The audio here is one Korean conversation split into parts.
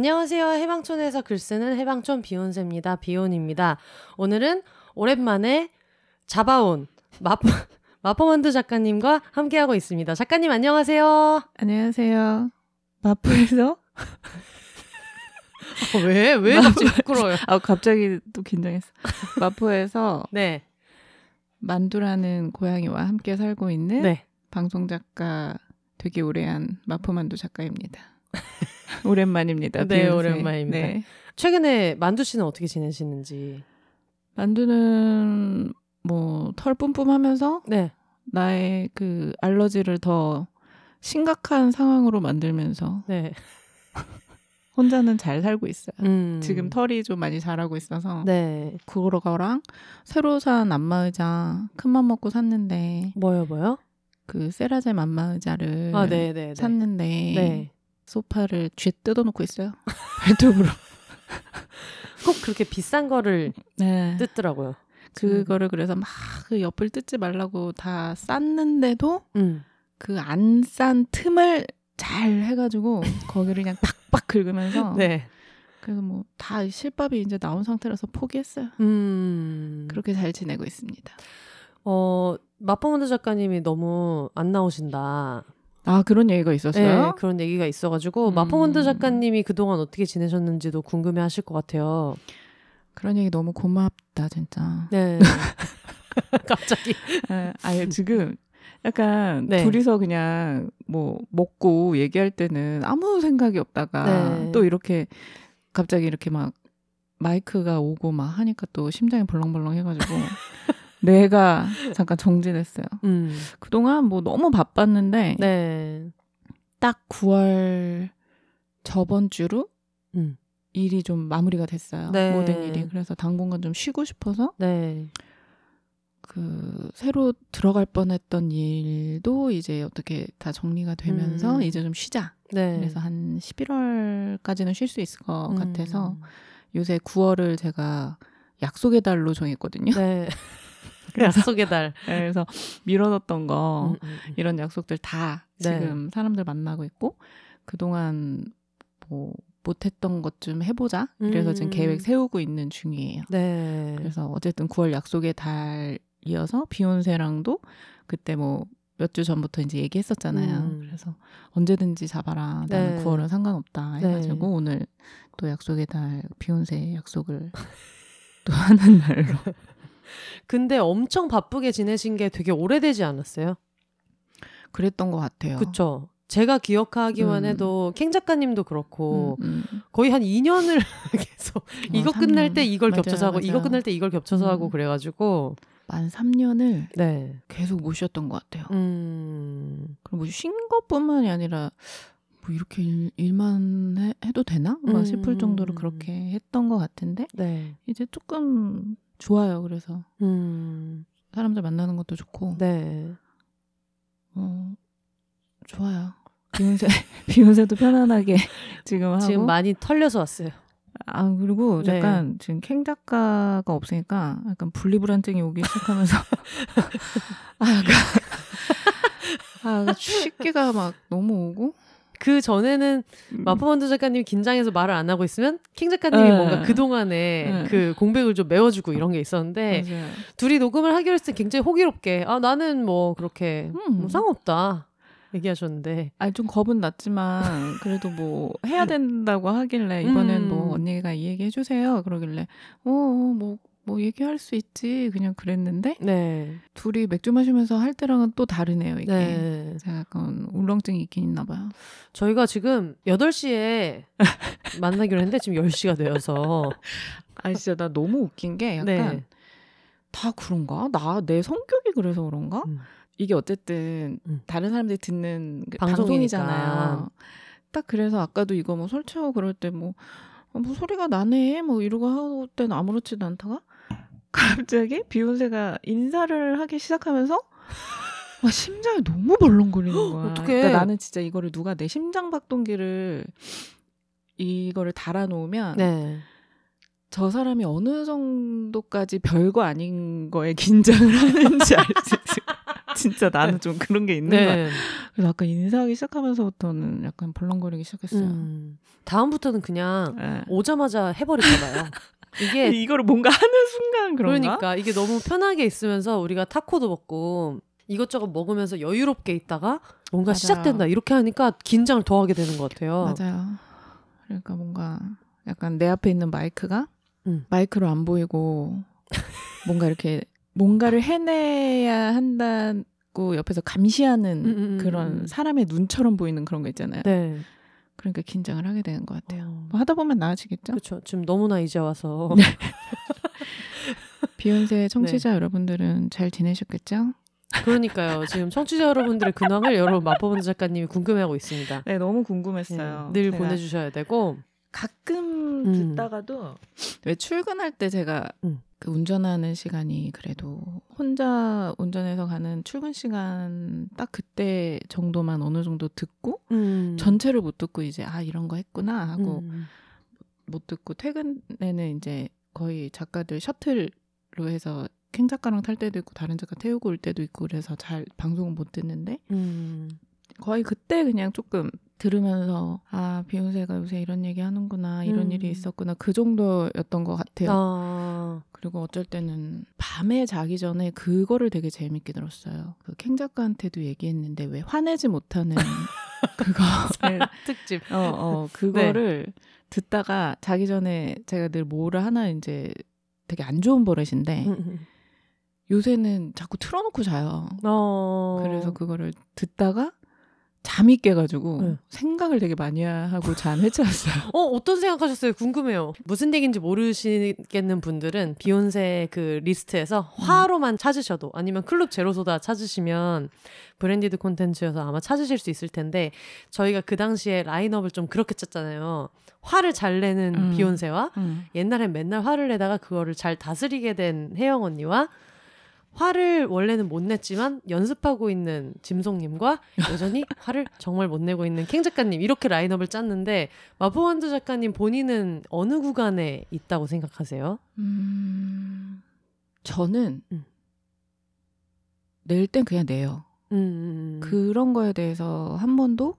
안녕하세요. 해방촌에서 글 쓰는 해방촌 비욘세입니다. 비욘입니다. 오늘은 오랜만에 잡아온 마포, 마포만두 작가님과 함께하고 있습니다. 작가님 안녕하세요. 안녕하세요. 마포에서 어, 왜? 왜 갑자기 부끄러워요? 아 갑자기 또 긴장했어. 마포에서 네. 만두라는 고양이와 함께 살고 있는 네. 방송 작가 되게 오래한 마포만두 작가입니다. 오랜만입니다. 네, 비욘세. 오랜만입니다. 네. 최근에 만두 씨는 어떻게 지내시는지. 만두는 뭐 털 뿜뿜하면서 네. 나의 그 알러지를 더 심각한 상황으로 만들면서 네. 혼자는 잘 살고 있어요. 음. 지금 털이 좀 많이 자라고 있어서 네. 그거랑 새로 산 안마의자 큰맘 먹고 샀는데 뭐요, 뭐요? 그 세라젬 안마의자를 아, 네, 네, 네. 샀는데 네. 소파를 쥐 뜯어놓고 있어요 발톱으로. 꼭 그렇게 비싼 거를 네. 뜯더라고요. 그거를 그래서 막 그 옆을 뜯지 말라고 다 쌌는데도 음. 그안 싼 틈을 잘 해가지고 거기를 그냥 팍팍 긁으면서 네. 그래서 뭐 다 실밥이 이제 나온 상태라서 포기했어요. 음. 그렇게 잘 지내고 있습니다. 어, 마포문드 작가님이 너무 안 나오신다. 아 그런 얘기가 있었어요? 네, 그런 얘기가 있어가지고 음. 마포문드 작가님이 그동안 어떻게 지내셨는지도 궁금해하실 것 같아요. 그런 얘기 너무 고맙다 진짜. 네. 갑자기. 아, 아예 지금 약간 네. 둘이서 그냥 뭐 먹고 얘기할 때는 아무 생각이 없다가 네. 또 이렇게 갑자기 이렇게 막 마이크가 오고 막 하니까 또 심장이 벌렁벌렁 해가지고 뇌가 잠깐 정지됐어요. 음. 그동안 뭐 너무 바빴는데 네. 딱 9월 저번 주로 음. 일이 좀 마무리가 됐어요. 네. 모든 일이. 그래서 당분간 좀 쉬고 싶어서 네. 그 새로 들어갈 뻔했던 일도 이제 어떻게 다 정리가 되면서 음. 이제 좀 쉬자. 네. 그래서 한 11월까지는 쉴 수 있을 것 음. 같아서 요새 9월을 제가 약속의 달로 정했거든요. 네. 약속의 달. 그래서 미뤄뒀던 거 음, 음, 음. 이런 약속들 다 네. 지금 사람들 만나고 있고 그동안 뭐 못했던 것 좀 해보자. 그래서 지금 음. 계획 세우고 있는 중이에요. 네. 그래서 어쨌든 9월 약속의 달 이어서 비욘세랑도 그때 뭐 몇 주 전부터 이제 얘기했었잖아요. 음. 그래서 언제든지 잡아라. 나는 네. 9월은 상관없다. 해가지고 네. 오늘 또 약속의 달 비욘세 약속을 또 하는 날로. 근데 엄청 바쁘게 지내신 게 되게 오래되지 않았어요? 그랬던 것 같아요. 그쵸? 제가 기억하기만 음. 해도 캥 작가님도 그렇고 음, 음. 거의 한 2년을 계속 이거 삼 끝날 년. 때 이걸 맞아요, 겹쳐서 하고 이거 맞아요. 끝날 때 이걸 겹쳐서 음. 하고 그래가지고 만 3년을 네. 계속 모셨던 것 같아요. 음. 그리고 뭐 쉰 것뿐만이 아니라 뭐 이렇게 일, 일만 해, 해도 되나? 막 음. 싶을 정도로 그렇게 했던 것 같은데 네. 이제 조금 좋아요. 그래서 음. 사람들 만나는 것도 좋고 네. 어, 좋아요. 비욘세 비욘세도 편안하게 지금 하고 지금 많이 털려서 왔어요. 아 그리고 네. 약간 지금 캥 작가가 없으니까 약간 분리불안증이 오기 시작하면서 아 약간 아 약간 취기가 막 너무 오고 그 전에는 음. 마포만두 작가님이 긴장해서 말을 안 하고 있으면 킹 작가님이 네. 뭔가 그 동안에 네. 그 공백을 좀 메워주고 이런 게 있었는데 맞아요. 둘이 녹음을 하기로 했을 때 굉장히 호기롭게 아 나는 뭐 그렇게 음. 뭐 상관없다 얘기하셨는데 아니 좀 겁은 났지만 그래도 뭐 해야 된다고 하길래 이번엔 음. 뭐 언니가 이 얘기 해주세요 그러길래 어뭐 뭐뭐 얘기할 수 있지 그냥 그랬는데 네. 둘이 맥주 마시면서 할 때랑은 또 다르네요 이게 네. 제가 약간 울렁증이 있긴 있나 봐요 저희가 지금 8시에 만나기로 했는데 지금 10시가 되어서 아니 진짜 나 너무 웃긴 게 약간 네. 다 그런가 나 내 성격이 그래서 그런가 음. 이게 어쨌든 음. 다른 사람들이 듣는 그 방송이니까. 방송이잖아요. 딱 그래서 아까도 이거 뭐 설치하고 그럴 때뭐 뭐 소리가 나네 뭐 이러고 할 때는 아무렇지도 않다가 갑자기 비욘세가 인사를 하기 시작하면서 와, 심장이 너무 벌렁거리는 거야. 어떡해. 그러니까 나는 진짜 이거를 누가 내 심장 박동기를 이거를 달아놓으면 네. 저 사람이 어느 정도까지 별거 아닌 거에 긴장을 하는지 알 수 있어. 진짜 나는 좀 그런 게 있는 거야. 네. 그래서 아까 인사하기 시작하면서부터는 약간 벌렁거리기 시작했어요. 음. 다음부터는 그냥 예. 오자마자 해버릴까 봐요. 이게 이거를 뭔가 하는 순간 그런가? 그러니까 이게 너무 편하게 있으면서 우리가 타코도 먹고 이것저것 먹으면서 여유롭게 있다가 뭔가 맞아요. 시작된다 이렇게 하니까 긴장을 더 하게 되는 것 같아요. 맞아요. 그러니까 뭔가 약간 내 앞에 있는 마이크가 음. 마이크로 안 보이고 뭔가 이렇게 뭔가를 해내야 한다고 옆에서 감시하는 음, 음, 음, 그런 음. 사람의 눈처럼 보이는 그런 거 있잖아요. 네. 그러니까 긴장을 하게 되는 것 같아요. 어, 뭐 하다 보면 나아지겠죠. 그렇죠. 지금 너무나 이제 와서 네. 비욘세 네. 청취자 여러분들은 잘 지내셨겠죠? 그러니까요. 지금 청취자 여러분들의 근황을 여러분 마법원 작가님이 궁금해하고 있습니다. 네, 너무 네, 궁금했어요. 늘 제가 보내주셔야 되고 가끔 음. 듣다가도 왜 출근할 때 제가 음. 그 운전하는 시간이 그래도 혼자 운전해서 가는 출근 시간 딱 그때 정도만 어느 정도 듣고 음. 전체를 못 듣고 이제 아 이런 거 했구나 하고 음. 못 듣고 퇴근에는 이제 거의 작가들 셔틀로 해서 캥 작가랑 탈 때도 있고 다른 작가 태우고 올 때도 있고 그래서 잘 방송은 못 듣는데 음. 거의 그때 그냥 조금 들으면서 아 비욘세가 요새 이런 얘기 하는구나 이런 음. 일이 있었구나 그 정도였던 것 같아요. 아. 그리고 어쩔 때는 밤에 자기 전에 그거를 되게 재밌게 들었어요. 그캥 작가한테도 얘기했는데 왜 화내지 못하는 그거를 특집. 어, 어 그거를 듣다가 자기 전에 제가 늘 뭐를 하나 이제 되게 안 좋은 버릇인데 음, 음. 요새는 자꾸 틀어놓고 자요. 어. 그래서 그거를 듣다가 잠이 깨가지고 네. 생각을 되게 많이 하고 잔 해체했어요. 어, 어떤 생각하셨어요? 궁금해요. 무슨 얘기인지 모르시겠는 분들은 비욘세 그 리스트에서 화로만 찾으셔도 아니면 클럽 제로소다 찾으시면 branded 콘텐츠여서 아마 찾으실 수 있을 텐데 저희가 그 당시에 라인업을 좀 그렇게 짰잖아요. 화를 잘 내는 음. 비욘세와 음. 옛날엔 맨날 화를 내다가 그거를 잘 다스리게 된 혜영 언니와 화를 원래는 못 냈지만 연습하고 있는 짐송님과 여전히 화를 정말 못 내고 있는 캥 작가님 이렇게 라인업을 짰는데 마포원드 작가님 본인은 어느 구간에 있다고 생각하세요? 음, 저는 음. 낼땐 그냥 내요. 음, 그런 거에 대해서 한 번도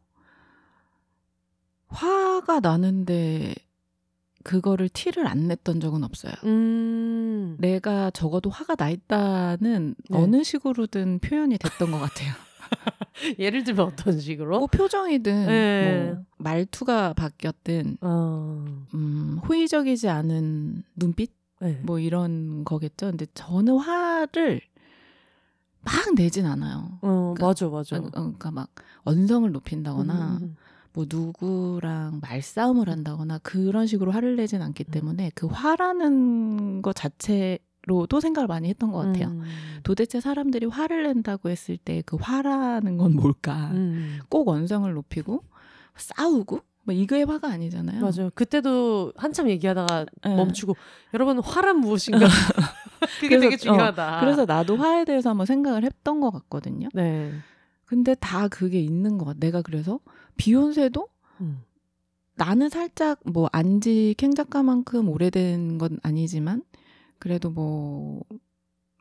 화가 나는데 그거를 티를 안 냈던 적은 없어요. 음, 내가 적어도 화가 나 있다는 네. 어느 식으로든 표현이 됐던 것 같아요. 예를 들면 어떤 식으로? 뭐 표정이든 네. 뭐 말투가 바뀌었든 어, 음, 호의적이지 않은 눈빛 네. 뭐 이런 거겠죠. 근데 저는 화를 막 내진 않아요. 어, 그러니까- 맞아, 맞아. 어, 그러니까 막 언성을 높인다거나 음, 음, 뭐 누구랑 말싸움을 한다거나 그런 식으로 화를 내진 않기 음. 때문에 그 화라는 것 자체 로도 생각을 많이 했던 것 같아요. 음, 도대체 사람들이 화를 낸다고 했을 때 그 화라는 건 뭘까? 음. 꼭 언성을 높이고 싸우고 뭐 이거의 화가 아니잖아요. 맞아요. 그때도 한참 얘기하다가 예. 멈추고 여러분 화란 무엇인가? 그게 그래서- 되게 어, 중요하다. 그래서 나도 화에 대해서 한번 생각을 했던 것 같거든요. 네. 근데 다 그게 있는 것 같아. 내가 그래서 비욘세도 음. 나는 살짝 뭐 안지 캥 작가만큼 오래된 건 아니지만 그래도 뭐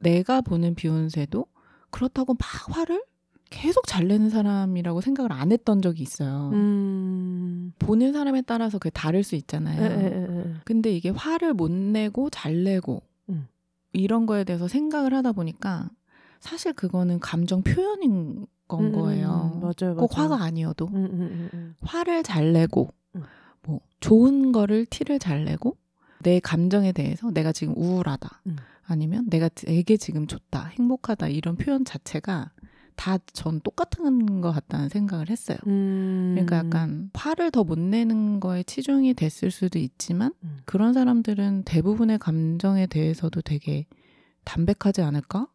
내가 보는 비욘세도 그렇다고 막 화를 계속 잘 내는 사람이라고 생각을 안 했던 적이 있어요. 음. 보는 사람에 따라서 그게 다를 수 있잖아요. 에, 에, 에, 에. 근데 이게 화를 못 내고 잘 내고 음. 이런 거에 대해서 생각을 하다 보니까 사실 그거는 감정 표현인 건 음, 거예요. 음, 맞아요, 꼭 맞아요. 화가 아니어도 음, 음, 음, 음. 화를 잘 내고 음. 뭐 좋은 거를 티를 잘 내고 내 감정에 대해서 내가 지금 우울하다 음. 아니면 내가 되게 지금 좋다 행복하다 이런 표현 자체가 다 전 똑같은 것 같다는 생각을 했어요. 음. 그러니까 약간 화를 더 못 내는 거에 치중이 됐을 수도 있지만 음. 그런 사람들은 대부분의 감정에 대해서도 되게 담백하지 않을까?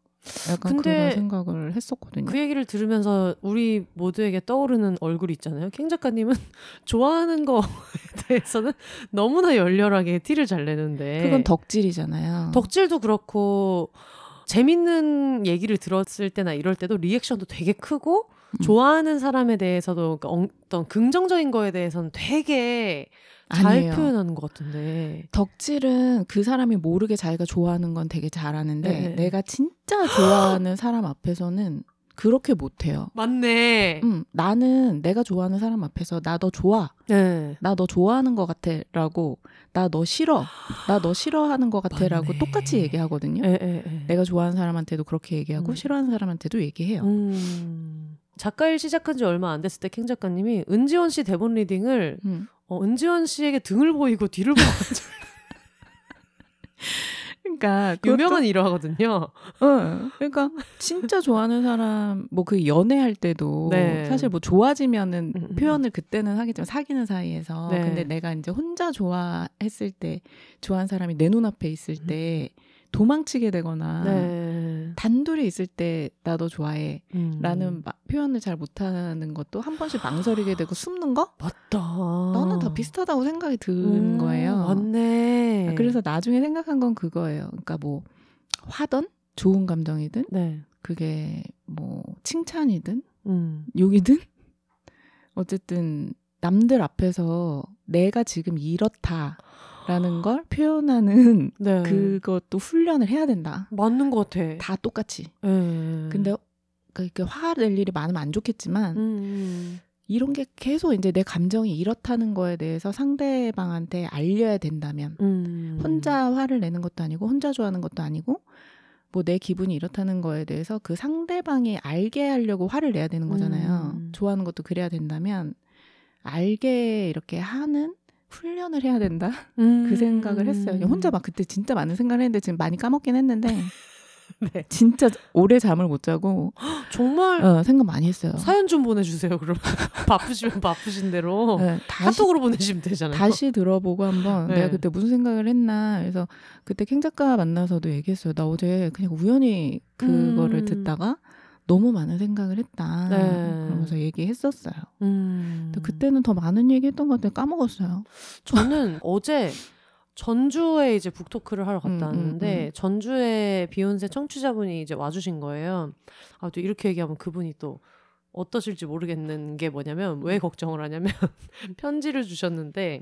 약간 근데 그런 생각을 했었거든요. 그 얘기를 들으면서 우리 모두에게 떠오르는 얼굴이 있잖아요. 캥 작가님은 좋아하는 거에 대해서는 너무나 열렬하게 티를 잘 내는데 그건 덕질이잖아요. 덕질도 그렇고 재밌는 얘기를 들었을 때나 이럴 때도 리액션도 되게 크고 음. 좋아하는 사람에 대해서도 그 어떤 긍정적인 거에 대해서는 되게 잘 아니에요. 표현하는 것 같은데 덕질은 그 사람이 모르게 자기가 좋아하는 건 되게 잘하는데 네. 내가 진짜 좋아하는 사람 앞에서는 그렇게 못해요. 맞네. 음, 나는 내가 좋아하는 사람 앞에서 나 너 좋아. 네. 나 너 좋아하는 것 같아. 라고 나 너 싫어. 나 너 싫어하는 것 같아. 라고. 똑같이 얘기하거든요. 에, 에, 에. 내가 좋아하는 사람한테도 그렇게 얘기하고 음. 싫어하는 사람한테도 얘기해요. 음. 작가 일 시작한 지 얼마 안 됐을 때 캥 작가님이 은지원 씨 대본 리딩을 음. 어, 은지원 씨에게 등을 보이고 뒤를 보고 그러니까 그것도- 유명한 일화거든요. 어, 그러니까 진짜 좋아하는 사람 뭐 그 연애할 때도 네. 사실 뭐 좋아지면은 음, 음. 표현을 그때는 하겠지만 사귀는 사이에서 네. 근데 내가 이제 혼자 좋아했을 때 좋아하는 사람이 내 눈앞에 있을 때 도망치게 되거나 음. 네. 단둘이 있을 때나너 좋아해 음. 라는 마- 표현을 잘 못하는 것도 한 번씩 망설이게 되고 숨는 거 맞다. 너는 다 비슷하다고 생각이 드는 음, 거예요. 맞네. 아, 그래서 나중에 생각한 건 그거예요. 그러니까 뭐 화던 좋은 감정이든 네. 그게 뭐 칭찬이든 음. 욕이든 어쨌든 남들 앞에서 내가 지금 이렇다 라는 걸 표현하는 네. 그것도 훈련을 해야 된다. 맞는 것 같아. 다 똑같이. 네. 근데 그렇게 화낼 일이 많으면 안 좋겠지만 음. 이런 게 계속 이제 내 감정이 이렇다는 거에 대해서 상대방한테 알려야 된다면 음. 혼자 화를 내는 것도 아니고 혼자 좋아하는 것도 아니고 뭐 내 기분이 이렇다는 거에 대해서 그 상대방이 알게 하려고 화를 내야 되는 거잖아요. 음. 좋아하는 것도 그래야 된다면 알게 이렇게 하는 훈련을 해야 된다. 음. 그 생각을 했어요. 혼자 막 그때 진짜 많은 생각을 했는데 지금 많이 까먹긴 했는데 네. 진짜 오래 잠을 못 자고 정말 어, 생각 많이 했어요. 사연 좀 보내주세요. 그럼 바쁘시면 바쁘신 대로 네, 다시 카톡으로 보내시면 되잖아요. 다시 들어보고 한번 네. 내가 그때 무슨 생각을 했나 그래서 그때 캥 작가 만나서도 얘기했어요. 나 어제 그냥 우연히 그거를 음. 듣다가 너무 많은 생각을 했다. 네. 그러면서 얘기했었어요. 음. 근데 그때는 더 많은 얘기했던 것 같아요. 까먹었어요. 저는 어제 전주에 이제 북토크를 하러 갔다 음, 음, 왔는데 음. 전주에 비욘세 청취자분이 이제 와주신 거예요. 아 또 이렇게 얘기하면 그분이 또 어떠실지 모르겠는 게 뭐냐면 왜 걱정을 하냐면 편지를 주셨는데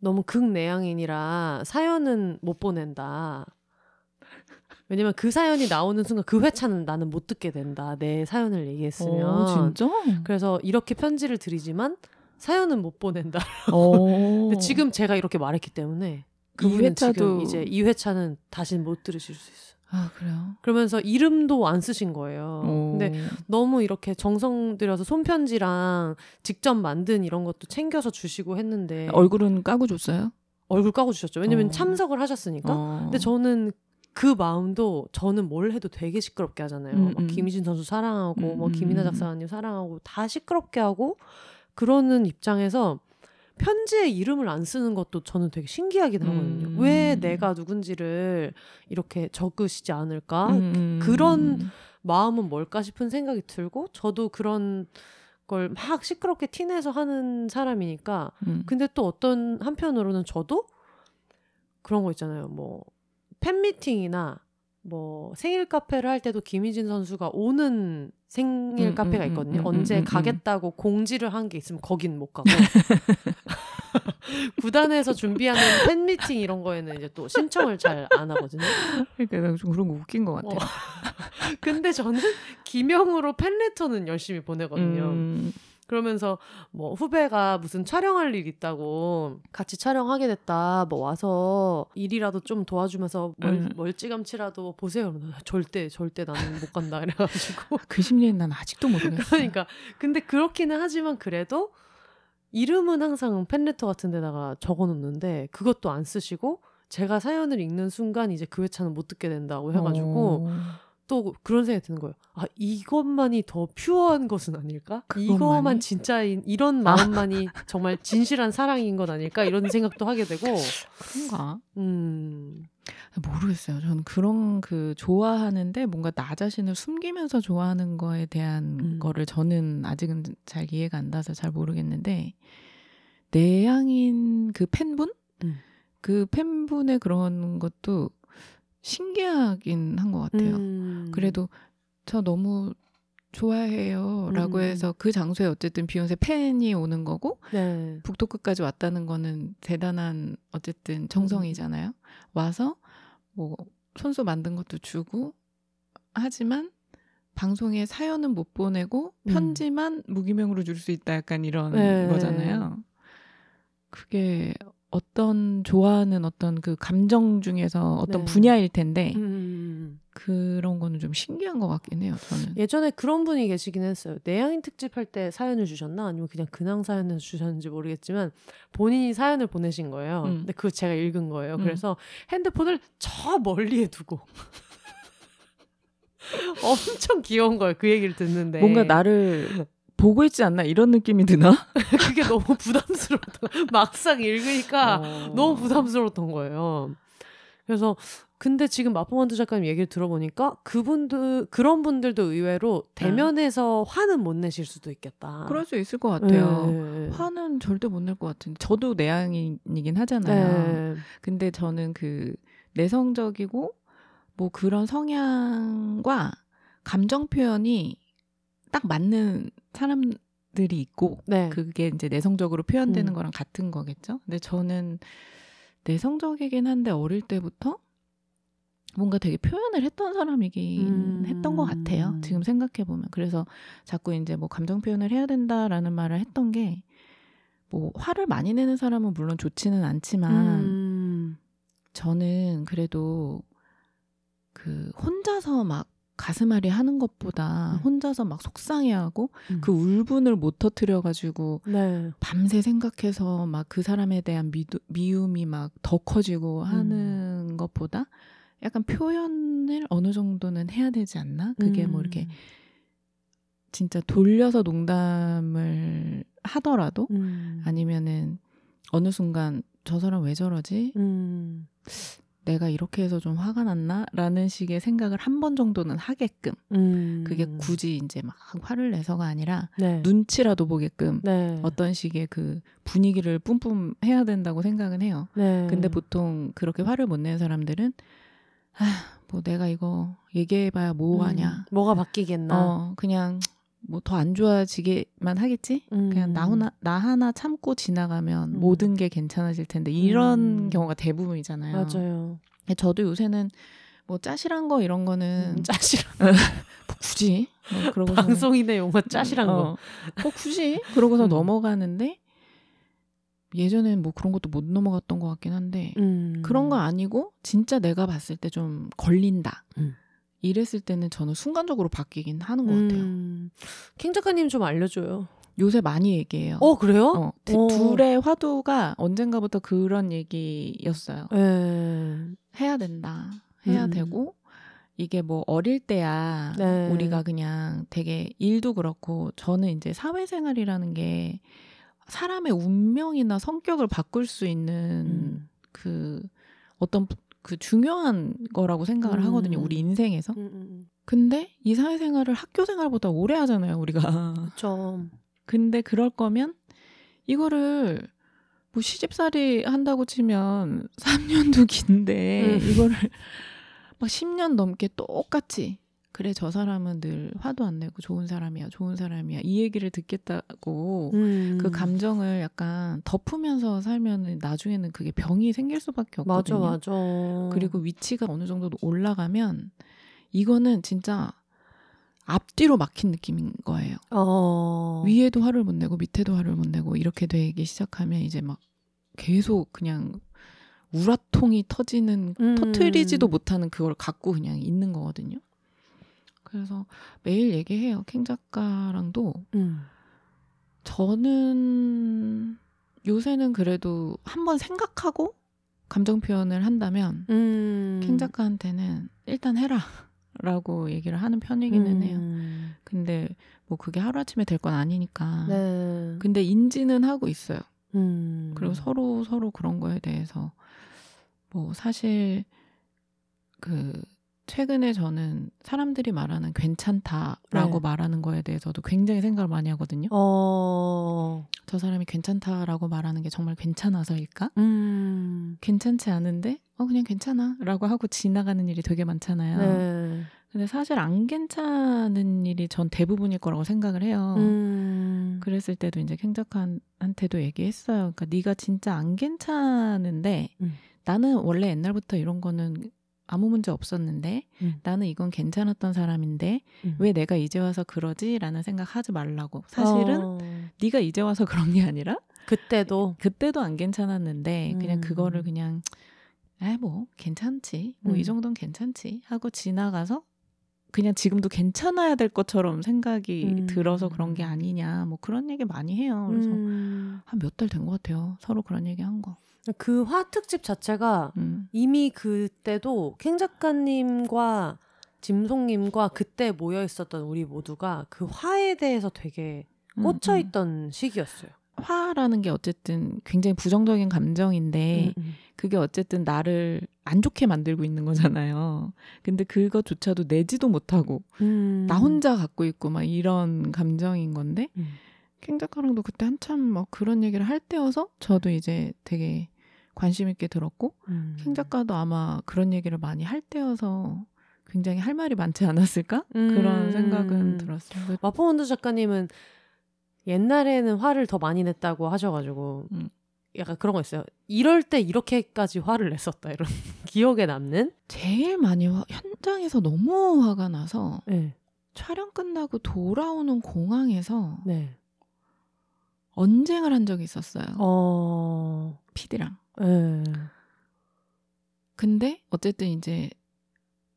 너무 극내향인이라 사연은 못 보낸다. 왜냐면 그 사연이 나오는 순간 그 회차는 나는 못 듣게 된다. 내 사연을 얘기했으면. 어, 진짜? 그래서 이렇게 편지를 드리지만 사연은 못 보낸다. 어. 근데 지금 제가 이렇게 말했기 때문에 이 그분은 회차도- 지금 이제 이 회차는 다시 못 들으실 수 있어. 요 아 그래요. 그러면서 이름도 안 쓰신 거예요. 어. 근데 너무 이렇게 정성 들여서 손편지랑 직접 만든 이런 것도 챙겨서 주시고 했는데 얼굴은 까고 줬어요? 얼굴 까고 주셨죠. 왜냐면 어. 참석을 하셨으니까. 어. 근데 저는 그 마음도 저는 뭘 해도 되게 시끄럽게 하잖아요. 음, 막 음. 김희진 선수 사랑하고 음, 뭐 김이나 음. 작사가님 사랑하고 다 시끄럽게 하고 그러는 입장에서 편지에 이름을 안 쓰는 것도 저는 되게 신기하긴 하거든요. 음. 왜 내가 누군지를 이렇게 적으시지 않을까? 음. 그런 마음은 뭘까 싶은 생각이 들고 저도 그런 걸 막 시끄럽게 티내서 하는 사람이니까 음. 근데 또 어떤 한편으로는 저도 그런 거 있잖아요. 뭐 팬미팅이나 뭐 생일 카페를 할 때도 김희진 선수가 오는 생일 음, 카페가 음, 있거든요. 음, 음, 언제 음, 음. 가겠다고 공지를 한 게 있으면 거긴 못 가고 구단에서 준비하는 팬미팅 이런 거에는 이제 또 신청을 잘 안 하거든요. 그러니까 나좀 그런 거 웃긴 것 같아요. 어. 근데 저는 기명으로 팬레터는 열심히 보내거든요. 음. 그러면서 뭐 후배가 무슨 촬영할 일 있다고 같이 촬영하게 됐다. 뭐 와서 일이라도 좀 도와주면서 멀, 음. 멀찌감치라도 보세요. 그러면 절대 절대 나는 못 간다 이래가지고 그 심리는 난 아직도 모르겠어요. 그러니까 근데 그렇기는 하지만 그래도 이름은 항상 팬레터 같은 데다가 적어놓는데 그것도 안 쓰시고 제가 사연을 읽는 순간 이제 그 회차는 못 듣게 된다고 해가지고 어. 또 그런 생각이 드는 거예요. 아 이것만이 더 퓨어한 것은 아닐까? 이거만 진짜인 이런 마음만이 정말 진실한 사랑인 건 아닐까? 이런 생각도 하게 되고 그런가? 음 모르겠어요. 저는 그런 그 좋아하는데 뭔가 나 자신을 숨기면서 좋아하는 거에 대한 음. 거를 저는 아직은 잘 이해가 안 가서 잘 모르겠는데 내향인 그 팬분 음. 그 팬분의 그런 것도 신기하긴 한 것 같아요. 음. 그래도 저 너무 좋아해요라고 음. 해서 그 장소에 어쨌든 비욘세 팬이 오는 거고 네. 북도 끝까지 왔다는 거는 대단한 어쨌든 음. 정성이잖아요. 와서 뭐 손수 만든 것도 주고 하지만 방송에 사연은 못 보내고 음. 편지만 무기명으로 줄 수 있다 약간 이런 네. 거잖아요. 그게 어떤 좋아하는 어떤 그 감정 중에서 어떤 네. 분야일 텐데 음. 그런 거는 좀 신기한 것 같긴 해요. 저는. 예전에 그런 분이 계시긴 했어요. 내향인 특집 할 때 사연을 주셨나 아니면 그냥 근황 사연을 주셨는지 모르겠지만 본인이 사연을 보내신 거예요. 음. 근데 그거 제가 읽은 거예요. 음. 그래서 핸드폰을 저 멀리에 두고 엄청 귀여운 거예요. 그 얘기를 듣는데 뭔가 나를 보고 있지 않나 이런 느낌이 드나? 그게 너무 부담스럽다. 막상 읽으니까 어. 너무 부담스러웠던 거예요. 그래서 근데 지금 마포만두 작가님 얘기를 들어보니까 그분들 그런 분들도 의외로 대면에서 화는 못 내실 수도 있겠다. 그럴 수 있을 것 같아요. 네. 화는 절대 못 낼 것 같은데 저도 내향인이긴 하잖아요. 네. 근데 저는 그 내성적이고 뭐 그런 성향과 감정 표현이 딱 맞는 사람들이 있고 네. 그게 이제 내성적으로 표현되는 음. 거랑 같은 거겠죠. 근데 저는 내성적이긴 한데 어릴 때부터 뭔가 되게 표현을 했던 사람이긴 음. 했던 것 같아요. 지금 생각해 보면 그래서 자꾸 이제 뭐 감정 표현을 해야 된다라는 말을 했던 게 뭐 화를 많이 내는 사람은 물론 좋지는 않지만 음. 저는 그래도 그 혼자서 막 가슴앓이 하는 것보다 음. 혼자서 막 속상해하고 음. 그 울분을 못 터트려 가지고 네. 밤새 생각해서 막 그 사람에 대한 미두, 미움이 막 더 커지고 하는 것보다 약간 표현을 어느 정도는 해야 되지 않나? 그게 뭐 이렇게 음. 진짜 돌려서 농담을 하더라도 음. 아니면은 어느 순간 저 사람 왜 저러지? 음. 내가 이렇게 해서 좀 화가 났나? 라는 식의 생각을 한 번 정도는 하게끔 음. 그게 굳이 이제 막 화를 내서가 아니라 네. 눈치라도 보게끔 네. 어떤 식의 그 분위기를 뿜뿜 해야 된다고 생각은 해요. 네. 근데 보통 그렇게 화를 못 내는 사람들은 아, 뭐 내가 이거 얘기해봐야 뭐 하냐. 음. 뭐가 바뀌겠나. 어, 그냥 뭐 더 안 좋아지게만 하겠지? 음. 그냥 나 하나, 나 하나 참고 지나가면 음. 모든 게 괜찮아질 텐데 이런 음. 경우가 대부분이잖아요. 맞아요. 저도 요새는 뭐 짜실한 거 이런 거는 음, 짜시랑 뭐 굳이 뭐 그러고서 방송인의 용어 짜시란 거. 어, 뭐 굳이 그러고서 음. 넘어가는데 예전엔 뭐 그런 것도 못 넘어갔던 것 같긴 한데 음. 그런 거 아니고 진짜 내가 봤을 때 좀 걸린다. 음. 이랬을 때는 저는 순간적으로 바뀌긴 하는 것 같아요. 음. 캥 작가님 좀 알려줘요. 요새 많이 얘기해요. 어 그래요? 어, 두- 어. 둘의 화두가 언젠가부터 그런 얘기였어요. 예. 해야 된다. 해야 음. 되고 이게 뭐 어릴 때야 네. 우리가 그냥 되게 일도 그렇고 저는 이제 사회생활이라는 게 사람의 운명이나 성격을 바꿀 수 있는 음. 그 어떤 그 중요한 거라고 생각을 음. 하거든요. 우리 인생에서. 음, 음. 근데 이 사회생활을 학교 생활보다 오래 하잖아요, 우리가. 그쵸. 근데 그럴 거면 이거를 뭐 시집살이 한다고 치면 3년도 긴데 음. 이거를 막 10년 넘게 똑같이 그래 저 사람은 늘 화도 안 내고 좋은 사람이야 좋은 사람이야 이 얘기를 듣겠다고 음. 그 감정을 약간 덮으면서 살면 나중에는 그게 병이 생길 수밖에 맞아 없거든요. 맞아. 그리고 위치가 어느 정도 올라가면 이거는 진짜 앞뒤로 막힌 느낌인 거예요. 어. 위에도 화를 못 내고 밑에도 화를 못 내고 이렇게 되기 시작하면 이제 막 계속 그냥 우라통이 터지는 음. 터트리지도 못하는 그걸 갖고 그냥 있는 거거든요. 그래서 매일 얘기해요. 캥 작가랑도 음. 저는 요새는 그래도 한번 생각하고 감정 표현을 한다면 음. 캥 작가한테는 일단 해라. 라고 얘기를 하는 편이기는 해요. 음. 근데 뭐 그게 하루아침에 될 건 아니니까. 네. 근데 인지는 하고 있어요. 음. 그리고 서로 서로 그런 거에 대해서 뭐 사실 그 최근에 저는 사람들이 말하는 괜찮다라고 네. 말하는 거에 대해서도 굉장히 생각을 많이 하거든요. 어, 저 사람이 괜찮다라고 말하는 게 정말 괜찮아서일까? 음, 괜찮지 않은데 어 그냥 괜찮아라고 하고 지나가는 일이 되게 많잖아요. 네. 근데 사실 안 괜찮은 일이 전 대부분일 거라고 생각을 해요. 음, 그랬을 때도 이제 캥작한테도 얘기했어요. 그러니까 네가 진짜 안 괜찮은데 음. 나는 원래 옛날부터 이런 거는 아무 문제 없었는데 음. 나는 이건 괜찮았던 사람인데 음. 왜 내가 이제 와서 그러지라는 생각 하지 말라고. 사실은 어, 네가 이제 와서 그런 게 아니라 그때도 그때도 안 괜찮았는데 그냥 음. 그거를 그냥 에뭐 괜찮지 뭐이 음. 정도는 괜찮지 하고 지나가서 그냥 지금도 괜찮아야 될 것처럼 생각이 음. 들어서 그런 게 아니냐 뭐 그런 얘기 많이 해요 그래서 음, 한몇 달 된 것 같아요 서로 그런 얘기 한 거. 그 화 특집 자체가 음. 이미 그때도 캥 작가님과 짐송님과 그때 모여 있었던 우리 모두가 그 화에 대해서 되게 꽂혀 음, 음. 있던 시기였어요. 화라는 게 어쨌든 굉장히 부정적인 감정인데 음, 음. 그게 어쨌든 나를 안 좋게 만들고 있는 거잖아요. 근데 그것조차도 내지도 못하고 음. 나 혼자 갖고 있고 막 이런 감정인 건데 음. 캥 작가랑도 그때 한참 막 그런 얘기를 할 때여서 저도 이제 되게 관심 있게 들었고 음. 캥 작가도 아마 그런 얘기를 많이 할 때여서 굉장히 할 말이 많지 않았을까 그런 음. 생각은 들었어요. 마포원드 작가님은 옛날에는 화를 더 많이 냈다고 하셔가지고 음. 약간 그런 거 있어요. 이럴 때 이렇게까지 화를 냈었다 이런 기억에 남는. 제일 많이 화- 현장에서 너무 화가 나서 네, 촬영 끝나고 돌아오는 공항에서 네. 언쟁을 한 적이 있었어요. 어, PD랑. 네. 근데 어쨌든 이제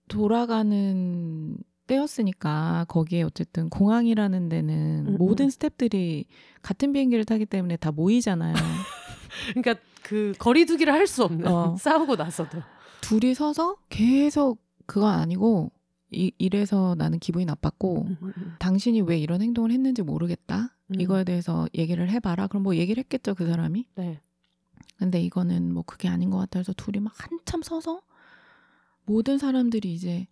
돌아가는 때였으니까 거기에 어쨌든 공항이라는 데는 음, 모든 음. 스탭들이 같은 비행기를 타기 때문에 다 모이잖아요. 그러니까 그 거리두기를 할 수 없는 어. 싸우고 나서도. 둘이 서서 계속 그건 아니고 이, 이래서 나는 기분이 나빴고 음, 음, 음. 당신이 왜 이런 행동을 했는지 모르겠다. 음. 이거에 대해서 얘기를 해봐라. 그럼 뭐 얘기를 했겠죠 그 사람이. 네. 근데 이거는 뭐 그게 아닌 것 같아 해서 둘이 막 한참 서서 모든 사람들이 이제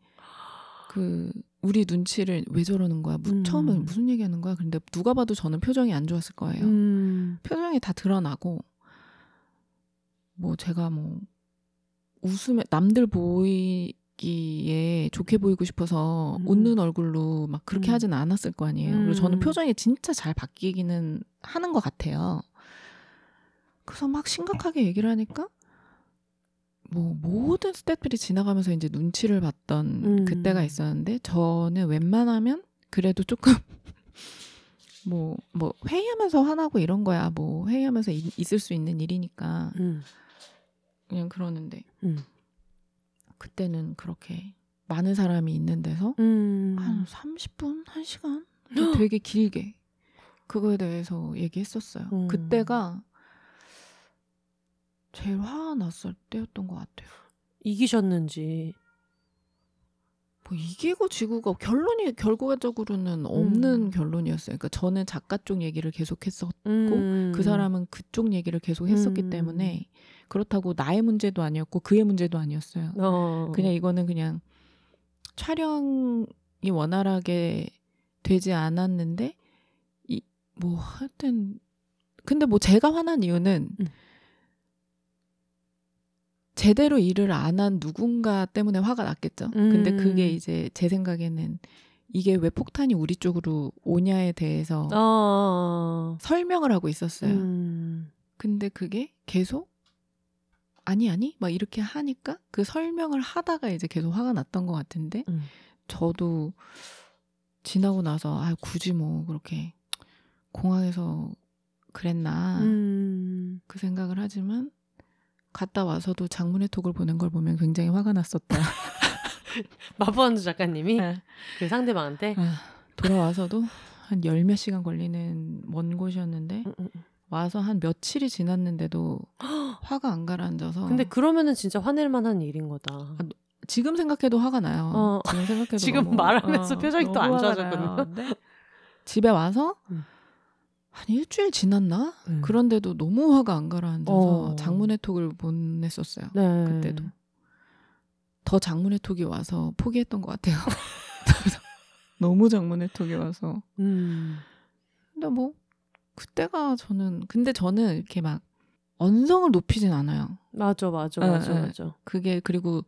그 우리 눈치를 왜 저러는 거야? 무- 음. 처음에 무슨 얘기하는 거야? 근데 누가 봐도 저는 표정이 안 좋았을 거예요. 음. 표정이 다 드러나고 뭐 제가 뭐 웃으면 남들 보이 기에 좋게 보이고 싶어서 음. 웃는 얼굴로 막 그렇게 음. 하진 않았을 거 아니에요. 그리고 저는 음. 표정이 진짜 잘 바뀌기는 하는 것 같아요. 그래서 막 심각하게 얘기를 하니까 뭐 모든 스태프들이 지나가면서 이제 눈치를 봤던 음. 그때가 있었는데 저는 웬만하면 그래도 조금 뭐, 뭐, 회의하면서 화나고 이런 거야. 뭐, 회의하면서 이- 있을 수 있는 일이니까. 음. 그냥 그러는데. 음. 그때는 그렇게 많은 사람이 있는 데서 음. 한 30분? 1시간? 되게 길게 그거에 대해서 얘기했었어요. 음. 그때가 제일 화가 났을 때였던 것 같아요. 이기셨는지. 뭐 이기고 지고가 결론이 결과적으로는 없는 음. 결론이었어요. 그러니까 저는 작가 쪽 얘기를 계속했었 음. 그 사람은 그쪽 얘기를 계속 했었기 음. 때문에 그렇다고 나의 문제도 아니었고 그의 문제도 아니었어요. 어. 그냥 이거는 그냥 촬영이 원활하게 되지 않았는데 이 뭐 하여튼 근데 뭐 제가 화난 이유는 음. 제대로 일을 안 한 누군가 때문에 화가 났겠죠. 근데 음. 그게 이제 제 생각에는 이게 왜 폭탄이 우리 쪽으로 오냐에 대해서 어. 설명을 하고 있었어요. 음. 근데 그게 계속 아니 아니 막 이렇게 하니까 그 설명을 하다가 이제 계속 화가 났던 것 같은데 음. 저도 지나고 나서 아 굳이 뭐 그렇게 공항에서 그랬나 음. 그 생각을 하지만 갔다 와서도 장문의 톡을 보낸 걸 보면 굉장히 화가 났었다. 마포원두 작가님이 네. 그 상대방한테 아, 돌아와서도 한 열 몇 시간 걸리는 먼 곳이었는데 음, 음, 음. 와서 한 며칠이 지났는데도 화가 안 가라앉아서 근데 그러면은 진짜 화낼 만한 일인 거다. 아, 지금 생각해도 화가 나요. 어. 지금 생각해도 지금 너무, 말하면서 표정이 너무 또안 화가 좋아졌거든요. 집에 와서 음. 한 일주일 지났나? 음. 그런데도 너무 화가 안 가라앉아서 어. 장문의 톡을 보냈었어요. 네. 그때도. 더 장문의 톡이 와서 포기했던 것 같아요. 너무 장문의 톡이 와서. 음. 근데 뭐 그때가 저는 근데 저는 이렇게 막 언성을 높이진 않아요. 맞아, 맞아, 예, 맞아, 예. 맞아. 그게 그리고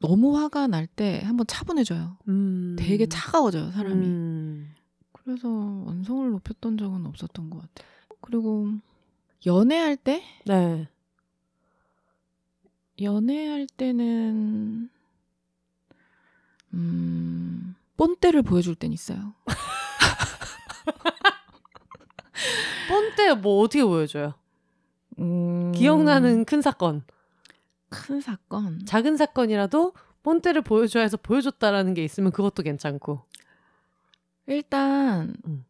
너무 화가 날 때 한번 차분해져요. 음. 되게 차가워져요 사람이. 음. 그래서 언성을 높였던 적은 없었던 것 같아요. 그리고 연애할 때 네. 연애할 때는 음 뽐때를 보여줄 땐 있어요. 뻔때 뭐 어떻게 보여줘요? 음, 기억나는 큰 사건, 큰 사건. 작은 사건이라도 뻔때를 보여줘야 해서 보여줬다라는 게 있으면 그것도 괜찮고. 일단 음.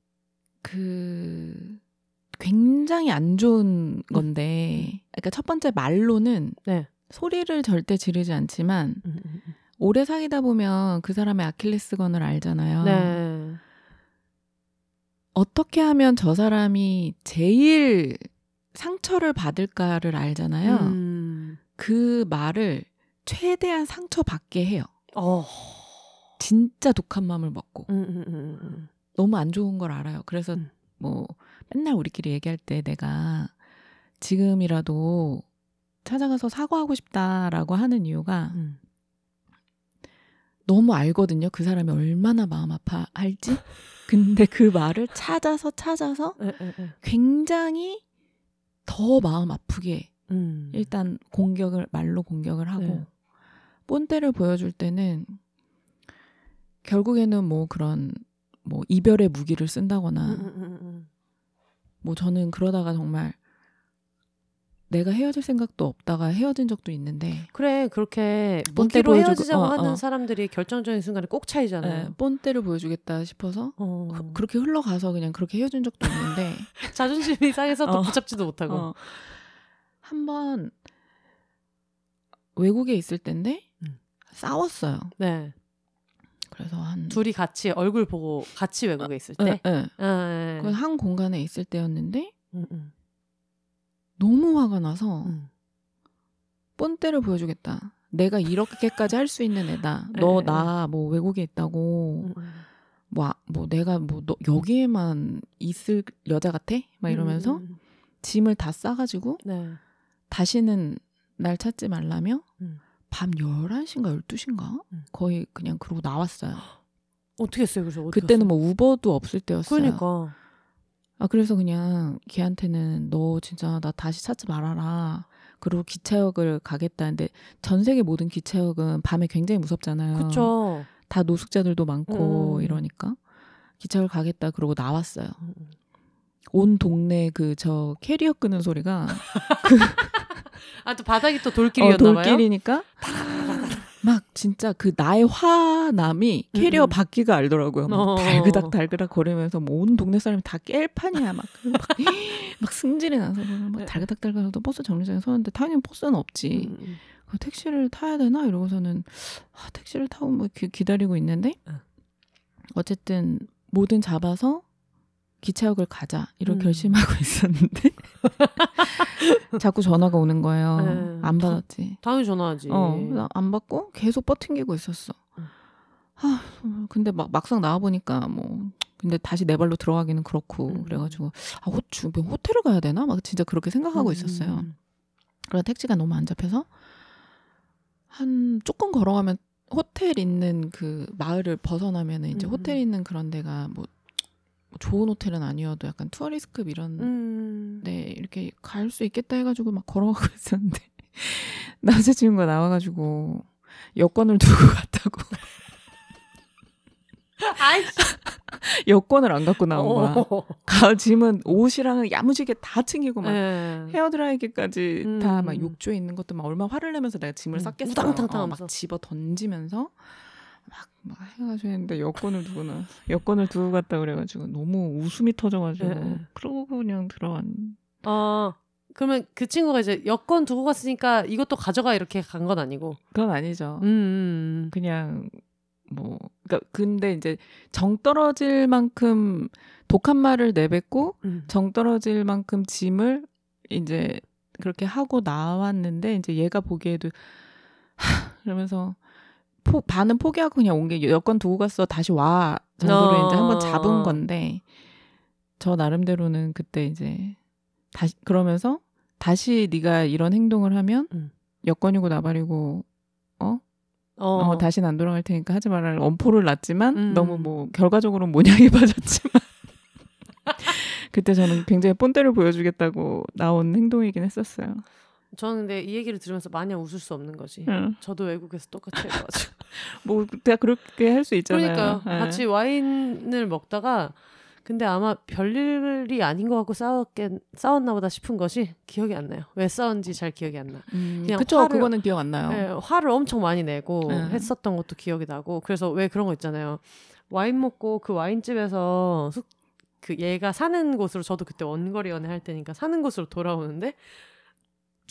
그 굉장히 안 좋은 건데, 그러니까 첫 번째 말로는 네. 소리를 절대 지르지 않지만. 오래 사귀다 보면 그 사람의 아킬레스건을 알잖아요. 네. 어떻게 하면 저 사람이 제일 상처를 받을까를 알잖아요. 음. 그 말을 최대한 상처받게 해요. 어. 진짜 독한 마음을 먹고 음, 음, 음, 음. 너무 안 좋은 걸 알아요. 그래서 음. 뭐 맨날 우리끼리 얘기할 때 내가 지금이라도 찾아가서 사과하고 싶다라고 하는 이유가 음. 너무 알거든요. 그 사람이 얼마나 마음 아파할지. 근데 그 말을 찾아서 찾아서 에, 에, 에. 굉장히 더 마음 아프게 음. 일단 공격을 말로 공격을 하고 네. 뽐때를 보여줄 때는 결국에는 뭐 그런 뭐 이별의 무기를 쓴다거나 음, 음, 음, 음. 뭐 저는 그러다가 정말 내가 헤어질 생각도 없다가 헤어진 적도 있는데 그래 그렇게 보여주고- 헤어지자고 어, 하는 어. 사람들이 결정적인 순간에 꼭 차이잖아요. 예, 뽐때를 보여주겠다 싶어서 어. 그, 그렇게 흘러가서 그냥 그렇게 헤어진 적도 있는데 자존심이 상해서 또 어. 붙잡지도 못하고. 어, 한번 외국에 있을 때인데 음. 싸웠어요. 네. 그래서 한 둘이 같이 얼굴 보고 같이 외국에 있을 예, 때. 예. 아, 예. 그한 공간에 있을 때였는데 음, 음, 너무 화가 나서 음. 뽐때를 보여주겠다. 내가 이렇게까지 할 수 있는 애다. 예, 너 예. 나뭐 외국에 있다고 음, 음. 뭐, 아- 뭐 내가 뭐 너 여기에만 있을 여자 같아? 막 이러면서 음. 짐을 다 싸가지고 네. 다시는 날 찾지 말라며 음. 밤 11시인가 12시인가? 음. 거의 그냥 그러고 나왔어요. 어떻게 했어요, 그래서? 그때는? 뭐 우버도 없을 때였어요. 그러니까. 아 그래서 그냥 걔한테는 너 진짜 나 다시 찾지 말아라. 그리고 기차역을 가겠다는데 전 세계 모든 기차역은 밤에 굉장히 무섭잖아요. 그쵸. 다 노숙자들도 많고 음. 이러니까 기차역을 가겠다 그러고 나왔어요. 음, 음. 온 동네 그 저 캐리어 끄는 소리가 아, 또 바닥이 또 어, 돌길이었나 봐요. 돌길이니까 막 진짜 그 나의 화남이 캐리어 음, 음. 바퀴가 알더라고요. 막 어. 달그닥 달그닥 거리면서 뭐 온 동네 사람이 다 깰 판이야 막, 막, 막 승질이 나서 막 네. 달그닥 달그닥 버스 정류장에 서는데 당연히 버스는 없지. 음, 음. 그 택시를 타야 되나 이러고서는 아, 택시를 타고 뭐 기, 기다리고 있는데 응. 어쨌든 뭐든 잡아서 기차역을 가자 이런 음. 결심하고 있었는데 자꾸 전화가 오는 거예요. 네. 안 받았지. 당연히 전화하지. 어, 나안 받고 계속 버팅기고 있었어. 응. 아, 근데 막 막상 나와 보니까 뭐 근데 다시 내 발로 들어가기는 그렇고 음. 그래가지고 아, 호, 주변 호텔을 가야 되나? 막 진짜 그렇게 생각하고 음, 있었어요. 음, 그러다 택시가 너무 안 잡혀서 한 조금 걸어가면 호텔 있는 그 마을을 벗어나면은 이제 음, 호텔 음. 있는 그런 데가 뭐 좋은 호텔은 아니어도 약간 투어리스급 이런 음. 데 이렇게 갈 수 있겠다 해가지고 막 걸어가고 있었는데 남자친구가 나와가지고 여권을 두고 갔다고 아이씨. 여권을 안 갖고 나온 거야. 어. 가 짐은 옷이랑 야무지게 다 챙기고 막 네. 헤어드라이기까지 음. 다막 욕조에 있는 것도 막 얼마나 화를 내면서 내가 짐을 음, 쌌겠어. 우당탕탕 어. 막 집어 던지면서 막, 막 해가지고 했는데 여권을 두고 나 여권을 두고 갔다 그래가지고 너무 웃음이 터져가지고 네. 그러고 그냥 들어왔. 어. 그러면 그 친구가 이제 여권 두고 갔으니까 이것도 가져가 이렇게 간 건 아니고. 그건 아니죠. 음, 음. 그냥 뭐 그러니까 근데 이제 정 떨어질 만큼 독한 말을 내뱉고 음. 정 떨어질 만큼 짐을 이제 그렇게 하고 나왔는데 이제 얘가 보기에도 그러면서 포, 반은 포기하고 그냥 온 게 여권 두고 갔어 다시 와 정도로 어. 이제 한번 잡은 건데 저 나름대로는 그때 이제 다시 그러면서 다시 네가 이런 행동을 하면 음. 여권이고 나발이고 어? 어, 어, 다시는 안 돌아갈 테니까 하지 말라는 엄포를 놨지만 음. 너무 뭐 결과적으로 모양이 빠졌지만 그때 저는 굉장히 본때를 보여주겠다고 나온 행동이긴 했었어요. 저는 근데 이 얘기를 들으면서 마냥 웃을 수 없는 거지. 응. 저도 외국에서 똑같이 해가지고. 뭐 내가 그렇게 할 수 있잖아요. 그러니까요. 예. 같이 와인을 먹다가 근데 아마 별일이 아닌 것 같고 싸웠겠 싸웠나 보다 싶은 것이 기억이 안 나요. 왜 싸운지 잘 기억이 안 나. 음, 그냥 그쵸 화를- 그거는 기억 안 나요. 예, 화를 엄청 많이 내고 네. 했었던 것도 기억이 나고 그래서 왜 그런 거 있잖아요. 와인 먹고 그 와인집에서 숙, 그 얘가 사는 곳으로 저도 그때 원거리 연애 할 때니까 사는 곳으로 돌아오는데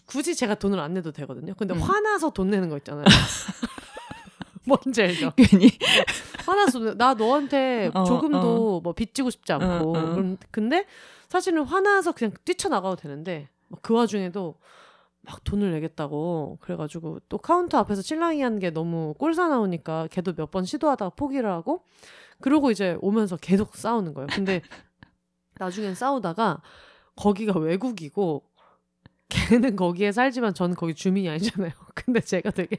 굳이 제가 돈을 안 내도 되거든요. 근데 음. 화나서 돈 내는 거 있잖아요. 뭔지 알죠? 괜히 화나서 나 너한테 어, 조금도 뭐 빚지고 싶지 않고 어, 어. 그럼- 근데 사실은 화나서 그냥 뛰쳐나가도 되는데 막 그 와중에도 막 돈을 내겠다고 그래가지고 또 카운터 앞에서 실랑이 한 게 너무 꼴사나우니까 걔도 몇 번 시도하다가 포기를 하고 그러고 이제 오면서 계속 싸우는 거예요. 근데 나중엔 싸우다가 거기가 외국이고 걔는 거기에 살지만 저는 거기 주민이 아니잖아요. 근데 제가 되게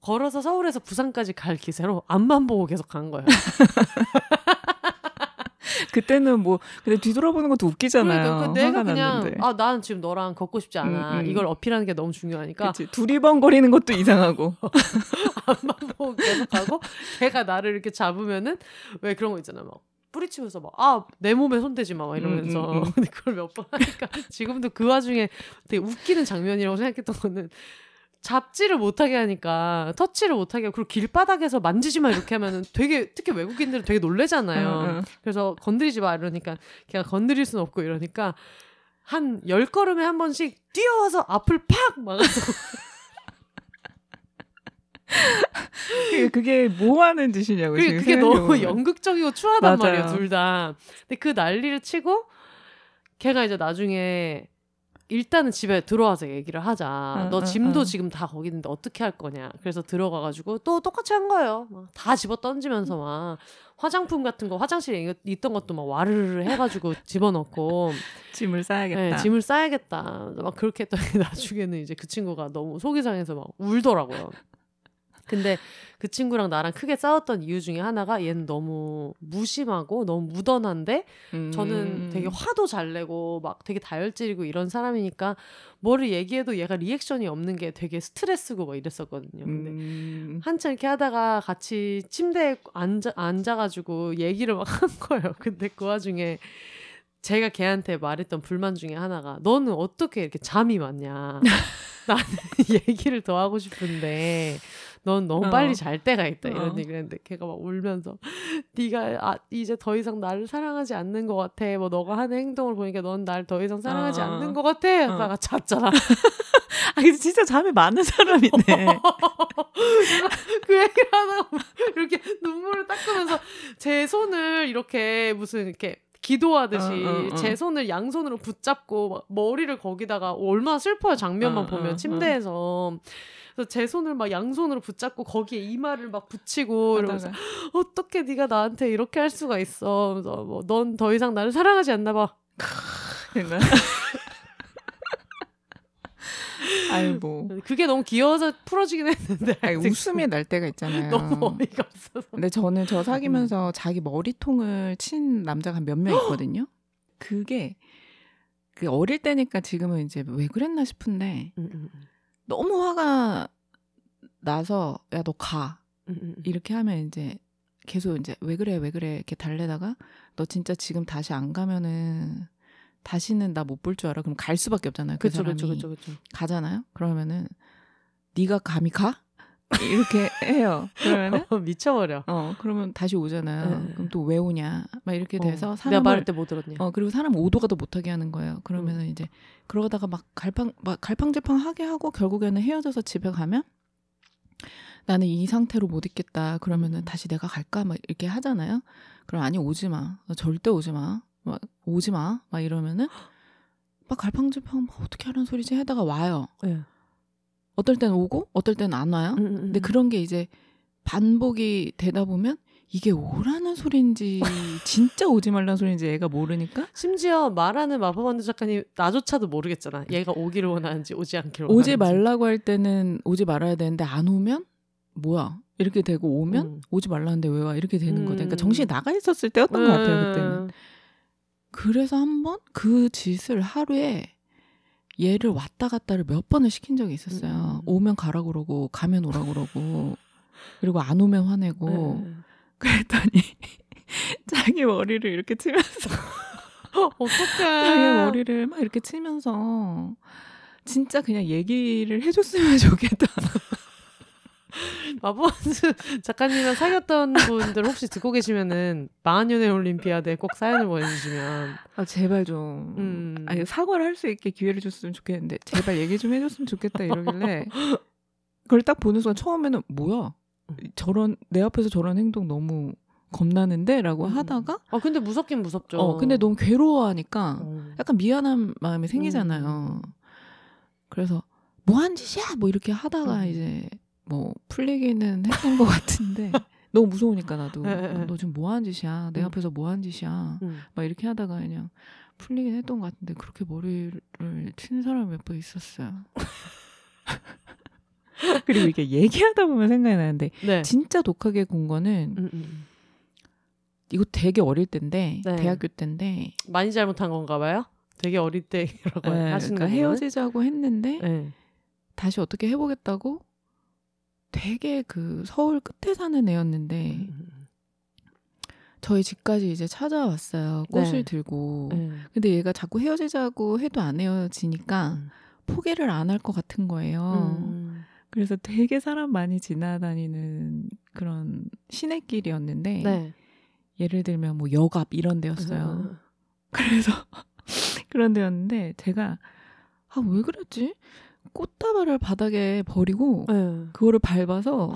걸어서 서울에서 부산까지 갈 기세로 앞만 보고 계속 간 거예요. 그때는 뭐 근데 뒤돌아보는 것도 웃기잖아요. 그러니까 그 내가 그냥. 아 나는 지금 너랑 걷고 싶지 않아. 음, 음. 이걸 어필하는 게 너무 중요하니까 그치. 두리번거리는 것도 이상하고. 앞만 보고 계속 가고 걔가 나를 이렇게 잡으면은 왜 그런 거 있잖아 막 뿌리치면서 막 아 내 몸에 손대지 마막 이러면서 음, 음, 음. 근데 그걸 몇 번 하니까 지금도 그 와중에 되게 웃기는 장면이라고 생각했던 거는 잡지를 못하게 하니까 터치를 못하게 하고 그리고 길바닥에서 만지지 마 이렇게 하면은 되게 특히 외국인들은 되게 놀래잖아요. 응, 응. 그래서 건드리지 마 이러니까 걔가 건드릴 순 없고 이러니까 한 열 걸음에 한 번씩 뛰어와서 앞을 팍 막아서 그게, 그게 뭐 하는 짓이냐고. 그게, 지금 그게 너무 생각해보면. 연극적이고 추하단 맞아요. 말이에요 둘 다. 근데 그 난리를 치고 걔가 이제 나중에 일단은 집에 들어와서 얘기를 하자. 응, 너 응, 짐도 응. 지금 다 거기 있는데 어떻게 할 거냐. 그래서 들어가가지고 또 똑같이 한 거예요. 막 다 집어 던지면서 막 화장품 같은 거 화장실에 있- 있던 것도 막 와르르 해가지고 집어넣고 짐을 싸야겠다. 네, 짐을 싸야겠다. 막 그렇게 했더니 나중에는 이제 그 친구가 너무 속이 상해서 막 울더라고요. 근데 그 친구랑 나랑 크게 싸웠던 이유 중에 하나가 얘는 너무 무심하고 너무 무던한데 음. 저는 되게 화도 잘 내고 막 되게 다혈질이고 이런 사람이니까 뭐를 얘기해도 얘가 리액션이 없는 게 되게 스트레스고 막 이랬었거든요. 근데 음. 한참 이렇게 하다가 같이 침대에 앉아, 앉아가지고 얘기를 막 한 거예요. 근데 그 와중에 제가 걔한테 말했던 불만 중에 하나가 너는 어떻게 이렇게 잠이 많냐. 나는 얘기를 더 하고 싶은데 넌 너무 어. 빨리 잘 때가 있다 이런 어. 얘기를 했는데 걔가 막 울면서 네가 아, 이제 더 이상 나를 사랑하지 않는 것 같아 뭐 너가 하는 행동을 보니까 넌 날 더 이상 사랑하지 어. 않는 것 같아 하다가 잤잖아 아, 근데 진짜 잠이 많은 사람이네. 그 얘기를 하다가 이렇게 눈물을 닦으면서 제 손을 이렇게 무슨 이렇게 기도하듯이 어, 어, 어. 제 손을 양손으로 붙잡고 막 머리를 거기다가 얼마나 슬퍼요 장면만 어, 보면 어, 침대에서 그래서 제 손을 막 양손으로 붙잡고 거기에 이마를 막 붙이고 이러면서. 어떻게 네가 나한테 이렇게 할 수가 있어 그래서 뭐 넌 더 이상 나를 사랑하지 않나 봐 그랬나? 아이 뭐 그게 너무 귀여워서 풀어지긴 했는데 아니, 웃음이 날 때가 있잖아요. 너무 어이가 없어서 근데 저는 저 음. 사귀면서 자기 머리통을 친 남자가 한 몇 명 있거든요. 그게 그 어릴 때니까 지금은 이제 왜 그랬나 싶은데 음, 음, 음. 너무 화가 나서 야 너 가. 음, 음, 음. 이렇게 하면 이제 계속 이제 왜 그래 왜 그래 이렇게 달래다가 너 진짜 지금 다시 안 가면은 다시는 나 못 볼 줄 알아. 그럼 갈 수밖에 없잖아요. 그 그쵸 사람이 그쵸 그쵸 그쵸 가잖아요. 그러면은 네가 감히 가? 이렇게 해요. 그러면은 어, 미쳐버려. 어 그러면 다시 오잖아요. 네. 그럼 또 왜 오냐? 막 이렇게 돼서 어, 사람을 말할 때 못 들었냐. 어 그리고 사람 오도 가도 못하게 하는 거예요. 그러면은 음. 이제 그러다가 막 갈팡 막 갈팡질팡 하게 하고 결국에는 헤어져서 집에 가면 나는 이 상태로 못 있겠다. 그러면은 음. 다시 내가 갈까? 막 이렇게 하잖아요. 그럼 아니 오지 마. 너 절대 오지 마. 막 오지 마. 막 이러면은 막 갈팡질팡 막 어떻게 하는 소리지 하다가 와요. 네. 어떨 땐 오고 어떨 땐 안 와요. 음, 음, 근데 음. 그런 게 이제 반복이 되다 보면 이게 오라는 소리인지 진짜 오지 말라는 소리인지 애가 모르니까 심지어 말하는 마법원두 작가님 나조차도 모르겠잖아. 얘가 오기를 원하는지 오지 않기를 원하는지. 오지 말라고 할 때는 오지 말아야 되는데 안 오면 뭐야 이렇게 되고 오면 음. 오지 말라는데 왜 와 이렇게 되는 거다. 그러니까 음. 정신이 나가 있었을 때였던 것 같아요 그때는. 음. 그래서 한번 그 짓을 하루에 얘를 왔다 갔다를 몇 번을 시킨 적이 있었어요. 음. 오면 가라 그러고 가면 오라 그러고 그리고 안 오면 화내고 음. 그랬더니 자기 머리를 이렇게 치면서 어떡해. 자기 머리를 막 이렇게 치면서 진짜 그냥 얘기를 해줬으면 좋겠다. 마법원두 작가님이랑 사귀었던 분들 혹시 듣고 계시면은 마한연애 올림피아드에 꼭 사연을 보내주시면. 아 제발 좀 음. 아니 사과를 할 수 있게 기회를 줬으면 좋겠는데 제발 얘기 좀 해줬으면 좋겠다 이러길래 그걸 딱 보는 순간 처음에는 뭐야 저런 내 앞에서 저런 행동 너무 겁나는데라고 음. 하다가 아 근데 무섭긴 무섭죠. 어 근데 너무 괴로워하니까 어. 약간 미안한 마음이 생기잖아요. 그래서 뭐한 짓이야 뭐 이렇게 하다가 음. 이제 뭐 풀리기는 했던 것 같은데 너무 무서우니까 나도 에. 너 지금 뭐한 짓이야 내 음. 앞에서 뭐한 짓이야 음. 막 이렇게 하다가 그냥 풀리긴 했던 것 같은데 그렇게 머리를 친 사람이 몇 번 있었어요. 그리고 이게 얘기하다 보면 생각이 나는데 네. 진짜 독하게 군 거는 음, 음. 이거 되게 어릴 때인데 네. 대학교 때인데 많이 잘못한 건가 봐요. 되게 어릴 때라고 네, 하시는 그러니까 거 헤어지자고 했는데 네. 다시 어떻게 해보겠다고 되게 그 서울 끝에 사는 애였는데 음, 저희 집까지 이제 찾아왔어요 꽃을 네. 들고 네. 근데 얘가 자꾸 헤어지자고 해도 안 헤어지니까 음. 포기를 안 할 것 같은 거예요 음. 그래서 되게 사람 많이 지나다니는 그런 시내길이었는데 네. 예를 들면 뭐 역앞 이런 데였어요 그래서 그런 데였는데 제가 아 왜 그랬지 꽃다발을 바닥에 버리고 네. 그거를 밟아서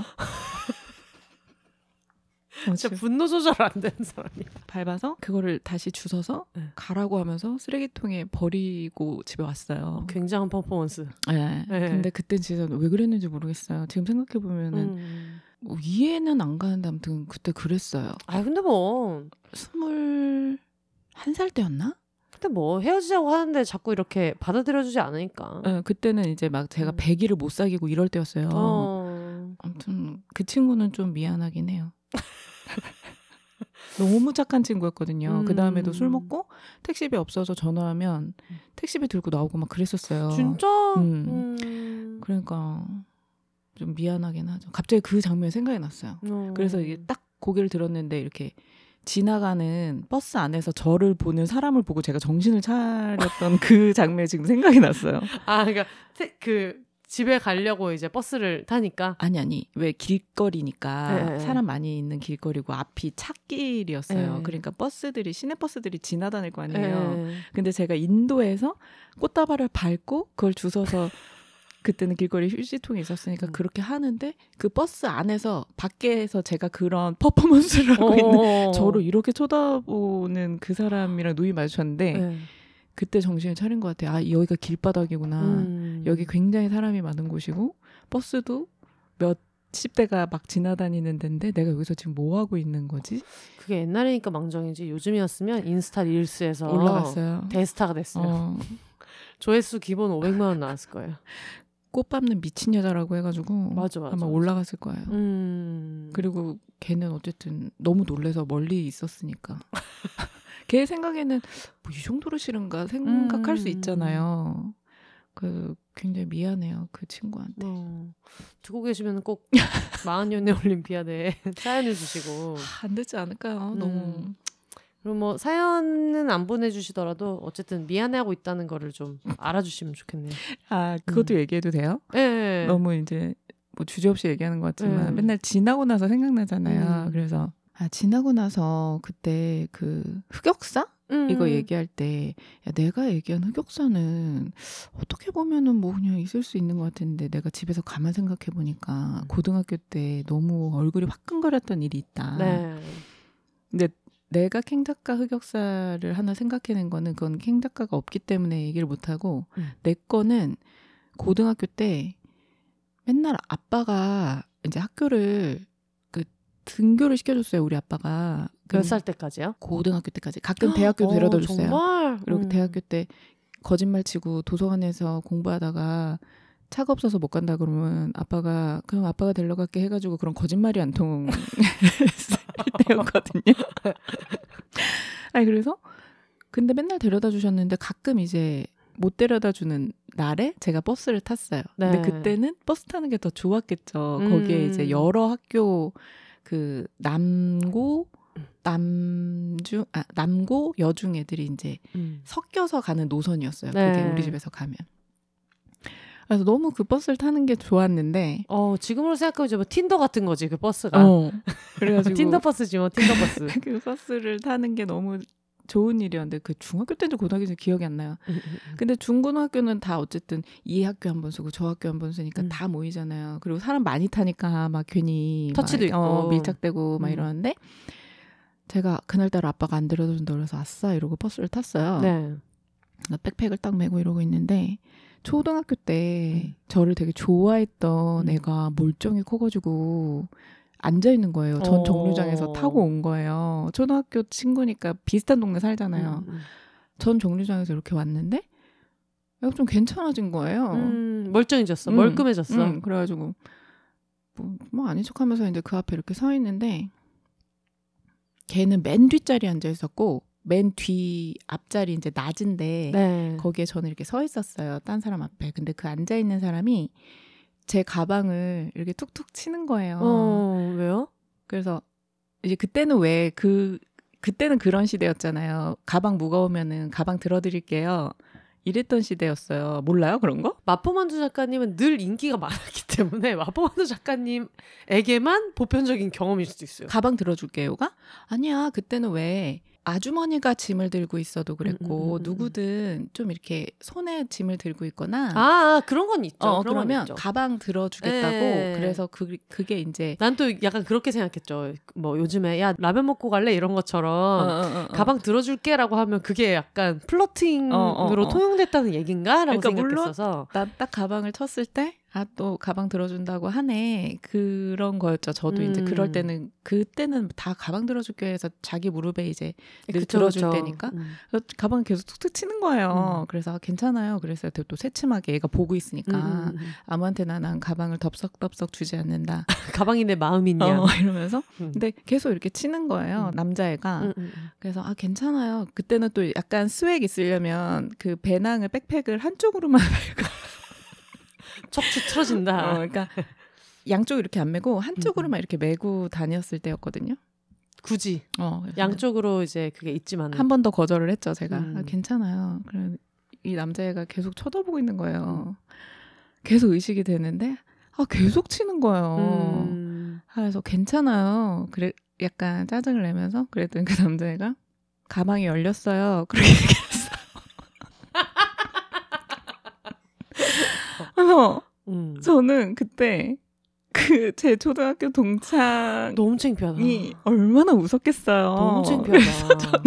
어, 진짜 분노 조절 안 되는 사람이. 밟아서 그거를 다시 주워서 네. 가라고 하면서 쓰레기통에 버리고 집에 왔어요. 굉장한 퍼포먼스. 네. 네. 근데 그때 진짜 왜 그랬는지 모르겠어요. 지금 생각해 보면은 음. 뭐 이해는 안 가는데 아무튼 그때 그랬어요. 아 근데 뭐 스물 한 살 때였나? 근데 뭐 헤어지자고 하는데 자꾸 이렇게 받아들여주지 않으니까. 네, 그때는 이제 막 제가 음. 배기를 못 사귀고 이럴 때였어요. 어. 아무튼 그 친구는 좀 미안하긴 해요. 너무 착한 친구였거든요. 음. 그 다음에도 술 먹고 택시비 없어서 전화하면 택시비 들고 나오고 막 그랬었어요. 진짜. 음. 음. 그러니까 좀 미안하긴 하죠. 갑자기 그 장면이 생각이 났어요. 어. 그래서 이게 딱 고개를 들었는데 이렇게 지나가는 버스 안에서 저를 보는 사람을 보고 제가 정신을 차렸던 그 장면이 지금 생각이 났어요. 아 그러니까 태- 그 집에 가려고 이제 버스를 타니까. 아니 아니 왜 길거리니까 네, 네. 사람 많이 있는 길거리고 앞이 찻길이었어요. 네. 그러니까 버스들이 시내 버스들이 지나다닐 거 아니에요. 예. 근데 제가 인도에서 꽃다발을 밟고 그걸 주워서 그때는 길거리 휴지통이 있었으니까 음. 그렇게 하는데 그 버스 안에서 밖에서 제가 그런 퍼포먼스를 하고 있는 어. 저를 이렇게 쳐다보는 그 사람이랑 눈이 마주쳤는데 예. 그때 정신을 차린 것 같아요. 아 여기가 길바닥이구나. 음. 여기 굉장히 사람이 많은 곳이고 버스도 몇 십 대가 막 지나다니는 데인데 내가 여기서 지금 뭐 하고 있는 거지? 그게 옛날이니까 망정이지 요즘이었으면 인스타 릴스에서 올라갔어요. 대스타가 됐어요. 어, 조회수 기본 500만 원 나왔을 거예요. 꽃 밟는 미친 여자라고 해가지고 맞아, 맞아, 아마. 올라갔을 거예요. 음. 그리고 걔는 어쨌든 너무 놀래서 멀리 있었으니까 걔 생각에는 뭐 이 정도로 싫은가 생각할 수 음. 있잖아요. 그 굉장히 미안해요 그 친구한테. 어, 듣고 계시면 꼭 마흔 연애 올림피아드에 사연을 주시고 안 되지 않을까요? 음. 너무 그리고 뭐 사연은 안 보내주시더라도 어쨌든 미안해하고 있다는 거를 좀 알아주시면 좋겠네요. 아 그것도 음. 얘기해도 돼요? 예. 네. 너무 이제 뭐 주제 없이 얘기하는 것 같지만 음. 맨날 지나고 나서 생각나잖아요. 음. 그래서 아 지나고 나서 그때 그 흑역사 음. 이거 얘기할 때 야, 내가 얘기한 흑역사는 어떻게 보면은 뭐 그냥 있을 수 있는 것 같은데 내가 집에서 가만 생각해 보니까 음. 고등학교 때 너무 얼굴이 화끈거렸던 일이 있다. 네. 근데 내가 캥 작가 흑역사를 하나 생각해낸 거는 그건 캥 작가가 없기 때문에 얘기를 못 하고 음. 내 거는 고등학교 때 맨날 아빠가 이제 학교를 그 등교를 시켜줬어요. 우리 아빠가 몇 살 때까지요? 고등학교 때까지 가끔 대학교 도 데려다 줬어요. 정말? 그리고 음. 대학교 때 거짓말 치고 도서관에서 공부하다가 차가 없어서 못 간다 그러면 아빠가 그럼 아빠가 데리러 갈게 해가지고 그런 거짓말이 안 통했을 때였거든요. 아니 그래서 근데 맨날 데려다 주셨는데 가끔 이제 못 데려다 주는 날에 제가 버스를 탔어요. 근데 네. 그때는 버스 타는 게 더 좋았겠죠. 음. 거기에 이제 여러 학교 그 남고 남중 아 남고 여중 애들이 이제 음. 섞여서 가는 노선이었어요. 네. 그게 우리 집에서 가면. 그래서 너무 그 버스를 타는 게 좋았는데. 어 지금으로 생각해보면 뭐 Tinder 같은 거지 그 버스가. 어. 그래가지고 Tinder 버스지 뭐 Tinder 버스. 그 버스를 타는 게 너무 좋은 일이었는데 그 중학교 때인지 고등학교 때인지 기억이 안 나요. 음, 음, 음. 근데 중고등학교는 다 어쨌든 이 학교 한 번 쓰고 저 학교 한 번 쓰니까 음. 다 모이잖아요. 그리고 사람 많이 타니까 막 괜히 터치도 막, 있고. 어, 밀착되고 막 음. 이러는데 제가 그날따라 아빠가 안 들어준다 그래서 아싸 이러고 버스를 탔어요. 네. 나 백팩을 딱 메고 이러고 있는데 초등학교 때 음. 저를 되게 좋아했던 음. 애가 멀쩡히 커가지고 앉아 있는 거예요. 전 어. 정류장에서 타고 온 거예요. 초등학교 친구니까 비슷한 동네 살잖아요. 음, 전 정류장에서 이렇게 왔는데 애가 좀 괜찮아진 거예요. 음, 멀쩡해졌어. 음. 멀끔해졌어. 응, 그래가지고 뭐, 뭐 아닌 척하면서 이제 그 앞에 이렇게 서 있는데 걔는 맨 뒷자리에 앉아 있었고 맨 뒤 앞자리 이제 낮은데 네. 거기에 저는 이렇게 서 있었어요. 딴 사람 앞에. 근데 그 앉아 있는 사람이 제 가방을 이렇게 툭툭 치는 거예요. 어 왜요? 그래서 이제 그때는 왜 그 그때는 그런 시대였잖아요. 가방 무거우면은 가방 들어드릴게요. 이랬던 시대였어요. 몰라요 그런 거? 마포만두 작가님은 늘 인기가 많았기 때문에 마포만두 작가님에게만 보편적인 경험일 수도 있어요. 가방 들어줄게요가? 아니야. 그때는 왜 아주머니가 짐을 들고 있어도 그랬고 음, 음, 음, 음. 누구든 좀 이렇게 손에 짐을 들고 있거나 아, 아, 그런 건 있죠. 어, 그런 건 그러면 있죠. 가방 들어주겠다고 예. 그래서 그 그게 이제 난 또 약간 그렇게 생각했죠. 뭐 요즘에 야 라면 먹고 갈래 이런 것처럼 어, 어, 어, 어. 가방 들어줄게라고 하면 그게 약간 플러팅으로 어. 통용됐다는 얘긴가라고 그러니까 생각했어서 나딱 가방을 쳤을 때, 아, 또 가방 들어준다고 하네. 그런 거였죠. 저도 이제 음. 그럴 때는, 그때는 다 가방 들어줄게 해서 자기 무릎에 이제 늘 그쵸, 들어줄 그쵸. 때니까. 음. 그래서 가방 계속 툭툭 치는 거예요. 음. 그래서 아, 괜찮아요. 그래서 또 새침하게 얘가 보고 있으니까. 음, 음, 음. 아무한테나 난 가방을 덥석덥석 주지 않는다. 가방이 내 마음이냐. 어, 이러면서. 음. 근데 계속 이렇게 치는 거예요. 음. 남자애가. 그래서 아 괜찮아요. 그때는 또 약간 스웩 있으려면 그 배낭을 백팩을 한쪽으로만 척추 틀어진다. 어, 그러니까 양쪽 이렇게 안 메고 한쪽으로만 이렇게 메고 다녔을 때였거든요. 굳이 어, 양쪽으로 이제 그게 있지만 한 번 더 거절을 했죠. 제가 음. 아, 괜찮아요. 그래 이 남자애가 계속 쳐다보고 있는 거예요. 계속 의식이 되는데 아 계속 치는 거예요. 음. 그래서 괜찮아요. 그래 약간 짜증을 내면서 그랬더니 그 남자애가 가방이 열렸어요. 그렇게 얘기했어. 그래서 음. 저는 그때 그 제 초등학교 동창이 너무 창피하다. 얼마나 웃었겠어요. 너무 창피하다.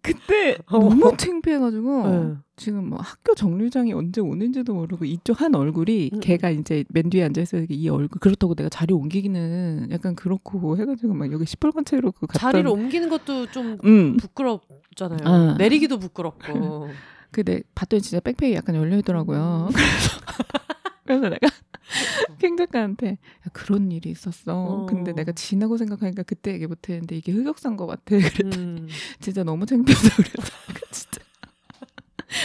그때 어. 너무 창피해가지고 네. 지금 뭐 학교 정류장이 언제 오는지도 모르고 이쪽 한 얼굴이 음. 걔가 이제 맨 뒤에 앉아 있어요. 이 얼굴 그렇다고 내가 자리 옮기기는 약간 그렇고 해가지고 막 여기 시뻘건 채로 그 자리를 옮기는 것도 좀 음 부끄럽잖아요. 아. 내리기도 부끄럽고. 근데 봤더니 진짜 백팩이 약간 열려 있더라고요. 음. 그래서 그래서 내가 캥 작가한테 야, 그런 일이 있었어. 어. 근데 내가 지나고 생각하니까 그때 얘기 못했는데 이게 흑역사인 것 같아. 그랬더니 음. 진짜 너무 창피해서 그랬어. 진짜.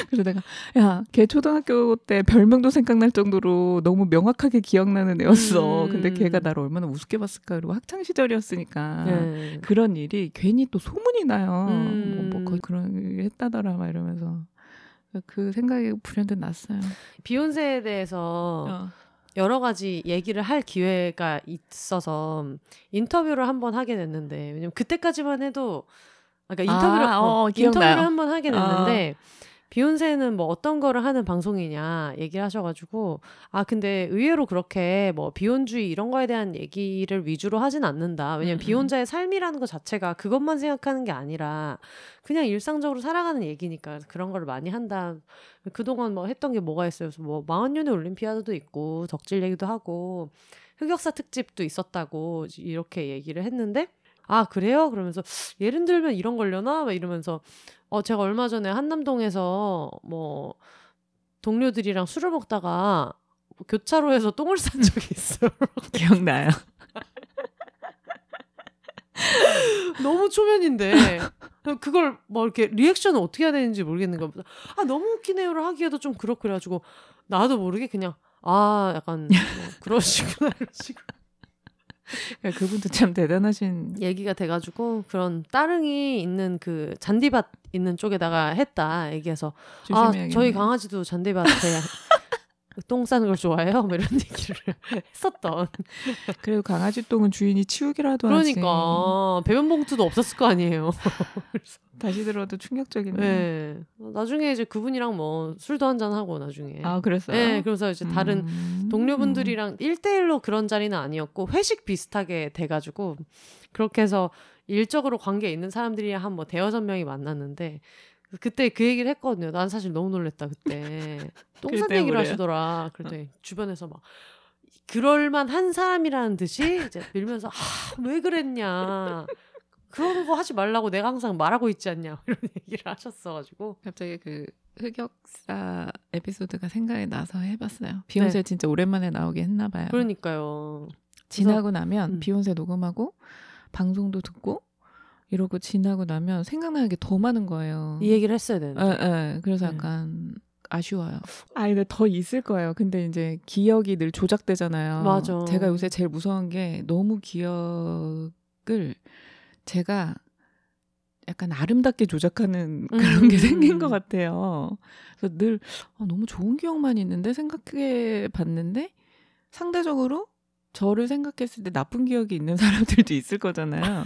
그래서 내가 야, 걔 초등학교 때 별명도 생각날 정도로 너무 명확하게 기억나는 애였어. 음. 근데 걔가 나를 얼마나 우습게 봤을까. 그리고 학창 시절이었으니까 네. 그런 일이 괜히 또 소문이 나요. 음. 뭐, 뭐 거의 그런 일 했다더라 막 이러면서 그 생각이 불현듯 났어요. 비욘세에 대해서 어. 여러 가지 얘기를 할 기회가 있어서 인터뷰를 한번 하게 됐는데 왜냐면 그때까지만 해도 그러니까 인터뷰를 아, 어, 어. 인터뷰를 한번 하게 됐는데 비욘세는 뭐 어떤 거를 하는 방송이냐 얘기를 하셔가지고 아 근데 의외로 그렇게 뭐 비혼주의 이런 거에 대한 얘기를 위주로 하진 않는다. 왜냐면 음, 음. 비혼자의 삶이라는 것 자체가 그것만 생각하는 게 아니라 그냥 일상적으로 살아가는 얘기니까 그런 걸 많이 한다. 그동안 뭐 했던 게 뭐가 있어요? 그래서 뭐 망원년의 올림피아드도 있고 덕질 얘기도 하고 흑역사 특집도 있었다고 이렇게 얘기를 했는데 아 그래요? 그러면서 예를 들면 이런 걸려나? 막 이러면서 어 제가 얼마 전에 한남동에서 뭐 동료들이랑 술을 먹다가 교차로에서 똥을 싼 적이 있어요. 기억나요. 너무 초면인데 그걸 뭐 이렇게 리액션을 어떻게 해야 되는지 모르겠는 거야. 아 너무 웃기네요를 하기에도 좀 그렇고 그래가지고 나도 모르게 그냥 아 약간 뭐 그러시구나 이런 식으로 그분도 참 대단하신. 얘기가 돼가지고 그런 따릉이 있는 그 잔디밭 있는 쪽에다가 했다 얘기해서 아. 저희 강아지도 잔디밭에 똥 싸는 걸 좋아해요. 뭐 이런 얘기를 했었던. 그래도 강아지 똥은 주인이 치우기라도 하지. 그러니까 배변 봉투도 없었을 거 아니에요. 다시 들어도 충격적이네. 네. 나중에 이제 그분이랑 뭐 술도 한잔 하고 나중에. 아 그랬어요. 네, 그래서 이제 다른 음. 동료분들이랑 1대1로 그런 자리는 아니었고 회식 비슷하게 돼가지고 그렇게 해서 일적으로 관계에 있는 사람들이랑 한뭐 대여섯 명이 만났는데 그때 그 얘기를 했거든요. 난 사실 너무 놀랬다 그때. 똥싼 얘기를 뭐래요? 하시더라. 그랬더니 주변에서 막 그럴만 한 사람이라는 듯이 이제 밀면서 아, 왜 그랬냐. 그런 거 하지 말라고 내가 항상 말하고 있지 않냐. 이런 얘기를 하셨어가지고. 갑자기 그 흑역사 에피소드가 생각이 나서 해봤어요. 비욘세 진짜 오랜만에 나오게 했나 봐요. 네. 그러니까요. 지나고 나면 음. 비욘세 녹음하고 방송도 듣고 이러고 지나고 나면 생각나는 게 더 많은 거예요. 이 얘기를 했어야 되는데. 예, 예. 그래서 네. 약간 아쉬워요. 아, 근데 더 있을 거예요. 근데 이제 기억이 늘 조작되잖아요. 맞아. 제가 요새 제일 무서운 게 너무 기억을 제가 약간 아름답게 조작하는 그런 게 음. 생긴 것 같아요. 그래서 늘 아, 너무 좋은 기억만 있는데 생각해 봤는데 상대적으로 저를 생각했을 때 나쁜 기억이 있는 사람들도 있을 거잖아요.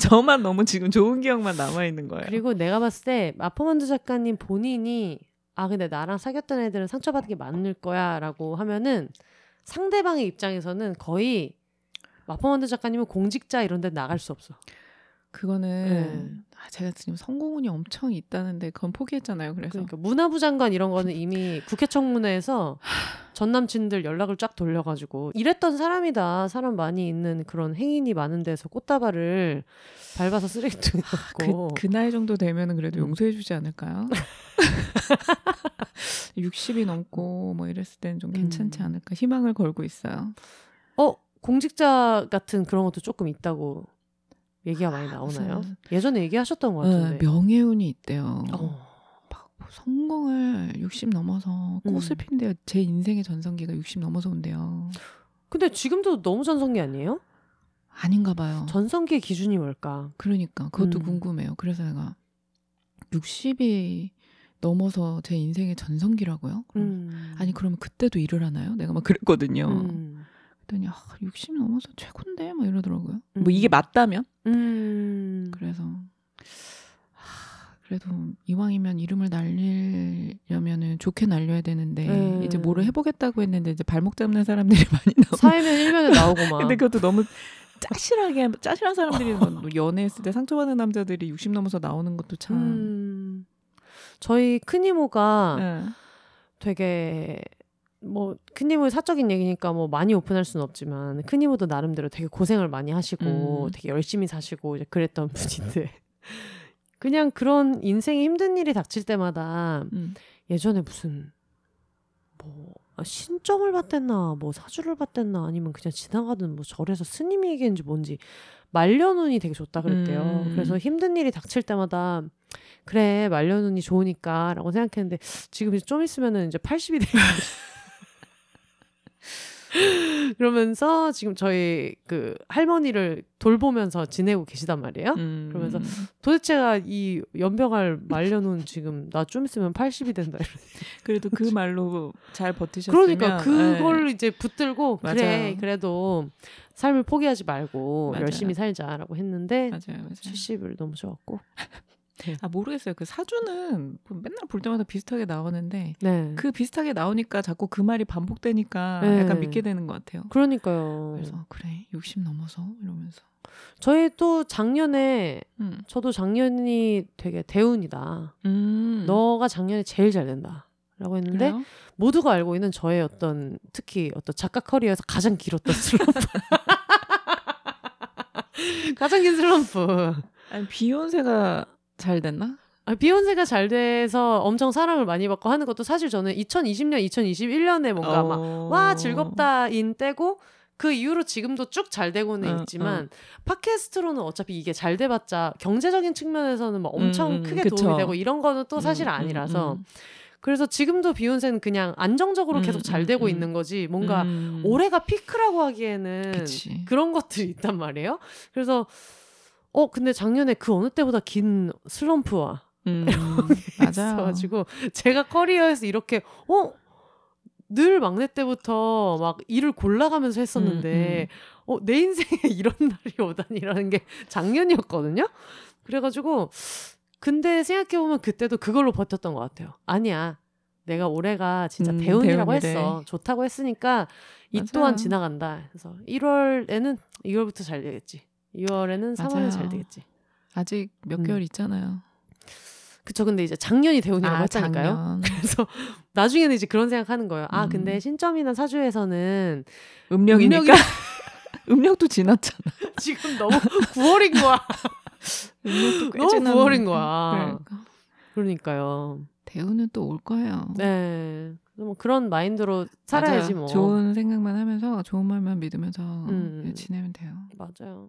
저만 너무 지금 좋은 기억만 남아 있는 거예요. 그리고 내가 봤을 때 마포만두 작가님 본인이 아 근데 나랑 사귀었던 애들은 상처받은 게 많을 거야라고 하면은 상대방의 입장에서는 거의 마포만두 작가님은 공직자 이런 데 나갈 수 없어. 그거는 네. 아, 제가 지금 성공운이 엄청 있다는데 그건 포기했잖아요. 그래서 그러니까 문화부 장관 이런 거는 이미 국회 청문회에서 전 남친들 연락을 쫙 돌려가지고 이랬던 사람이다. 사람 많이 있는 그런 행인이 많은 데서 꽃다발을 밟아서 쓰레기통에 그, 넣고 그 나이 정도 되면은 그래도 음. 용서해주지 않을까요? 60이 넘고 뭐 이랬을 때는 좀 괜찮지 음. 않을까 희망을 걸고 있어요. 어 공직자 같은 그런 것도 조금 있다고 얘기가 많이 아, 나오나요? 무슨- 예전에 얘기하셨던 것 네, 같은데. 명예운이 있대요. 어. 막 성공을 60 넘어서 꽃을 음. 핀대요. 제 인생의 전성기가 60 넘어서 온대요. 근데 지금도 너무 전성기 아니에요? 아닌가 봐요. 전성기의 기준이 뭘까? 그러니까 그것도 음. 궁금해요. 그래서 내가 60이 넘어서 제 인생의 전성기라고요? 그럼 음. 아니 그러면 그때도 일을 하나요? 내가 막 그랬거든요. 음. 그랬더니 아, 60 넘어서 최고인데 막 이러더라고요. 음. 뭐 이게 맞다면? 음. 그래서 하, 그래도 이왕이면 이름을 날리려면은 좋게 날려야 되는데 음. 이제 뭐를 해보겠다고 했는데 이제 발목 잡는 사람들이 많이 나오고. 사회면 일면에 나오고만. 근데 그것도 너무 짜실하게 짜실한 사람들이 뭐 연애했을 때 상처받는 남자들이 60 넘어서 나오는 것도 참. 음. 저희 큰 이모가 예. 되게 뭐 큰이모의 사적인 얘기니까 뭐 많이 오픈할 수는 없지만 큰이모도 나름대로 되게 고생을 많이 하시고 음. 되게 열심히 사시고 이제 그랬던 분인데 그냥 그런 인생에 힘든 일이 닥칠 때마다 음. 예전에 무슨 뭐 아, 신점을 받댔나 뭐 사주를 받댔나 아니면 그냥 지나가던 뭐 절에서 스님이 얘기했는지 뭔지 말려눈이 되게 좋다 그랬대요. 음. 그래서 힘든 일이 닥칠 때마다 그래 말려눈이 좋으니까라고 생각했는데 지금 이제 좀 있으면은 이제 80이 되는 그러면서 지금 저희 그 할머니를 돌보면서 지내고 계시단 말이에요. 음. 그러면서 도대체가 이 연병할 말려놓은 지금 나 좀 있으면 80이 된다. 그래도 그 말로 잘 버티셨으면 그러니까 예. 그걸 이제 붙들고 그래 맞아요. 그래도 삶을 포기하지 말고 맞아요. 열심히 살자라고 했는데 맞아요, 맞아요. 70을 너무 좋았고 아 모르겠어요. 그 사주는 뭐 맨날 볼 때마다 비슷하게 나오는데 네. 그 비슷하게 나오니까 자꾸 그 말이 반복되니까 네. 약간 믿게 되는 것 같아요. 그러니까요. 그래서 그래 60 넘어서 이러면서. 저희 또 작년에 음. 저도 작년이 되게 대운이다. 음. 너가 작년에 제일 잘 된다. 라고 했는데 그래요? 모두가 알고 있는 저의 어떤 특히 어떤 작가 커리어에서 가장 길었던 슬럼프. 가장 긴 슬럼프. 아니 비욘세가 잘 됐나? 아, 비욘세가 잘 돼서 엄청 사랑을 많이 받고 하는 것도 사실 저는 2020년, 2021년에 뭔가 막 어. 와 즐겁다인 때고 그 이후로 지금도 쭉 잘 되고는 응, 있지만 팟캐스트로는 어차피 이게 잘 돼봤자 경제적인 측면에서는 막 엄청 음, 음, 크게 그쵸. 도움이 되고 이런 거는 또 사실 음, 아니라서 음, 그래서 지금도 비욘세는 그냥 안정적으로 음, 계속 잘 음, 되고 음. 있는 거지 뭔가 음. 올해가 피크라고 하기에는 그치. 그런 것들이 있단 말이에요. 그래서 어 근데 작년에 그 어느 때보다 긴 슬럼프와 음. 있어가지고 제가 커리어에서 이렇게 어 늘 막내 때부터 막 일을 골라가면서 했었는데 어내 인생에 이런 날이 오다니라는 게 작년이었거든요. 그래가지고 근데 생각해 보면 그때도 그걸로 버텼던 것 같아요. 아니야. 내가 올해가 진짜 음, 대운이라고 대운이래. 했어. 좋다고 했으니까 이 맞아요. 또한 지나간다. 그래서 1월에는 2월부터 잘 되겠지. 2월에는 3월에 맞아요. 잘 되겠지. 아직 몇 음. 개월 있잖아요. 그쵸. 근데 이제 작년이 대운이라고 아, 했다니까요. 작년. 그래서 나중에는 이제 그런 생각하는 거예요. 아 음. 근데 신점이나 사주에서는 음력이니까 음력도 지났잖아. 지금 너무 9월인 거야. 음력도 꽤 너무 지났는데. 9월인 거야. 그러니까. 그러니까요. 대우는 또 올 거예요. 네. 뭐 그런 마인드로 살아야지 맞아요. 뭐. 좋은 생각만 하면서 좋은 말만 믿으면서 음. 지내면 돼요. 맞아요.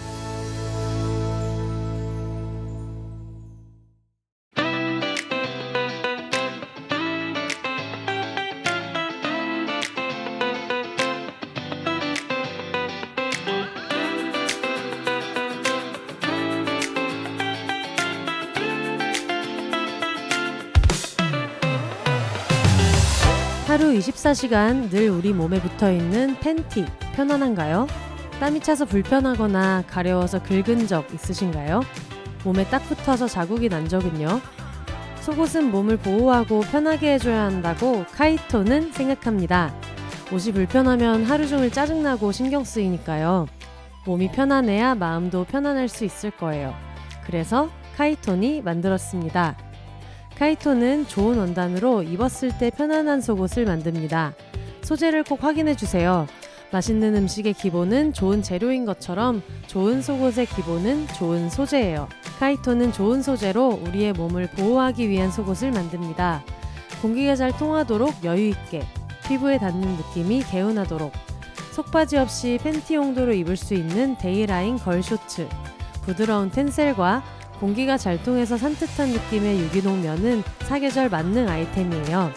24시간 늘 우리 몸에 붙어 있는 팬티 편안한가요? 땀이 차서 불편하거나 가려워서 긁은 적 있으신가요? 몸에 딱 붙어서 자국이 난 적은요? 속옷은 몸을 보호하고 편하게 해줘야 한다고 카이토는 생각합니다. 옷이 불편하면 하루 종일 짜증나고 신경 쓰이니까요. 몸이 편안해야 마음도 편안할 수 있을 거예요. 그래서 카이톤이 만들었습니다. 카이토는 좋은 원단으로 입었을 때 편안한 속옷을 만듭니다. 소재를 꼭 확인해 주세요. 맛있는 음식의 기본은 좋은 재료인 것처럼 좋은 속옷의 기본은 좋은 소재예요. 카이토는 좋은 소재로 우리의 몸을 보호하기 위한 속옷을 만듭니다. 공기가 잘 통하도록 여유 있게, 피부에 닿는 느낌이 개운하도록, 속바지 없이 팬티 용도로 입을 수 있는 데이라인 girl shorts, 부드러운 텐셀과 공기가 잘 통해서 산뜻한 느낌의 유기농 면은 사계절 만능 아이템이에요.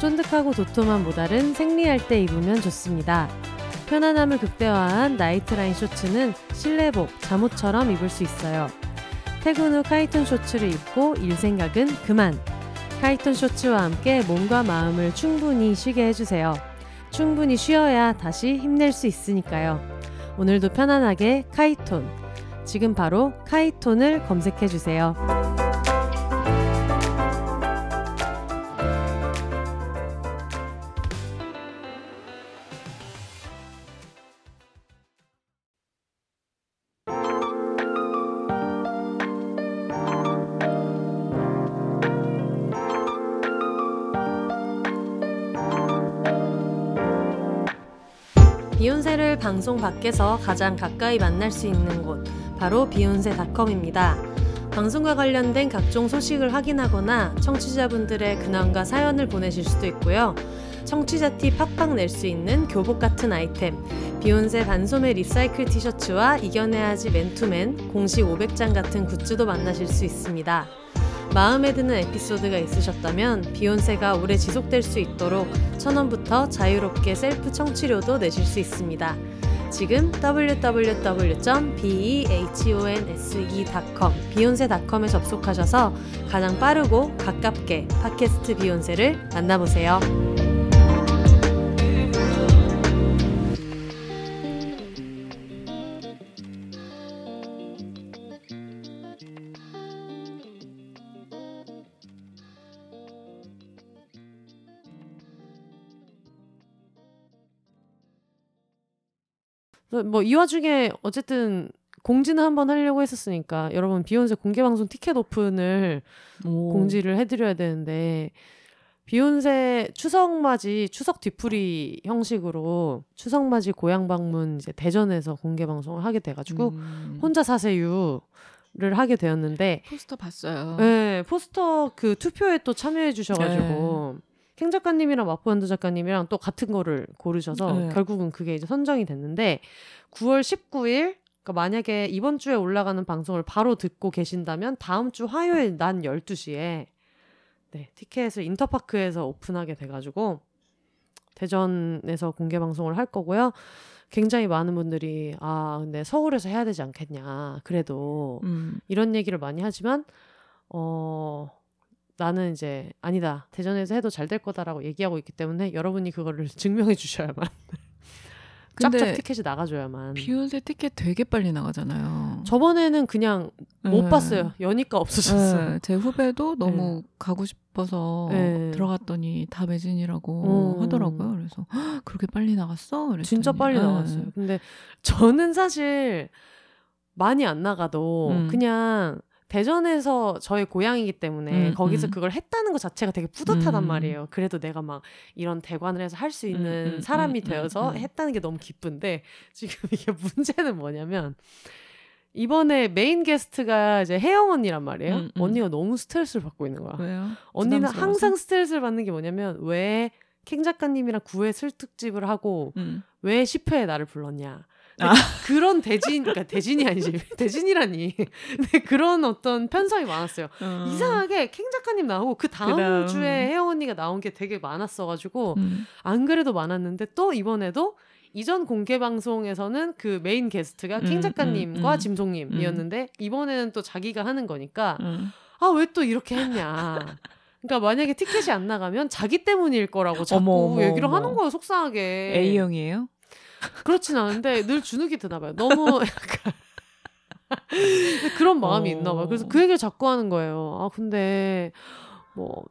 쫀득하고 도톰한 모달은 생리할 때 입으면 좋습니다. 편안함을 극대화한 나이트라인 쇼츠는 실내복, 잠옷처럼 입을 수 있어요. 퇴근 후 카이톤 쇼츠를 입고 일 생각은 그만. 카이톤 쇼츠와 함께 몸과 마음을 충분히 쉬게 해주세요. 충분히 쉬어야 다시 힘낼 수 있으니까요. 오늘도 편안하게 카이톤. 지금 바로 카이톤을 검색해 주세요. 비혼세를 방송 밖에서 가장 가까이 만날 수 있는 곳 바로 비혼세닷컴입니다. 방송과 관련된 각종 소식을 확인하거나 청취자분들의 근황과 사연을 보내실 수도 있고요. 청취자 티 팍팍 낼 수 있는 교복 같은 아이템, 비혼세 반소매 recycle 티셔츠와 이겨내야지 맨투맨, 공식 500장 같은 굿즈도 만나실 수 있습니다. 마음에 드는 에피소드가 있으셨다면 비혼세가 오래 지속될 수 있도록 천원부터 자유롭게 셀프 청취료도 내실 수 있습니다. 지금 www.behonse.com 비욘세닷컴에 접속하셔서 가장 빠르고 가깝게 팟캐스트 비욘세를 만나보세요. 뭐 이 와중에 어쨌든 공지는 한번 하려고 했었으니까 여러분 비욘세 공개 방송 티켓 오픈을 오. 공지를 해드려야 되는데 비욘세 추석 맞이 추석 뒤풀이 형식으로 추석 맞이 고향 방문 이제 대전에서 공개 방송을 하게 돼가지고 음. 혼자 사세요 를 하게 되었는데 포스터 봤어요. 네, 포스터 그 투표에 또 참여해 주셔가지고 캥 작가님이랑 마포현드 작가님이랑 또 같은 거를 고르셔서 네. 결국은 그게 이제 선정이 됐는데 9월 19일 그러니까 만약에 이번 주에 올라가는 방송을 바로 듣고 계신다면 다음 주 화요일 낮 12시에 네, 티켓을 인터파크에서 오픈하게 돼 가지고 대전에서 공개 방송을 할 거고요. 굉장히 많은 분들이 아 근데 서울에서 해야 되지 않겠냐 그래도 음. 이런 얘기를 많이 하지만 어 나는 이제 아니다 대전에서 해도 잘 될 거다라고 얘기하고 있기 때문에 여러분이 그거를 증명해 주셔야만 쫙쫙 근데 티켓이 나가줘야만 비욘세 티켓 되게 빨리 나가잖아요. 저번에는 그냥 못 네. 봤어요 연희가 없어졌어요 네, 제 후배도 너무 가고 싶어서 네. 들어갔더니 다 매진이라고 어. 하더라고요. 그래서 "헉, 그렇게 빨리 나갔어? 그랬더니, 진짜 빨리 네. 나갔어요 근데 저는 사실 많이 안 나가도 음. 그냥 대전에서 저의 고향이기 때문에 음, 거기서 음. 그걸 했다는 것 자체가 되게 뿌듯하단 음. 말이에요. 그래도 내가 막 이런 대관을 해서 할 수 있는 음, 음, 사람이 음, 되어서 음, 음. 했다는 게 너무 기쁜데 지금 이게 문제는 뭐냐면 이번에 메인 게스트가 이제 혜영 언니란 말이에요. 음, 음. 언니가 너무 스트레스를 받고 있는 거야. 왜요? 언니는 부담스러워서? 항상 스트레스를 받는 게 뭐냐면 왜 캥 작가님이랑 9회 슬특집을 하고 음. 왜 10회에 나를 불렀냐. 아. 그런 대진, 그러니까 대진이 아니지. 대진이라니. 근데 그런 어떤 편성이 많았어요. 어. 이상하게 캥 작가님 나오고 그 다음. 주에 혜영 언니가 나온 게 되게 많았어가지고 음. 안 그래도 많았는데 또 이번에도 이전 공개 방송에서는 그 메인 게스트가 음, 캥 작가님과 음, 음. 짐송님이었는데 이번에는 또 자기가 하는 거니까 음. 아왜 또 이렇게 했냐. 그러니까 만약에 티켓이 안 나가면 자기 때문일 거라고 자꾸 어머, 어머, 얘기를 어머. 하는 거예요 속상하게. A형이에요? 그렇진 않은데 늘 주눅이 드나 봐요. 너무 약간 그런 마음이 어. 있나 봐요. 그래서 그 얘기를 자꾸 하는 거예요. 아 근데 뭐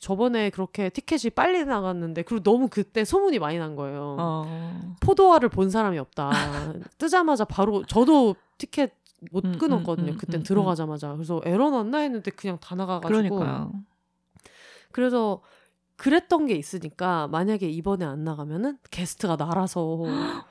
저번에 그렇게 티켓이 빨리 나갔는데 그리고 너무 그때 소문이 많이 난 거예요. 어. 포도화를 본 사람이 없다. 뜨자마자 바로 저도 티켓 못 음, 끊었거든요. 음, 음, 그땐 음, 들어가자마자. 그래서 에러 났나 했는데 그냥 다 나가가지고. 그러니까요. 그래서 그랬던 게 있으니까 만약에 이번에 안 나가면은 게스트가 날아서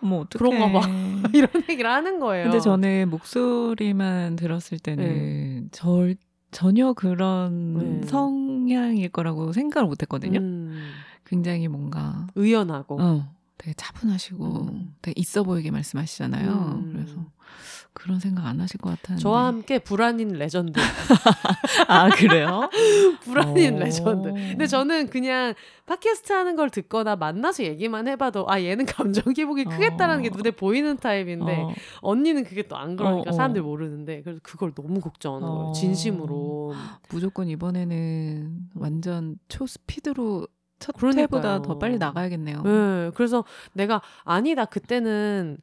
어떡해. 그런가 봐. 이런 얘기를 하는 거예요. 근데 저는 목소리만 들었을 때는 절 전혀 그런 네. 성향일 거라고 생각을 못 했거든요. 음, 굉장히 뭔가 의연하고 어, 되게 차분하시고 음. 되게 있어 보이게 말씀하시잖아요. 음. 그래서 그런 생각 안 하실 것 같았는데. 저와 함께 불안인 레전드. 아 그래요? 불안인 오. 레전드. 근데 저는 그냥 팟캐스트 하는 걸 듣거나 만나서 얘기만 해봐도 아 얘는 감정 기복이 크겠다라는 게 어. 눈에 보이는 타입인데 어, 언니는 그게 또 안 그러니까 어, 어. 사람들 모르는데 그래서 그걸 너무 걱정하는 거예요. 어. 진심으로. 무조건 이번에는 완전 초 스피드로 첫 그러니까요. 회보다 더 빨리 나가야겠네요. 네, 그래서 내가 아니다 그때는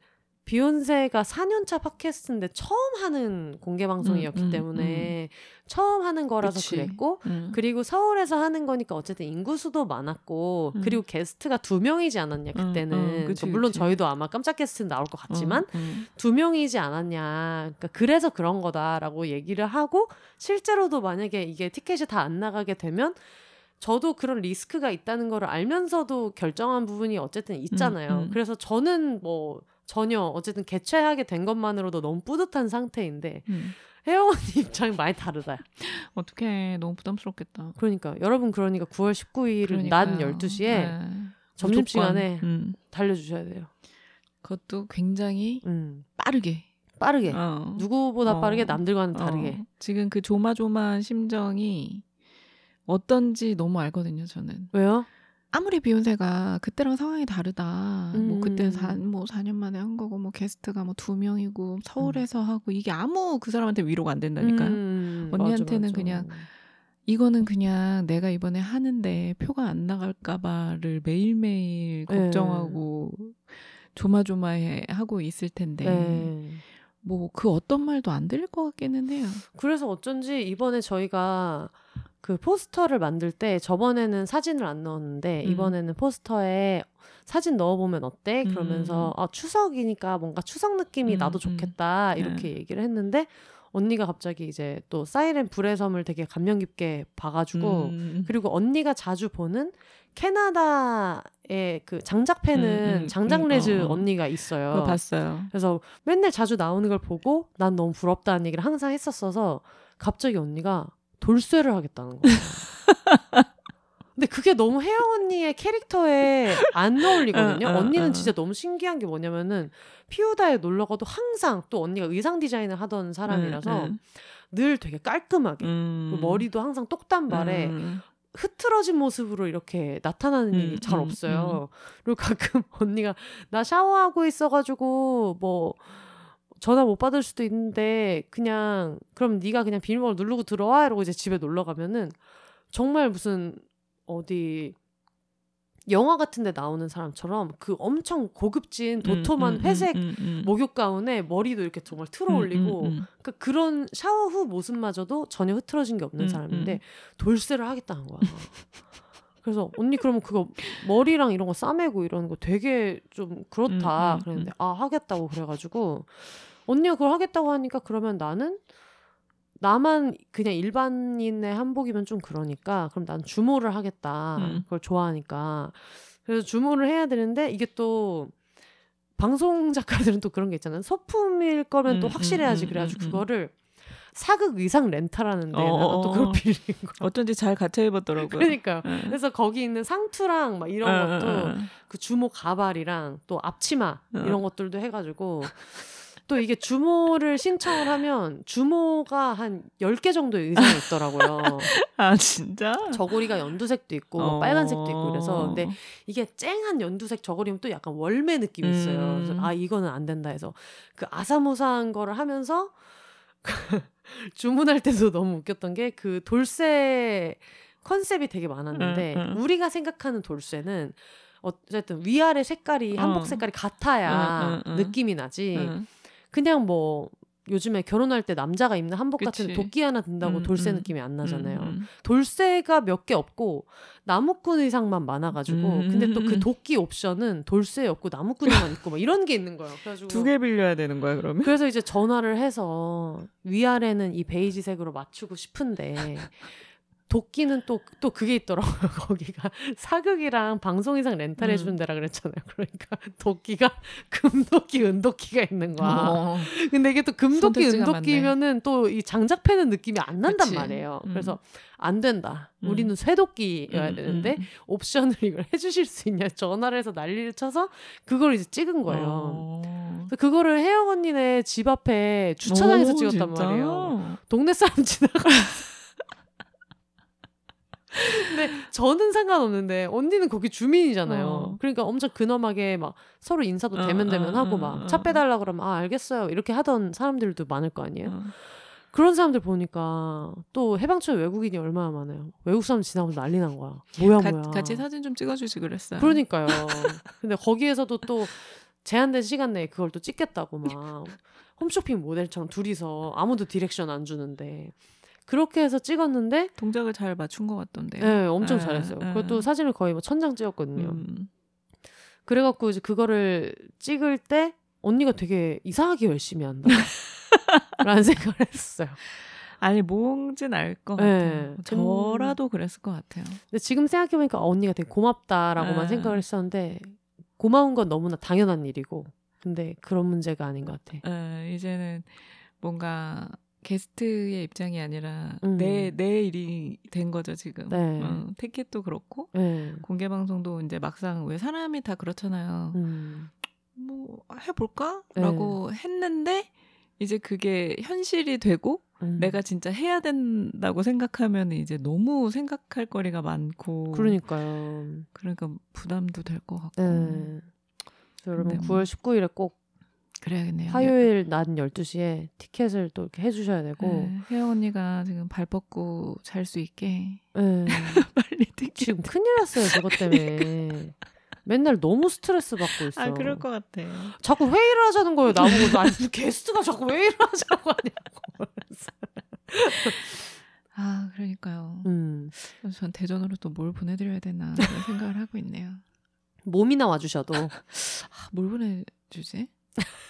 비욘세가 4년차 팟캐스트인데 처음 하는 공개 방송이었기 음, 음, 때문에 처음 하는 거라서 그치. 그랬고 음. 그리고 서울에서 하는 거니까 어쨌든 인구 수도 많았고 음. 그리고 게스트가 두 명이지 않았냐 음, 그때는 음, 그치, 그러니까 물론 그치. 저희도 아마 깜짝 게스트는 나올 것 같지만 음, 음. 두 명이지 않았냐 그러니까 그래서 그런 거다라고 얘기를 하고 실제로도 만약에 이게 티켓이 다 안 나가게 되면 저도 그런 리스크가 있다는 거를 알면서도 결정한 부분이 어쨌든 있잖아요. 음, 음. 그래서 저는 뭐 전혀 어쨌든 개최하게 된 것만으로도 너무 뿌듯한 상태인데 음. 혜영 언니 입장이 많이 다르다. 어떡해 너무 부담스럽겠다. 그러니까 여러분 그러니까 9월 19일 낮 그러니까요. 12시에 네. 점심 시간에 무조건, 음. 달려주셔야 돼요. 그것도 굉장히 음. 빠르게. 빠르게. 어. 누구보다 어. 빠르게 남들과는 다르게. 어. 지금 그 조마조마한 심정이 어떤지 너무 알거든요. 저는 왜요? 아무리 비욘세가 그때랑 상황이 다르다. 뭐 음. 그때 사뭐 4년 만에 한 거고 뭐 게스트가 뭐 두 명이고 서울에서 하고 이게 아무 그 사람한테 위로가 안 된다니까요. 음, 언니한테는 맞아, 맞아. 그냥 이거는 그냥 내가 이번에 하는데 표가 안 나갈까 봐를 매일매일 네. 걱정하고 조마조마해 하고 있을 텐데 네. 뭐그 어떤 말도 안 들릴 것 같기는 해요. 그래서 어쩐지 이번에 저희가 그 포스터를 만들 때 저번에는 사진을 안 넣었는데 음. 이번에는 포스터에 사진 넣어보면 어때? 그러면서 아, 추석이니까 뭔가 추석 느낌이 음, 나도 음. 좋겠다 이렇게 얘기를 했는데 언니가 갑자기 이제 또 사이렌 불의 섬을 되게 감명 깊게 봐가지고 음. 그리고 언니가 자주 보는 캐나다의 그 장작 패는 음, 음, 장작 음, 레즈 어, 어. 언니가 있어요. 봤어요. 그래서 맨날 자주 나오는 걸 보고 난 너무 부럽다는 얘기를 항상 했었어서 갑자기 언니가 돌쇠를 하겠다는 거예요. 근데 그게 너무 혜영 언니의 캐릭터에 안 어울리거든요. 언니는 어. 진짜 너무 신기한 게 뭐냐면은 피우다에 놀러 가도 항상 또 언니가 의상 디자인을 하던 사람이라서 음, 늘 되게 깔끔하게 음. 그리고 머리도 항상 똑단발에 음. 흐트러진 모습으로 이렇게 나타나는 일이 음, 잘 음, 없어요. 그리고 가끔 언니가 나 샤워하고 있어가지고 뭐 전화 못 받을 수도 있는데 그냥 그럼 네가 그냥 비밀번호 누르고 들어와 이러고 이제 집에 놀러 가면은 정말 무슨 어디 영화 같은 데 나오는 사람처럼 그 엄청 고급진 도톰한 음, 음, 회색 음, 음. 목욕 가운에 머리도 이렇게 정말 틀어 올리고 음, 음, 음. 그그런 샤워 후 모습마저도 전혀 흐트러진 게 없는 음, 사람인데 음. 돌쇠를 하겠다는 거야. 그래서 언니 그러면 그거 머리랑 이런 거 싸매고 이러는 거 되게 좀 그렇다 음, 음, 그랬는데 아 하겠다고 그래가지고 언니가 그걸 하겠다고 하니까 그러면 나는 나만 그냥 일반인의 한복이면 좀 그러니까 그럼 난 주모를 하겠다 음. 그걸 좋아하니까 그래서 주모를 해야 되는데 이게 또 방송 작가들은 또 그런 게 있잖아요 소품일 거면 또 음, 확실해야지 음, 음, 그래가지고 음, 음. 그거를 사극 의상 렌탈하는데 또 어. 그걸 빌린 거야 어쩐지 잘 갖춰 입었더라고요. 그러니까요 응. 그래서 거기 있는 상투랑 막 이런 응, 것도 응, 응. 그 주모 가발이랑 또 앞치마 어. 이런 것들도 해가지고 또 이게 주모를 신청을 하면 주모가 한 10개 정도의 의상이 있더라고요. 아 진짜? 저고리가 연두색도 있고 뭐 어. 빨간색도 있고 그래서 근데 이게 쨍한 연두색 저고리면 또 약간 월매 느낌이 있어요. 음. 그래서 아 이거는 안 된다 해서 그 아사모사한 거를 하면서 주문할 때도 너무 웃겼던 게 그 돌쇠 컨셉이 되게 많았는데 응, 응. 우리가 생각하는 돌쇠는 어쨌든 위아래 색깔이 한복 어. 색깔이 같아야 응, 응, 응. 느낌이 나지 응. 그냥 뭐 요즘에 결혼할 때 남자가 입는 한복 같은 그치. 도끼 하나 든다고 음, 돌쇠 음. 느낌이 안 나잖아요. 음, 음. 돌쇠가 몇 개 없고 나무꾼 의상만 많아가지고 음, 근데 또 음, 그 음. 도끼 옵션은 돌쇠 없고 나무꾼만 있고 막 이런 게 있는 거예요. 그래가지고 두 개 빌려야 되는 거야 그러면? 그래서 이제 전화를 해서 위아래는 이 베이지색으로 맞추고 싶은데 도끼는 또 또 그게 있더라고요. 거기가 사극이랑 방송이상 렌탈해 주는 음. 데라 그랬잖아요. 그러니까 도끼가 금도끼, 은도끼가 있는 거야. 어. 근데 이게 또 금도끼, 은도끼면은 또 이 장작 패는 느낌이 안 난단 그치. 말이에요. 음. 그래서 안 된다. 음. 우리는 쇠도끼여야 음, 되는데 음, 옵션을 이걸 해주실 수 있냐 전화를 해서 난리를 쳐서 그걸 이제 찍은 거예요. 어. 그거를 혜영 언니네 집 앞에 주차장에서 오, 찍었단 진짜? 말이에요. 동네 사람 지나가. 근데 저는 상관없는데 언니는 거기 주민이잖아요. 어. 그러니까 엄청 근엄하게 막 서로 인사도 어, 대면대면 어, 하고 어, 막 어, 차 어. 빼달라 그러면 아 알겠어요 이렇게 하던 사람들도 많을 거 아니에요. 어. 그런 사람들 보니까 또 해방촌 외국인이 얼마나 많아요. 외국 사람 지나가면 난리 난 거야. 뭐야 가- 뭐야. 같이 사진 좀 찍어주지 그랬어요. 그러니까요. 근데 거기에서도 또 제한된 시간 내에 그걸 또 찍겠다고 막 홈쇼핑 모델처럼 둘이서 아무도 direction 안 주는데 그렇게 해서 찍었는데 동작을 잘 맞춘 것 같던데요. 네, 엄청 에, 잘했어요. 에. 그것도 사진을 거의 뭐 천장 찍었거든요. 음. 그래갖고 이제 그거를 찍을 때 언니가 되게 이상하게 열심히 한다. 라는 생각을 했어요. 아니 뭔진 알것 네. 같아요. 저라도 그랬을 것 같아요. 근데 지금 생각해보니까 아, 언니가 되게 고맙다라고만 에. 생각을 했었는데 고마운 건 너무나 당연한 일이고 근데 그런 문제가 아닌 것 같아. 에, 이제는 뭔가 게스트의 입장이 아니라 음. 내, 내 일이 된 거죠 지금. 네. 어, 티켓도 그렇고 네. 공개 방송도 이제 막상 왜 사람이 다 그렇잖아요. 음. 뭐 해볼까?라고 네. 했는데 이제 그게 현실이 되고 음. 내가 진짜 해야 된다고 생각하면 이제 너무 생각할 거리가 많고 그러니까요. 그러니까 부담도 될 것 같고 네. 여러분 근데 뭐 9월 19일에 꼭 그래야겠네요. 화요일 낮 12시에 티켓을 또 이렇게 해주셔야 되고 네, 혜영 언니가 지금 발 뻗고 잘 수 있게 네. 빨리 티켓. 지금 큰일 났어요 저것 때문에 맨날 너무 스트레스 받고 있어 아 그럴 것 같아. 자꾸 회의를 하자는 거예요 나보고 아니 게스트가 자꾸 회의를 하자고 하냐고 아 그러니까요. 음. 전 대전으로 또 뭘 보내드려야 되나 생각을 하고 있네요. 몸이나 와주셔도 아, 뭘 보내주지?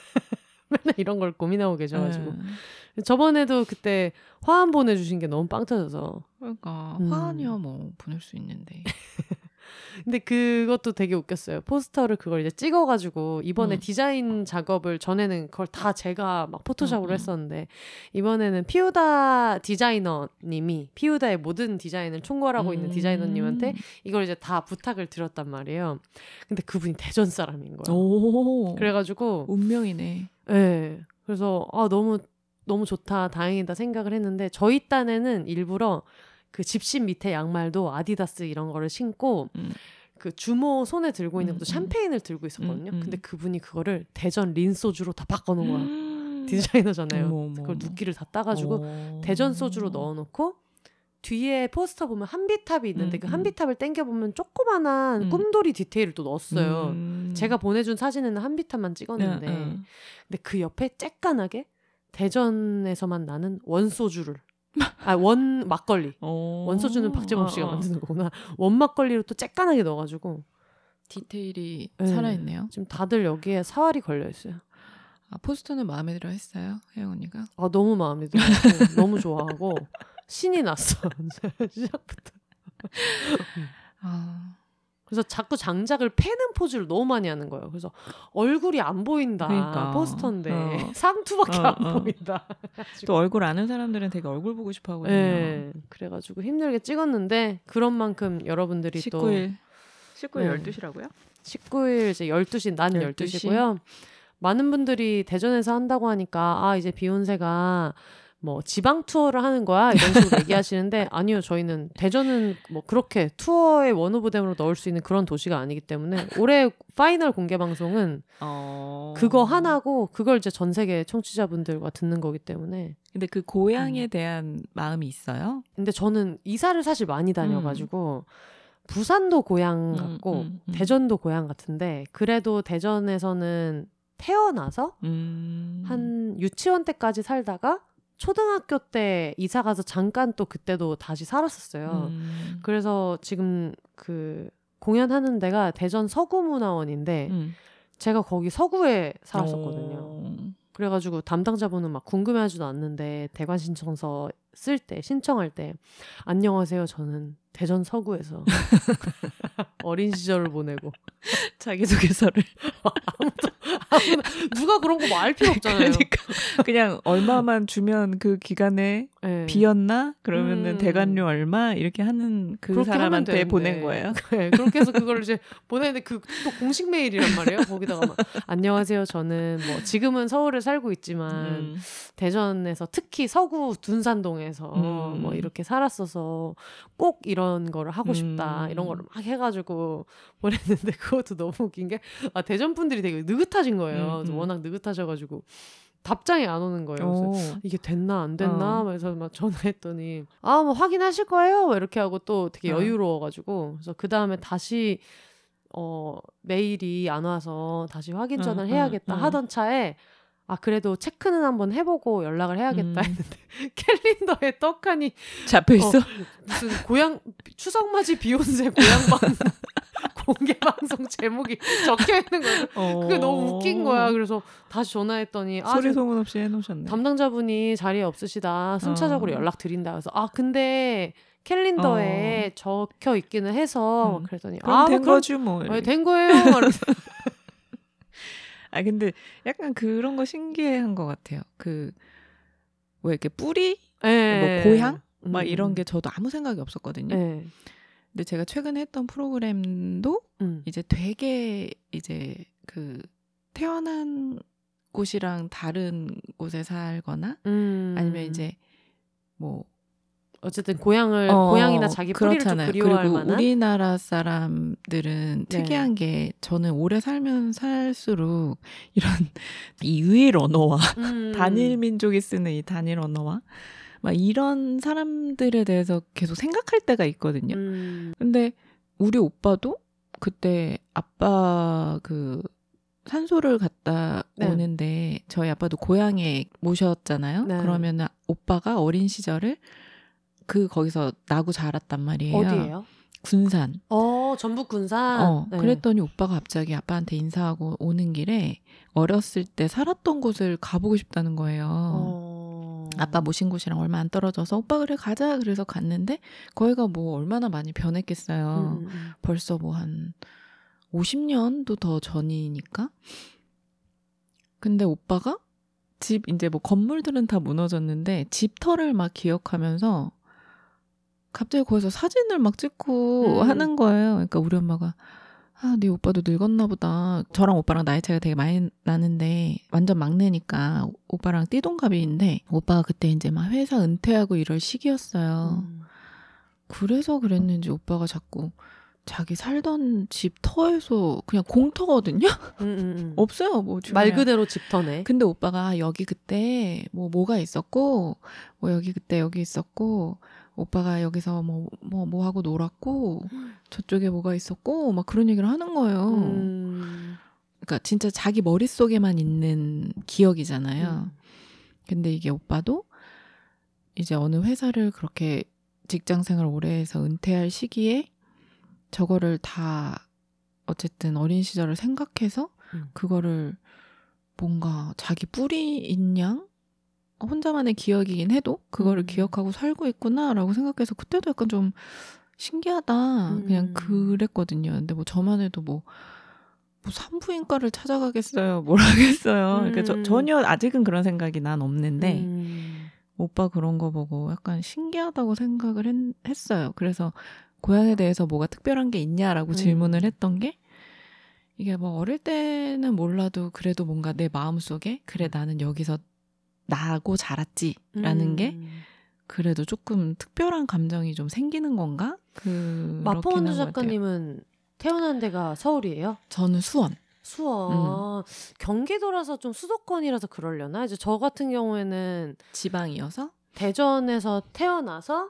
맨날 이런 걸 고민하고 계셔가지고 네. 저번에도 그때 화환 보내주신 게 너무 빵 터져서 그러니까 음. 화환이야 뭐 보낼 수 있는데. 근데 그것도 되게 웃겼어요. 포스터를 그걸 이제 찍어가지고 이번에 음. 디자인 작업을 전에는 그걸 다 제가 막 포토샵으로 음, 음. 했었는데 이번에는 피우다 디자이너님이 피우다의 모든 디자인을 총괄하고 있는 음. 디자이너님한테 이걸 이제 다 부탁을 드렸단 말이에요. 근데 그분이 대전 사람인 거예요. 오. 그래가지고 운명이네. 네. 그래서 아 너무 너무 좋다 다행이다 생각을 했는데 저희 딴에는 일부러 그 집신 밑에 양말도 아디다스 이런 거를 신고 음. 그 주모 손에 들고 있는 음, 것도 음. 샴페인을 들고 있었거든요. 음, 음. 근데 그분이 그거를 대전 린 소주로 다 바꿔놓은 거야. 음. 디자이너잖아요. 그걸. 눕기를 다 따가지고 오. 대전 소주로 넣어놓고 뒤에 포스터 보면 한비탑이 있는데 음, 그 음. 한비탑을 땡겨 보면 조그만한 음. 꿈돌이 디테일을 또 넣었어요. 음. 제가 보내준 사진에는 한비탑만 찍었는데 응, 응. 근데 그 옆에 쬐깐하게 대전에서만 나는 원소주를 아 원 막걸리 오. 원소주는 박재범 씨가 어, 어. 만드는 거구나 원 막걸리로 또 쬐깐하게 넣어가지고 디테일이 네. 살아있네요. 지금 다들 여기에 사활이 걸려 있어요. 아, 포스터는 마음에 들어 했어요, 혜영 언니가. 아 너무 마음에 들고 너무 좋아하고 신이 났어 시작부터. 아, 그래서 자꾸 장작을 패는 포즈를 너무 많이 하는 거예요. 그래서 얼굴이 안 보인다 그러니까. 포스터인데 어. 상투밖에 어, 안 어. 보인다. 또 얼굴 아는 사람들은 되게 얼굴 보고 싶어 하거든요. 네, 그래가지고 힘들게 찍었는데 그런 만큼 여러분들이 또 19일. 19일 네. 12시라고요? 19일 이제 12시 난 12시? 12시고요. 많은 분들이 대전에서 한다고 하니까 아 이제 비욘세가 뭐 지방 투어를 하는 거야 이런 식으로 얘기하시는데 아니요 저희는 대전은 뭐 그렇게 투어의 one of them으로 넣을 수 있는 그런 도시가 아니기 때문에 올해 파이널 공개 방송은 어. 그거 하나고 그걸 이제 전 세계 청취자분들과 듣는 거기 때문에 근데 그 고향에 대한 마음이 있어요? 근데 저는 이사를 사실 많이 다녀가지고 부산도 고향 음, 같고 음, 음. 대전도 고향 같은데 그래도 대전에서는 태어나서 음. 한 유치원 때까지 살다가 초등학교 때 이사 가서 잠깐 또 그때도 다시 살았었어요. 음. 그래서 지금 그 공연하는 데가 대전 서구문화원인데 음. 제가 거기 서구에 살았었거든요. 어. 그래가지고 담당자분은 막 궁금해하지도 않는데 대관 신청서 쓸 때 신청할 때 안녕하세요 저는 대전 서구에서 어린 시절을 보내고 자기소개서를 아무나 누가 그런 거 말 필요 없잖아요. 그러니까 그냥 얼마만 주면 그 기간에 네. 비었나 그러면은 음. 대관료 얼마 이렇게 하는 그 사람한테. 보낸 거예요. 네, 그렇게 해서 그걸 이제 보내는데 그 또 공식 메일이란 말이에요. 거기다가 막 안녕하세요. 저는 뭐 지금은 서울에 살고 있지만 음. 대전에서 특히 서구 둔산동에서 음. 뭐 이렇게 살았어서 꼭 이런 거를 하고 싶다 음. 이런 거를 막 해가지고 보냈는데 그 것도 너무 웃긴 게 아, 대전 분들이 되게 느긋하신 거예요. 음, 음. 워낙 느긋하셔가지고 답장이 안 오는 거예요. 그래서 오. 이게 됐나 안 됐나 어. 그래서 막 전화했더니 아 뭐 확인하실 거예요 뭐 이렇게 하고 또 되게 어. 여유로워가지고 그래서 그 다음에 다시 어 메일이 안 와서 다시 확인 전화를 응, 해야겠다 응, 응. 하던 차에 아 그래도 체크는 한번 해보고 연락을 해야겠다 음. 했는데 캘린더에 떡하니 잡혀 있어. 무슨 고향 추석 맞이 비욘세 고향 방 공개 방송 제목이 적혀 있는 거예요. 그게 너무 웃긴 거야. 그래서 다시 전화했더니 아, 어. 소리 저 소문 없이 해놓으셨네. 담당자분이 자리에 없으시다. 순차적으로 어. 연락 드린다. 그래서 아 근데 캘린더에 적혀 있기는 해서 음. 그랬더니 그럼 아, 된 뭐 거지 뭐. 어, 된 거예요. 아 근데 약간 그런 거 신기한 것 같아요. 그 왜 이렇게 뿌리 예. 뭐 고향? 음, 막 이런 음. 게 저도 아무 생각이 없었거든요. 예. 근데 제가 최근에 했던 프로그램도 음. 이제 되게 이제 그 태어난 곳이랑 다른 곳에 살거나 음. 아니면 이제 뭐 어쨌든 고향을 어, 고향이나 자기 뿌리를 좀 그렇잖아요. 그리워할 그리고 만한 우리나라 사람들은 네. 특이한 게 저는 오래 살면 살수록 이런 이 유일 언어와 음. 단일 민족이 쓰는 이 단일 언어와 막 이런 사람들에 대해서 계속 생각할 때가 있거든요. 음. 근데 우리 오빠도 그때 아빠 그 산소를 갔다 네. 오는데 저희 아빠도 고향에 모셨잖아요. 네. 그러면은 오빠가 어린 시절을 그 거기서 나고 자랐단 말이에요. 어디예요? 군산. 어 전북 군산. 어, 네. 그랬더니 오빠가 갑자기 아빠한테 인사하고 오는 길에 어렸을 때 살았던 곳을 가보고 싶다는 거예요. 어. 아빠 모신 곳이랑 얼마 안 떨어져서 오빠 그래 가자 그래서 갔는데 거기가 뭐 얼마나 많이 변했겠어요. 음, 음, 벌써 뭐 한 50년도 더 전이니까. 근데 오빠가 집 이제 뭐 건물들은 다 무너졌는데 집터를 막 기억하면서 갑자기 거기서 사진을 막 찍고 음. 하는 거예요. 그러니까 우리 엄마가 아, 네 오빠도 늙었나 보다. 저랑 오빠랑 나이 차이가 되게 많이 나는데 완전 막내니까 오빠랑 띠동갑인데 오빠가 그때 이제 막 회사 은퇴하고 이럴 시기였어요. 음. 그래서 그랬는지 오빠가 자꾸 자기 살던 집 터에서 그냥 공터거든요. 음, 음, 음. 없어요. 뭐 주변에. 말 그대로 집 터네. 근데 오빠가 아, 여기 그때 뭐 뭐가 있었고 뭐 여기 그때 여기 있었고 오빠가 여기서 뭐뭐 뭐 하고 놀았고 저쪽에 뭐가 있었고 막 그런 얘기를 하는 거예요. 음. 그러니까 진짜 자기 머릿속에만 있는 기억이잖아요. 음. 근데 이게 오빠도 이제 어느 회사를 그렇게 직장 생활 오래 해서 은퇴할 시기에 저거를 다 어쨌든 어린 시절을 생각해서 음. 그거를 뭔가 자기 뿌리인 양 혼자만의 기억이긴 해도 그거를 음. 기억하고 살고 있구나라고 생각해서 그때도 약간 좀 신기하다 그냥 음. 그랬거든요. 근데 뭐 저만 해도 뭐, 뭐 산부인과를 찾아가겠어요. 뭘 하겠어요. 그러니까 저- 음. 전혀 아직은 그런 생각이 난 없는데 음. 오빠 그런 거 보고 약간 신기하다고 생각을 했, 어요 그래서 고향에 대해서 뭐가 특별한 게 있냐라고 음. 질문을 했던 게 이게 뭐 어릴 때는 몰라도 그래도 뭔가 내 마음속에 그래 나는 여기서 나고 자랐지라는 게 음. 그래도 조금 특별한 감정이 좀 생기는 건가? 그 마포원주 작가님은 태어난 데가 서울이에요? 저는 수원. 수원 경기도라서 좀 수도권이라서 그러려나 이제 저 같은 경우에는 지방이어서 대전에서 태어나서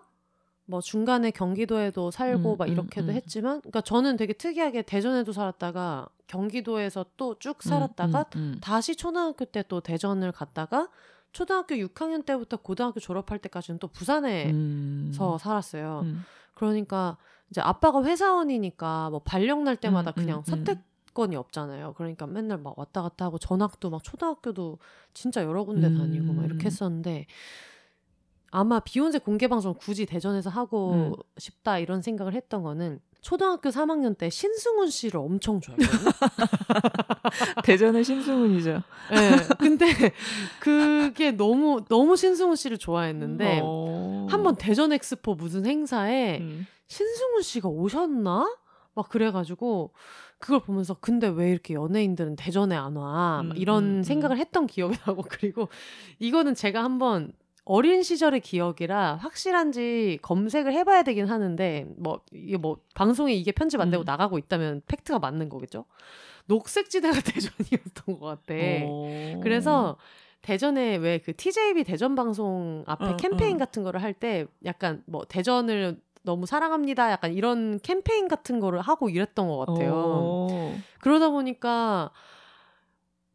뭐 중간에 경기도에도 살고 음, 막 음, 이렇게도 음. 했지만 그러니까 저는 되게 특이하게 대전에도 살았다가 경기도에서 또 쭉 살았다가 음, 음, 다시 초등학교 때 또 대전을 갔다가 초등학교 6학년 때부터 고등학교 졸업할 때까지는 또 부산에서 음. 살았어요. 음. 그러니까 이제 아빠가 회사원이니까 뭐 발령 날 때마다 음, 그냥 음, 선택 여건이 없잖아요. 그러니까 맨날 막 왔다 갔다 하고 전학도 막 초등학교도 진짜 여러 군데 음. 다니고 막 이렇게 했었는데 아마 비욘세 공개 방송 굳이 대전에서 하고 음. 싶다 이런 생각을 했던 거는 초등학교 3학년 때 신승훈 씨를 엄청 좋아했거든요. 대전의 신승훈이죠. 네, 근데 그게 너무 너무 신승훈 씨를 좋아했는데 어. 한번 대전 엑스포 무슨 행사에 음. 신승훈 씨가 오셨나? 막 그래가지고 그걸 보면서 근데 왜 이렇게 연예인들은 대전에 안 와? 막 음, 이런 음, 음. 생각을 했던 기억이 나고 그리고 이거는 제가 한번 어린 시절의 기억이라 확실한지 검색을 해봐야 되긴 하는데 뭐 이게 뭐 방송에 이게 편집 안 되고 음. 나가고 있다면 팩트가 맞는 거겠죠? 녹색지대가 대전이었던 것 같아. 어. 그래서 대전에 왜 그 TJB 대전 방송 앞에 어, 캠페인 어. 같은 거를 할 때 약간 뭐 대전을 너무 사랑합니다 약간 이런 캠페인 같은 거를 하고 이랬던 것 같아요. 어. 그러다 보니까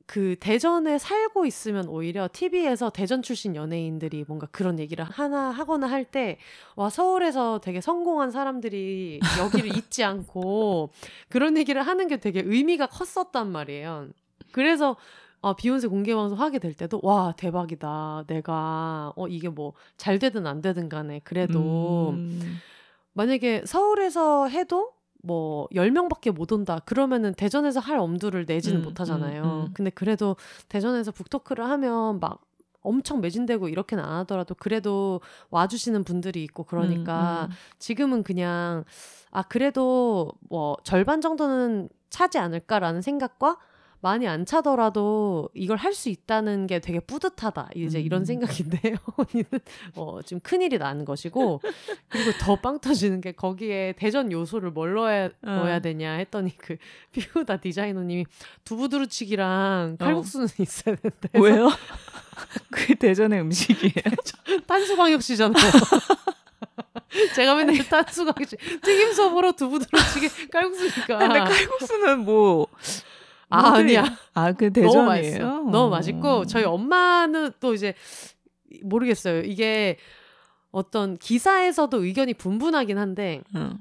그 대전에 살고 있으면 오히려 TV에서 대전 출신 연예인들이 뭔가 그런 얘기를 하나 하거나 할 때 와 서울에서 되게 성공한 사람들이 여기를 잊지 않고 그런 얘기를 하는 게 되게 의미가 컸었단 말이에요. 그래서 아, 비욘세 공개 방송 하게 될 때도 와 대박이다. 내가 어 이게 뭐 잘 되든 안 되든 간에 그래도 음. 만약에 서울에서 해도 뭐 10명밖에 못 온다. 그러면은 대전에서 할 엄두를 내지는 음, 못 하잖아요. 음, 음. 근데 그래도 대전에서 북토크를 하면 막 엄청 매진되고 이렇게는 안 하더라도 그래도 와주시는 분들이 있고 그러니까 음, 음. 지금은 그냥 아 그래도 뭐 절반 정도는 차지 않을까라는 생각과 많이 안 차더라도 이걸 할 수 있다는 게 되게 뿌듯하다 이제 이런 음. 생각인데 언니는 어, 지금 큰 일이 나는 것이고 그리고 더 빵 터지는 게 거기에 대전 요소를 뭘 넣어야, 어. 넣어야 되냐 했더니 그 피우다 디자이너님이 두부두루치기랑 칼국수는 있어야 된대 왜요? 그게 대전의 음식이에요. 탄수광역시잖아요. 제가 맨날 탄수광역시 튀김소보로 두부두루치기 칼국수니까. 근데 칼국수는 뭐 아 아니야. 아, 그 너무 대전이에요. 맛있어. 너무 맛있고 저희 엄마는 또 이제 모르겠어요. 이게 어떤 기사에서도 의견이 분분하긴 한데 응.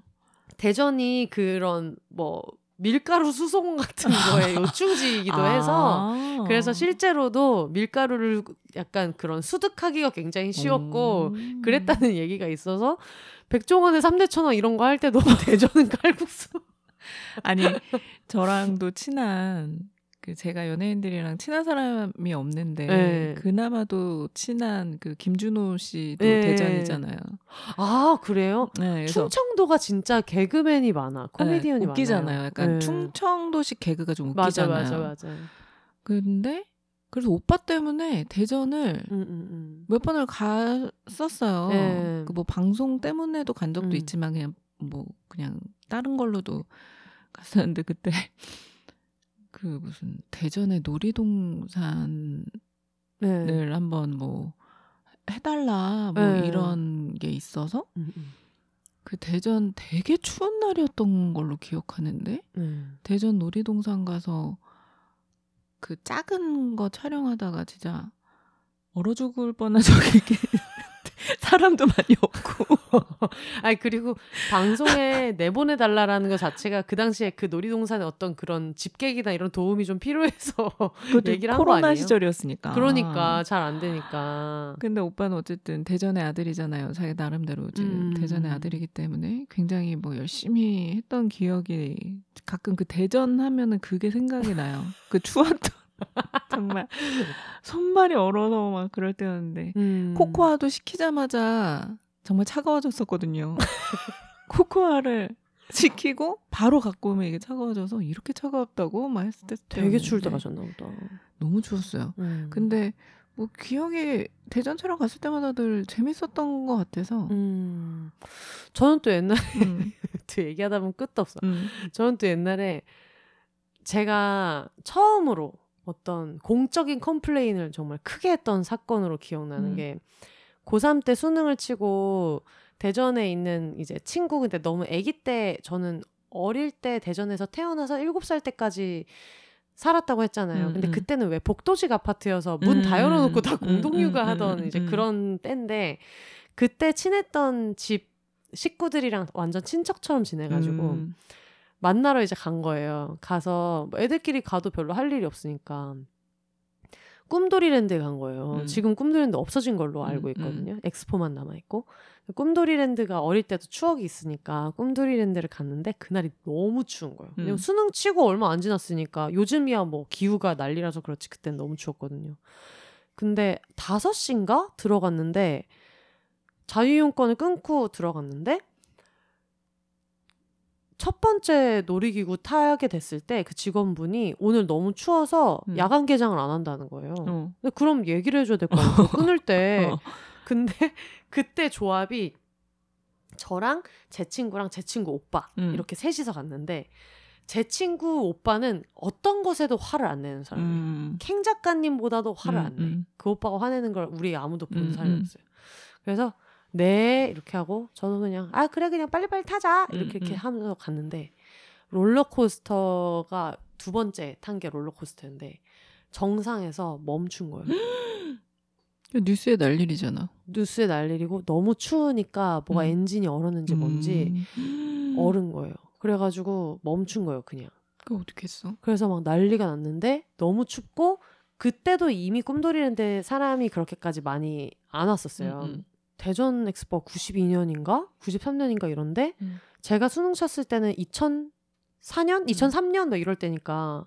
대전이 그런 뭐 밀가루 수송 같은 거에 요충지이기도 해서 아. 그래서 실제로도 밀가루를 약간 그런 수득하기가 굉장히 쉬웠고 음. 그랬다는 얘기가 있어서 백종원의 삼대 천왕 이런 거 할 때도 대전은 칼국수. 아니 저랑도 친한 그 제가 연예인들이랑 친한 사람이 없는데 네. 그나마도 친한 그 김준호 씨도 네. 대전이잖아요. 아 그래요? 네, 충청도가 진짜 개그맨이 많아. 코미디언이 네, 많아요. 웃기잖아요. 약간 네. 충청도식 개그가 좀 맞아 웃기잖아요. 맞아 맞아. 근데 그래서 오빠 때문에 대전을 음, 음, 음. 몇 번을 갔었어요. 네. 그뭐 방송 때문에도 간 적도 음. 있지만 그냥 뭐 그냥 다른 걸로도 갔었는데 그때 그 무슨 대전의 놀이동산을 네. 한번 뭐 해달라 뭐 네. 이런 게 있어서 음, 음. 그 대전 되게 추운 날이었던 걸로 기억하는데 음. 대전 놀이동산 가서 그 작은 거 촬영하다가 진짜 얼어 죽을 뻔한 적이 사람도 많이 없고 아니 그리고 방송에 내보내 달라라는 것 자체가 그 당시에 그 놀이동산의 어떤 그런 집객이나 이런 도움이 좀 필요해서 그것도 얘기를 한거 코로나 아니에요? 시절이었으니까 그러니까 잘 안 되니까. 근데 오빠는 어쨌든 대전의 아들이잖아요. 자기 나름대로 지금 음. 대전의 아들이기 때문에 굉장히 뭐 열심히 했던 기억이 가끔 그 대전 하면은 그게 생각이 나요. 그 추웠던 정말 손발이 얼어서 막 그럴 때였는데 음. 코코아도 시키자마자 정말 차가워졌었거든요. 코코아를 시키고 바로 갖고 오면 이게 차가워져서 이렇게 차가웠다고 막 했을 때 되게 추울 때 가셨나 보다. 너무 추웠어요. 음. 근데 뭐 기억이 대전 촬영 갔을 때마다 늘 재밌었던 것 같아서 음. 저는 또 옛날에 음, 또 얘기하다 보면 끝도 없어. 음, 저는 또 옛날에 제가 처음으로 어떤 공적인 컴플레인을 정말 크게 했던 사건으로 기억나는 음. 게 고3 때 수능을 치고 대전에 있는 이제 친구 근데 너무 아기 때 저는 어릴 때 대전에서 태어나서 7살 때까지 살았다고 했잖아요. 음, 근데 음. 그때는 왜 복도식 아파트여서 문다 음, 열어놓고 다 음, 공동육아 음, 하던 음, 이제 음. 그런 때인데 그때 친했던 집 식구들이랑 완전 친척처럼 지내가지고 음, 만나러 이제 간 거예요. 가서 뭐 애들끼리 가도 별로 할 일이 없으니까 꿈돌이랜드에 간 거예요. 음. 지금 꿈돌이랜드 없어진 걸로 알고 음, 있거든요. 엑스포만 남아 있고 꿈돌이랜드가 어릴 때도 추억이 있으니까 꿈돌이랜드를 갔는데 그날이 너무 추운 거예요. 왜냐면 음. 수능 치고 얼마 안 지났으니까 요즘이야 뭐 기후가 난리라서 그렇지 그땐 너무 추웠거든요. 근데 5시인가 들어갔는데 자유이용권을 끊고 들어갔는데 첫 번째 놀이기구 타게 됐을 때 그 직원분이 오늘 너무 추워서 음. 야간 개장을 안 한다는 거예요. 어. 근데 그럼 얘기를 해줘야 될 거 아니에요. 끊을 때. 어. 근데 그때 조합이 저랑 제 친구랑 제 친구 오빠 음. 이렇게 셋이서 갔는데 제 친구 오빠는 어떤 것에도 화를 안 내는 사람이에요. 음. 캥 작가님보다도 화를 음, 안 내. 음. 그 오빠가 화내는 걸 우리 아무도 본 음, 사람이 음. 없어요. 그래서 네 이렇게 하고 저는 그냥 아 그래 그냥 빨리빨리 타자 이렇게 음, 이렇게 음. 하면서 갔는데 롤러코스터가 두 번째 탄 게 롤러코스터인데 정상에서 멈춘 거예요. 뉴스에 날 일이잖아. 뉴스에 날 일이고 너무 추우니까 뭐가 음. 엔진이 얼었는지 뭔지 음. 얼은 거예요. 그래가지고 멈춘 거예요 그냥. 그거 어떻게 했어? 그래서 막 난리가 났는데 너무 춥고 그때도 이미 꿈돌이랜드 사람이 그렇게까지 많이 안 왔었어요. 음, 음. 대전 엑스포 92년인가 93년인가 이런데 음. 제가 수능 쳤을 때는 2004년, 2003년 뭐 이럴 때니까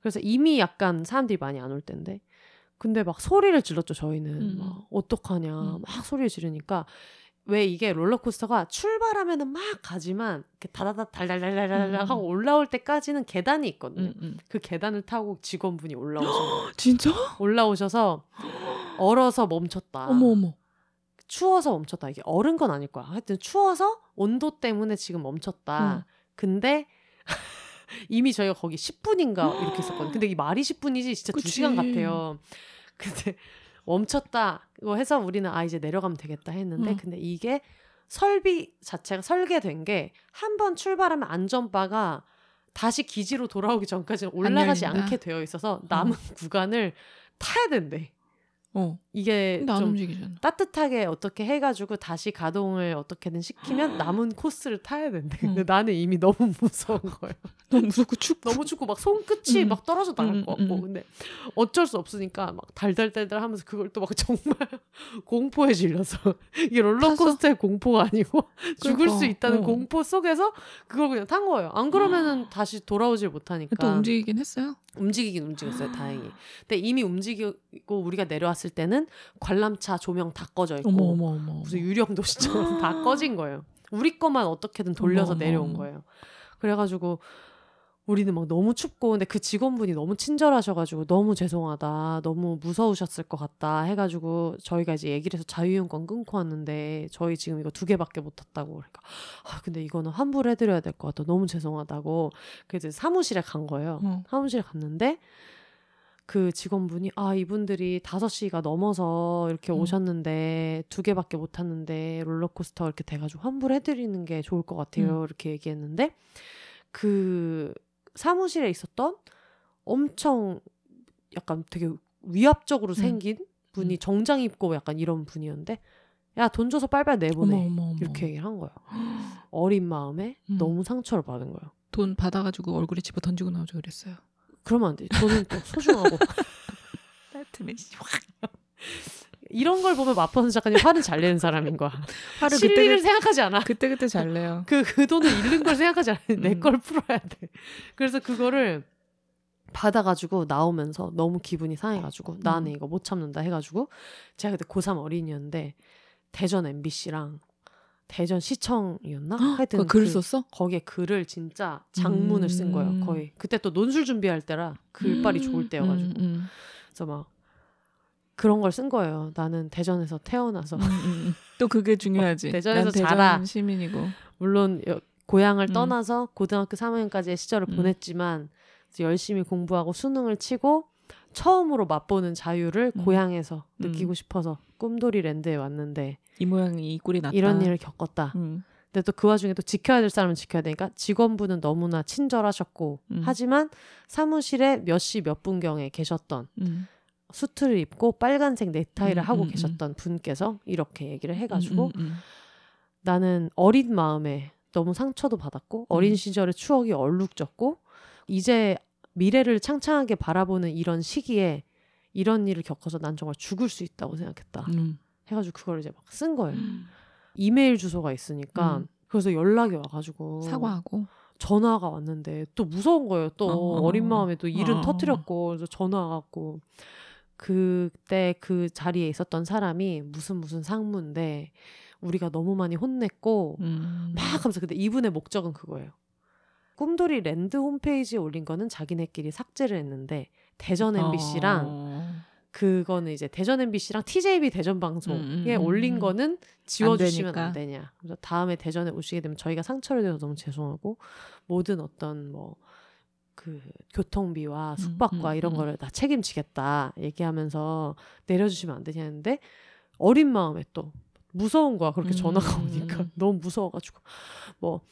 그래서 이미 약간 사람들이 많이 안 올 때인데 근데 막 소리를 질렀죠 저희는 음. 막 어떡하냐 음. 막 소리를 지르니까 왜 이게 롤러코스터가 출발하면은 막 가지만 이렇게 다다다 달달달달달 음. 하고 올라올 때까지는 계단이 있거든요. 음, 음. 그 계단을 타고 직원분이 거예요. 진짜? 올라오셔서 얼어서 멈췄다. 어머 어머. 추워서 멈췄다. 이게 얼은 건 아닐 거야. 하여튼 추워서 온도 때문에 지금 멈췄다. 응. 근데 이미 저희가 거기 10분인가 이렇게 있었거든요. 근데 이 말이 10분이지 진짜 그치. 2시간 같아요. 근데 멈췄다. 이거 해서 우리는 아 이제 내려가면 되겠다 했는데 응. 근데 이게 설비 자체가 설계된 게 한 번 출발하면 안전바가 다시 기지로 돌아오기 전까지는 올라가지? 않게 되어 있어서 남은 구간을 타야 된대. 어. 이게 좀 움직이잖아. 따뜻하게 어떻게 해가지고 다시 가동을 어떻게든 시키면 남은 코스를 타야 된대. 근데 응. 나는 이미 너무 무서운 거예요. 너무 무섭고 춥고. 너무 춥고 막 손끝이 음. 막 떨어져 나갈 음, 것 같고. 음. 근데 어쩔 수 없으니까 막 달달달달 하면서 그걸 또 막 정말 공포에 질려서 이게 롤러코스터의 공포가 아니고 죽을 수 그러니까, 있다는 어. 공포 속에서 그걸 그냥 탄 거예요. 안 그러면은 다시 돌아오질 못하니까. 또 움직이긴 했어요. 움직이긴 움직였어요, 다행히. 근데 이미 움직이고 우리가 내려왔을 때는 관람차 조명 다 꺼져 있고 어머 어머 어머. 무슨 유령 도시처럼 다 꺼진 거예요. 우리 것만 어떻게든 돌려서 어머, 내려온. 거예요. 그래가지고 우리는 막 너무 춥고 근데 그 직원분이 너무 친절하셔가지고 너무 죄송하다 너무 무서우셨을 것 같다 해가지고 저희가 이제 얘기를 해서 자유이용권 끊고 왔는데 저희 지금 이거 두 개밖에 못 탔다고 그러니까 아 근데 이거는 환불 해드려야 될 것 같다 너무 죄송하다고 그래서 사무실에 간 거예요 어. 사무실에 갔는데 그 직원분이 아 이분들이 5시가 넘어서 이렇게 음. 오셨는데 두 개밖에 못 탔는데 롤러코스터 이렇게 돼가지고 환불해드리는 게 좋을 것 같아요 음. 이렇게 얘기했는데 그 사무실에 있었던 엄청 약간 되게 위압적으로 생긴 분이 음. 정장 입고 약간 이런 분이었는데 야 돈 줘서 빨빨 내보내 어머 어머 어머. 이렇게 얘기를 한 거예요 어린 마음에 음. 너무 상처를 받은 거예요 돈 받아가지고 얼굴에 집어 던지고 나오죠 그랬어요. 그러면 안 돼. 저는 또 소중하고 따뜻해. 이런 걸 보면 마포선 작가님 화는 잘 내는 사람인 거야. 화를 실리를 그때 생각하지 않아. 그때 그때 잘 내요. 그, 그 돈을 잃는 걸 생각하지 않아. 내 음. 걸 풀어야 돼. 그래서 그거를 받아가지고 나오면서 너무 기분이 상해가지고 나는 음. 이거 못 참는다 해가지고 제가 그때 고3 어린이였는데 대전 MBC랑 대전 시청이었나? 하여튼 그 글을 그- 썼어? 거기에 글을 진짜 장문을 쓴 거예요. 음. 거의 그때 또 논술 준비할 때라 글빨이 좋을 때여가지고 음, 음, 그래서 막 그런 걸 쓴 거예요. 나는 대전에서 태어나서 음, 음, 음. 또 그게 중요하지. 어, 대전에서 난 대전 자라. 시민이고. 물론 여- 고향을 음. 떠나서 고등학교 3학년까지의 시절을 음. 보냈지만 열심히 공부하고 수능을 치고 처음으로 맛보는 자유를 음. 고향에서 음. 느끼고 싶어서 꿈돌이 랜드에 왔는데 이 모양이 이 꼴이 났다. 이런 일을 겪었다. 음. 근데 또 그 와중에 또 지켜야 될 사람은 지켜야 되니까 직원분은 너무나 친절하셨고 음. 하지만 사무실에 몇 시 몇 분경에 계셨던 음. 수트를 입고 빨간색 넥타이를 음, 하고 음, 계셨던 분께서 이렇게 얘기를 해가지고 음, 음, 나는 어린 마음에 너무 상처도 받았고 어린 음. 시절의 추억이 얼룩졌고 이제 미래를 창창하게 바라보는 이런 시기에 이런 일을 겪어서 난 정말 죽을 수 있다고 생각했다. 음. 해가지고 그걸 이제 막 쓴 거예요. 이메일 주소가 있으니까 음. 그래서 연락이 와가지고 사과하고 전화가 왔는데 또 무서운 거예요. 또 어. 어, 린 마음에 또 일은 어. 터트렸고 그래서 전화 와갖고 그때 그 자리에 있었던 사람이 무슨 무슨 상무인데 우리가 너무 많이 혼냈고 음. 막 하면서 근데 이분의 목적은 그거예요. 꿈돌이 랜드 홈페이지에 올린 거는 자기네끼리 삭제를 했는데 대전 MBC랑 어. 그거는 이제 대전 MBC랑 TJB 대전 방송에 음, 음, 올린 음. 거는 지워주시면 되니까. 안, 되냐. 그래서 다음에 대전에 오시게 되면 저희가 상처를 내서 너무 죄송하고 모든 어떤 뭐 그 교통비와 숙박과 음, 이런 음. 거를 다 책임지겠다 얘기하면서 내려주시면 안 되냐 했는데 어린 마음에 또 무서운 거야 그렇게 전화가 음. 오니까 너무 무서워가지고 뭐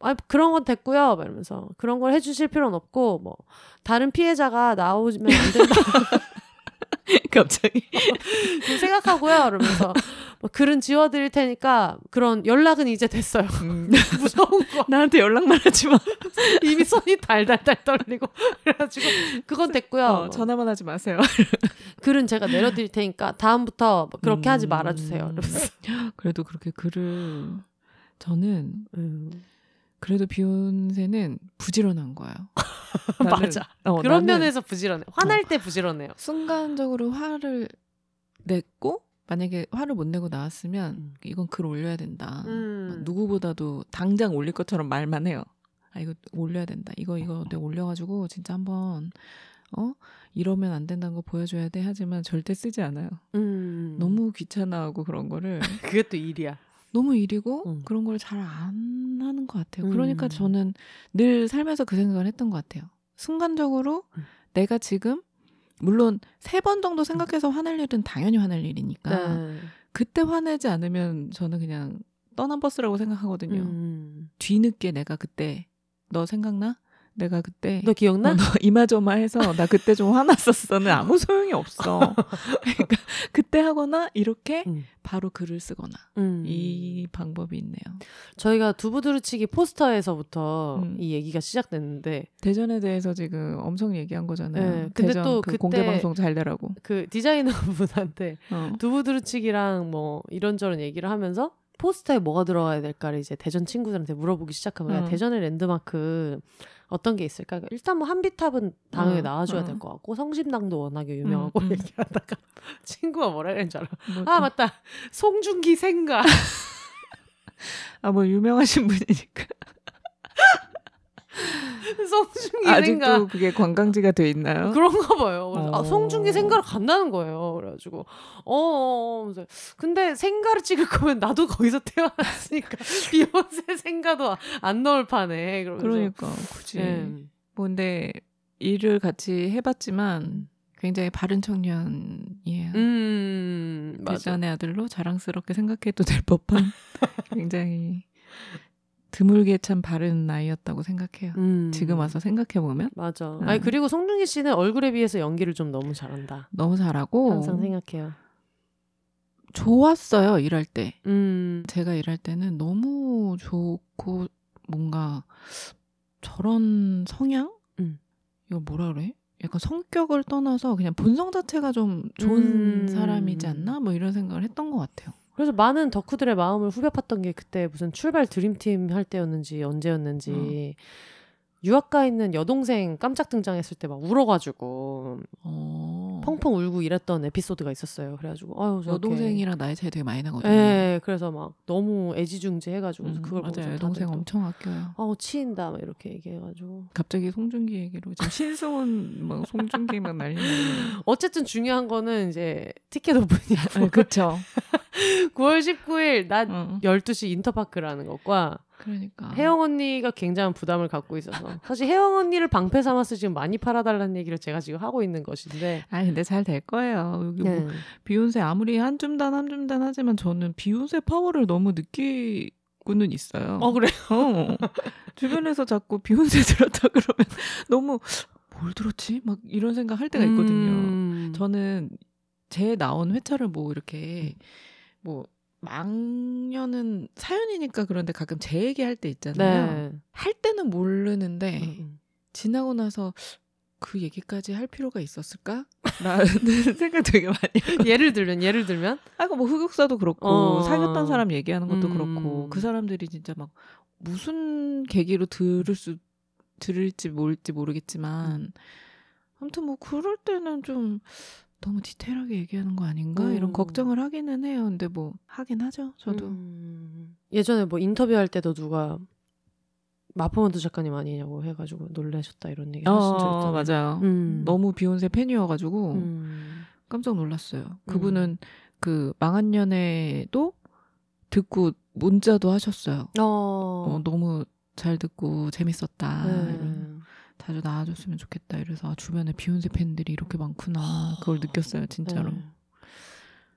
아, 그런 건 됐고요. 막 이러면서 그런 걸 해주실 필요는 없고 뭐 다른 피해자가 나오면 안 된다. 갑자기 좀 생각하고요. 그러면서 뭐 글은 지워드릴 테니까 그런 연락은 이제 됐어요. 음. 무서운 거 나한테 연락만 하지 마. 이미 손이 달달달 떨리고 그래가지고 그건 됐고요. 어, 뭐 전화만 하지 마세요. 글은 제가 내려드릴 테니까 다음부터 뭐 그렇게 하지 음. 말아주세요. 이러면서 그래도 그렇게 글을 저는 음, 그래도 비욘세는 부지런한 거예요. 나는- 맞아. 어, 그런 나는 면에서 부지런해. 화날 때 부지런해요. 순간적으로 화를 냈고 만약에 화를 못 내고 나왔으면 음. 이건 글 올려야 된다. 음. 누구보다도 당장 올릴 것처럼 말만 해요. 아 이거 올려야 된다. 이거 이거 내가 올려가지고 진짜 한번 어 이러면 안 된다는 거 보여줘야 돼. 하지만 절대 쓰지 않아요. 음. 너무 귀찮아하고 그런 거를 그게 또 일이야. 너무 일이고 음. 그런 걸 잘 안 하는 것 같아요. 그러니까 음. 저는 늘 살면서 그 생각을 했던 것 같아요. 순간적으로 음. 내가 지금 물론 세 번 정도 생각해서 화낼 일은 당연히 화낼 일이니까 네. 그때 화내지 않으면 저는 그냥 떠난 버스라고 생각하거든요. 음. 뒤늦게 내가 그때 너 생각나? 내가 그때 너 기억나? 어, 너 이마저마 해서 나 그때 좀 화났었어는 아무 소용이 없어. 그러니까 그때 하거나 이렇게 음. 바로 글을 쓰거나 음. 이 방법이 있네요. 저희가 두부두루치기 포스터에서부터 음. 이 얘기가 시작됐는데 대전에 대해서 지금 엄청 얘기한 거잖아요. 네, 근데 또 그 공개 방송 잘 되라고. 그 디자이너 분한테 어. 두부두루치기랑 뭐 이런저런 얘기를 하면서 포스터에 뭐가 들어가야 될까를 이제 대전 친구들한테 물어보기 시작하면 야, 음. 대전의 랜드마크 어떤 게 있을까? 그러니까 일단 뭐 한비탑은 당연히 음, 나와줘야 음. 될것 같고 성심당도 워낙에 유명하고 음, 음. 얘기하다가 친구가 뭐라 그랬는 줄 알아? 뭐아 또- 맞다 송중기 생가 아, 뭐 유명하신 분이니까. 송중기 아직도 생가 그게 관광지가 돼 있나요? 그런가 봐요. 아, 어. 송중기 생가를 간다는 거예요. 그래가지고 어, 어, 어 근데 생가를 찍을 거면 나도 거기서 태어났으니까 비욘세 생가도 안 넣을 판에 그러면서 그러니까 굳이. 예. 뭐 근데 일을 같이 해봤지만 굉장히 바른 청년이에요. 음. 대전의 아들로 자랑스럽게 생각해도 될 법한 굉장히 드물게 참 바른 나이였다고 생각해요. 음. 지금 와서 생각해 보면 맞아. 음. 아니 그리고 송중기 씨는 얼굴에 비해서 연기를 좀 너무 잘한다. 너무 잘하고 항상 생각해요. 좋았어요 일할 때. 음. 제가 일할 때는 너무 좋고 뭔가 저런 성향? 음. 이거 뭐라 그래? 약간 성격을 떠나서 그냥 본성 자체가 좀 좋은 음. 사람이지 않나? 뭐 이런 생각을 했던 것 같아요. 그래서 많은 덕후들의 마음을 후벼 팠던 게 그때 무슨 출발 드림팀 할 때였는지 어. 언제였는지 유학가 있는 여동생 깜짝 등장했을 때 막 울어가지고 어. 펑펑 울고 이랬던 에피소드가 있었어요. 그래가지고 아유 저렇게. 여동생이랑 나이 차이 되게 많이 나거든요. 예, 그래서 막 너무 애지중지 해가지고 음, 그걸 맞아요. 여동생 또, 엄청 아껴요. 아우 치인다 막 이렇게 얘기해가지고 갑자기 송중기 얘기로 지금 신승훈 막 송중기 막 난리. 어쨌든 중요한 거는 이제 티켓 오픈이고 그렇죠. 9월 19일 낮 어, 12시 인터파크라는 것과 그러니까 혜영 언니가 굉장한 부담을 갖고 있어서 사실 혜영 언니를 방패 삼아서 지금 많이 팔아달라는 얘기를 제가 지금 하고 있는 것인데 아 근데 잘 될 거예요. 여기 뭐 네. 비욘세 아무리 한 줌단 한 줌단 하지만 저는 비욘세 파워를 너무 느끼 고는 있어요. 어 그래 어. 주변에서 자꾸 비욘세 들었다 그러면 너무 뭘 들었지? 막 이런 생각 할 때가 있거든요. 음. 저는 제 나온 회차를 뭐 이렇게 뭐 망년은 사연이니까 그런데 가끔 제 얘기할 때 있잖아요. 네. 할 때는 모르는데 음, 음. 지나고 나서 그 얘기까지 할 필요가 있었을까? 라는 생각 되게 많이. 예를 들면 예를 들면 아까 뭐 흑역사도 그렇고 어. 사귀었던 사람 얘기하는 것도 음. 그렇고 그 사람들이 진짜 막 무슨 계기로 들을 수 들을지 뭘지 모르겠지만 아무튼 뭐 그럴 때는 좀 너무 디테일하게 얘기하는 거 아닌가 음. 이런 걱정을 하기는 해요. 근데 뭐 하긴 하죠. 저도 음. 예전에 뭐 인터뷰할 때도 누가 마포먼트 작가님 아니냐고 해가지고 놀라셨다 이런 얘기 하신 적 어, 있잖아요. 맞아요. 음. 너무 비욘세 팬이어가지고 음. 깜짝 놀랐어요. 그분은 그 망한 연애도 듣고 문자도 하셨어요. 어. 어, 너무 잘 듣고 재밌었다. 네. 자주 나와줬으면 좋겠다. 이래서 아, 주변에 비욘세 팬들이 이렇게 많구나. 그걸 느꼈어요, 진짜로. 네.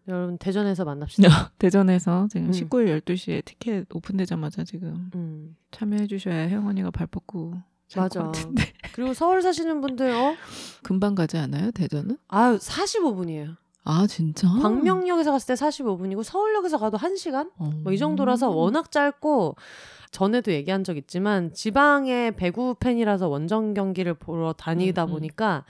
여러분 대전에서 만납시다. 대전에서 지금 음. 19일 12시에 티켓 오픈되자마자 지금 음. 참여해 주셔야 언니가 발 뻗고 맞아. 그리고 서울 사시는 분들 어? 금방 가지 않아요, 대전은? 아유 45분이에요. 아, 진짜? 광명역에서 갔을 때 45분이고 서울역에서 가도 1시간? 어. 뭐이 정도라서 워낙 짧고 전에도 얘기한 적 있지만 지방의 배구 팬이라서 원정 경기를 보러 다니다 음, 음. 보니까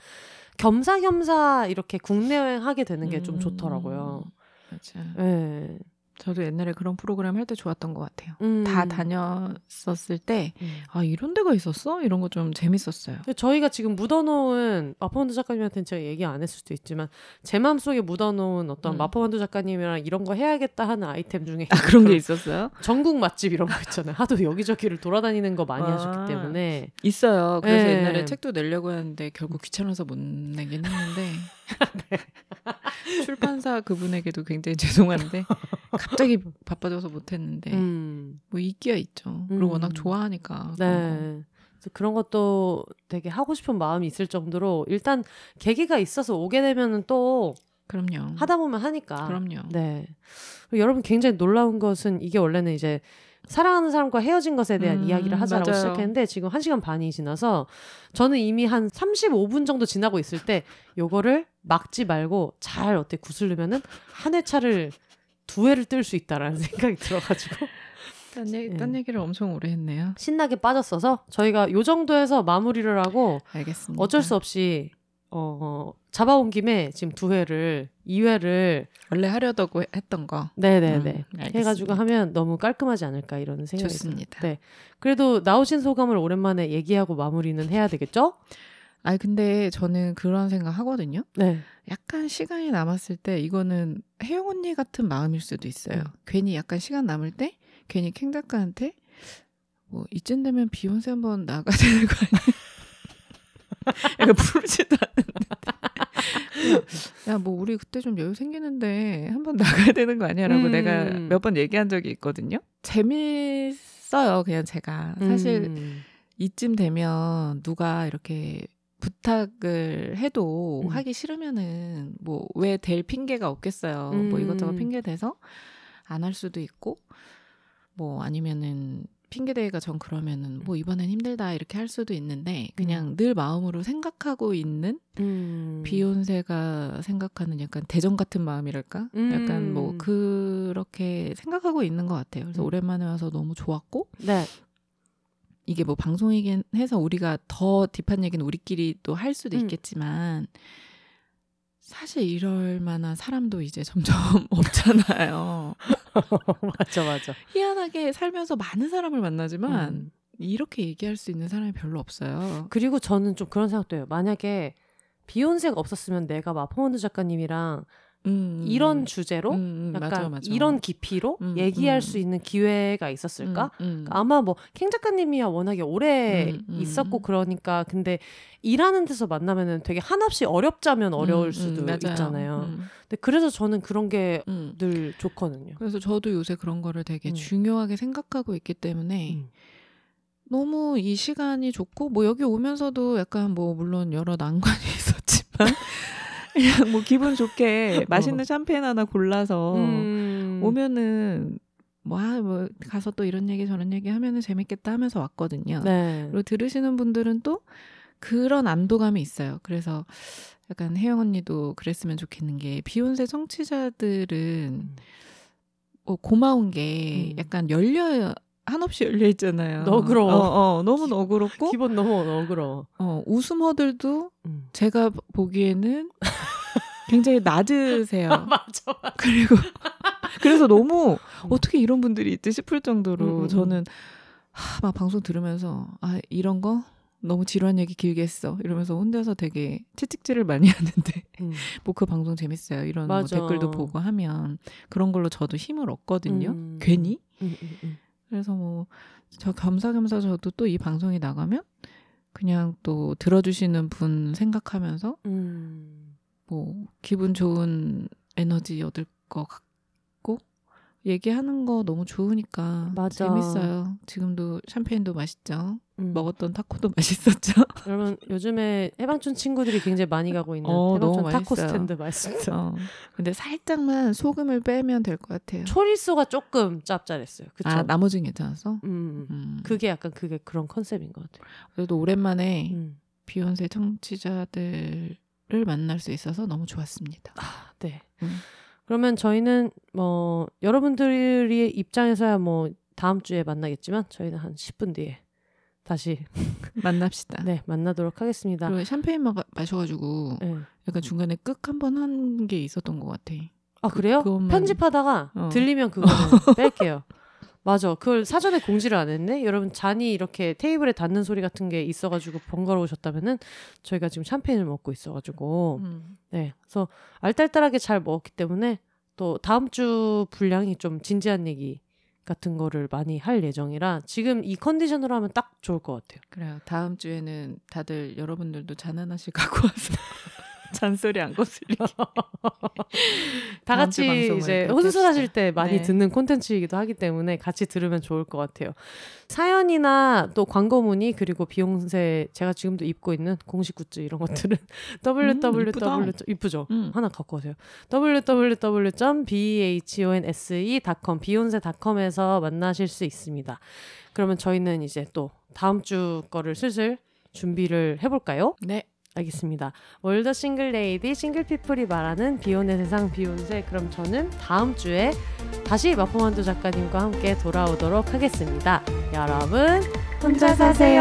겸사겸사 이렇게 국내 여행 하게 되는 게좀 음. 좋더라고요. 맞아. 예. 저도 옛날에 그런 프로그램 할 때 좋았던 것 같아요. 음. 다 다녔었을 때, 음. 아, 이런 데가 있었어? 이런 거 좀 재밌었어요. 저희가 지금 묻어놓은 마포원두 작가님한테는 제가 얘기 안 했을 수도 있지만 제 마음속에 묻어놓은 어떤 음. 마포원두 작가님이랑 이런 거 해야겠다 하는 아이템 중에 아, 그런 게그 있었어요? 전국 맛집 이런 거 있잖아요. 하도 여기저기를 돌아다니는 거 많이 아. 하셨기 때문에 있어요. 그래서 예. 옛날에 책도 내려고 했는데 결국 귀찮아서 못 내긴 했는데 출판사 그분에게도 굉장히 죄송한데 갑자기 바빠져서 못했는데 음. 뭐 있기야 있죠. 그리고 음. 워낙 좋아하니까. 네. 그래서 그런 것도 되게 하고 싶은 마음이 있을 정도로 일단 계기가 있어서 오게 되면은 또 그럼요. 하다 보면 하니까. 그럼요. 네. 여러분 굉장히 놀라운 것은 이게 원래는 이제 사랑하는 사람과 헤어진 것에 대한 음, 이야기를 하자라고 맞아요. 시작했는데 지금 1시간 반이 지나서 저는 이미 한 35분 정도 지나고 있을 때 요거를 막지 말고 잘 어때 구슬르면은 한 회차를 두 회를 뜰 수 있다라는 생각이 들어가지고 딴, 얘기, 예. 딴 얘기를 엄청 오래 했네요. 신나게 빠졌어서 저희가 요 정도에서 마무리를 하고 알겠습니다. 어쩔 수 없이 어, 어, 잡아온 김에 지금 두 회를 2회를 원래 하려다고 했던 거. 네네네 음, 해가지고. 하면 너무 깔끔하지 않을까 이런 생각이 좋습니다. 네. 그래도 나오신 소감을 오랜만에 얘기하고 마무리는 해야 되겠죠? 아니 근데 저는 그런 생각 하거든요. 네. 약간 시간이 남았을 때 이거는 혜영 언니 같은 마음일 수도 있어요. 음. 괜히 약간 시간 남을 때 괜히 캥 작가한테 뭐 이쯤 되면 비욘세 한번 나가야 되는 거 아니야? 약간 부르지도 않는데 야 뭐 우리 그때 좀 여유 생기는데 한번 나가야 되는 거 아니야라고 음. 내가 몇 번 얘기한 적이 있거든요. 재밌어요 그냥 제가 사실 음. 이쯤 되면 누가 이렇게 부탁을 해도 음. 하기 싫으면은 뭐 왜 될 핑계가 없겠어요. 뭐 음. 이것저것 핑계 대서 안 할 수도 있고 뭐 아니면은 핑계 대기가 전 그러면은 뭐 이번엔 힘들다 이렇게 할 수도 있는데 그냥 늘 마음으로 생각하고 있는 음. 비욘세가 생각하는 약간 대전 같은 마음이랄까? 약간 뭐 음. 그렇게 생각하고 있는 것 같아요. 그래서 음. 오랜만에 와서 너무 좋았고 네. 이게 뭐 방송이긴 해서 우리가 더 딥한 얘기는 우리끼리 또 할 수도 음. 있겠지만 사실 이럴 만한 사람도 이제 점점 없잖아요. 맞아 맞아. 희한하게 살면서 많은 사람을 만나지만 음. 이렇게 얘기할 수 있는 사람이 별로 없어요. 그리고 저는 좀 그런 생각도 해요. 만약에 비욘세가 없었으면 내가 마포원드 작가님이랑 음, 이런 주제로 음, 음, 약간 맞아, 맞아. 이런 깊이로 음, 얘기할 음. 수 있는 기회가 있었을까? 음, 음. 아마 뭐 캥 작가님이야 워낙에 오래 음, 음. 있었고 그러니까 근데 일하는 데서 만나면은 되게 한없이 어렵자면 어려울 음, 수도 음. 있잖아요. 음, 근데 그래서 저는 그런 게 음. 늘 좋거든요. 그래서 저도 요새 그런 거를 되게 음. 중요하게 생각하고 있기 때문에 음. 너무 이 시간이 좋고 뭐 여기 오면서도 약간 뭐 물론 여러 난관이 있었지만 그냥 뭐 기분 좋게 맛있는 샴페인 하나 골라서 음. 오면은 뭐, 아, 뭐 가서 또 이런 얘기 저런 얘기 하면은 재밌겠다 하면서 왔거든요. 네. 그리고 들으시는 분들은 또 그런 안도감이 있어요. 그래서 약간 혜영 언니도 그랬으면 좋겠는 게 비욘세 청취자들은 음. 어, 고마운 게 음. 약간 열려 한없이 열려 있잖아요. 너그러워. 어, 어, 너무 너그럽고 기본 너무 너그러워. 어, 웃음 허들도 음. 제가 보기에는 굉장히 낮으세요. 맞아. 맞아. 그리고 그래서 너무 음. 어떻게 이런 분들이 있지 싶을 정도로 음, 음, 음. 저는 하, 막 방송 들으면서 아 이런 거 너무 지루한 얘기 길게 했어 이러면서 혼자서 되게 채찍질을 많이 하는데 음. 뭐그 방송 재밌어요 이런 뭐. 댓글도 보고 하면 그런 걸로 저도 힘을 얻거든요 음. 괜히 음, 음, 음. 그래서 뭐 저 겸사겸사 저도 또 이 방송이 나가면 그냥 또 들어주시는 분 생각하면서 음. 뭐 기분 좋은 에너지 얻을 것 같고 얘기하는 거 너무 좋으니까 맞아. 재밌어요. 지금도 샴페인도 맛있죠. 음. 먹었던 타코도 맛있었죠. 여러분 요즘에 해방촌 친구들이 굉장히 많이 가고 있는 어, 해방촌 타코 맛있어요. 스탠드 맛있습니다. 어. 근데 살짝만 소금을 빼면 될 것 같아요. 초리소가 조금 짭짤했어요. 그쵸? 아 나머지는 괜찮았어? 음. 음. 그게 약간 그게 그런 컨셉인 것 같아요. 그래도 오랜만에 음. 비욘세 청취자들을 만날 수 있어서 너무 좋았습니다. 아, 네. 음. 그러면 저희는 뭐 여러분들의 입장에서야 뭐 다음 주에 만나겠지만 저희는 한 10분 뒤에 다시 만납시다. 네 만나도록 하겠습니다. 그리고 샴페인 마, 마셔가지고 네. 약간 중간에 끄한번 한 게 있었던 것 같아. 아 그래요? 그것만- 편집하다가 어. 들리면 그거는 뺄게요. 맞아. 그걸 사전에 공지를 안 했네. 여러분 잔이 이렇게 테이블에 닿는 소리 같은 게 있어가지고 번거로우셨다면은 저희가 지금 샴페인을 먹고 있어가지고 음. 네. 그래서 알딸딸하게 잘 먹었기 때문에 또 다음 주 분량이 좀 진지한 얘기 같은 거를 많이 할 예정이라 지금 이 컨디션으로 하면 딱 좋을 것 같아요. 그래요. 다음 주에는 다들 여러분들도 잔 하나씩 갖고 와서 잔소리 안 거슬리게. 다 같이 이제 혼술하실. 때 많이 네. 듣는 콘텐츠이기도 하기 때문에 같이 들으면 좋을 것 같아요. 사연이나 또 광고 문의 그리고 비용세 제가 지금도 입고 있는 공식 굿즈 이런 것들은 www 이쁘다. 이쁘죠. 음. 하나 갖고 오세요. www.behonse.com 비혼세.com에서 만나실 수 있습니다. 그러면 저희는 이제 또 다음 주 거를 슬슬 준비를 해볼까요? 네. 알겠습니다. All the single lady single people이 말하는 비혼의 세상 비혼세 그럼 저는 다음 주에 다시 마포만두 작가님과 함께 돌아오도록 하겠습니다. 여러분 혼자 사세요.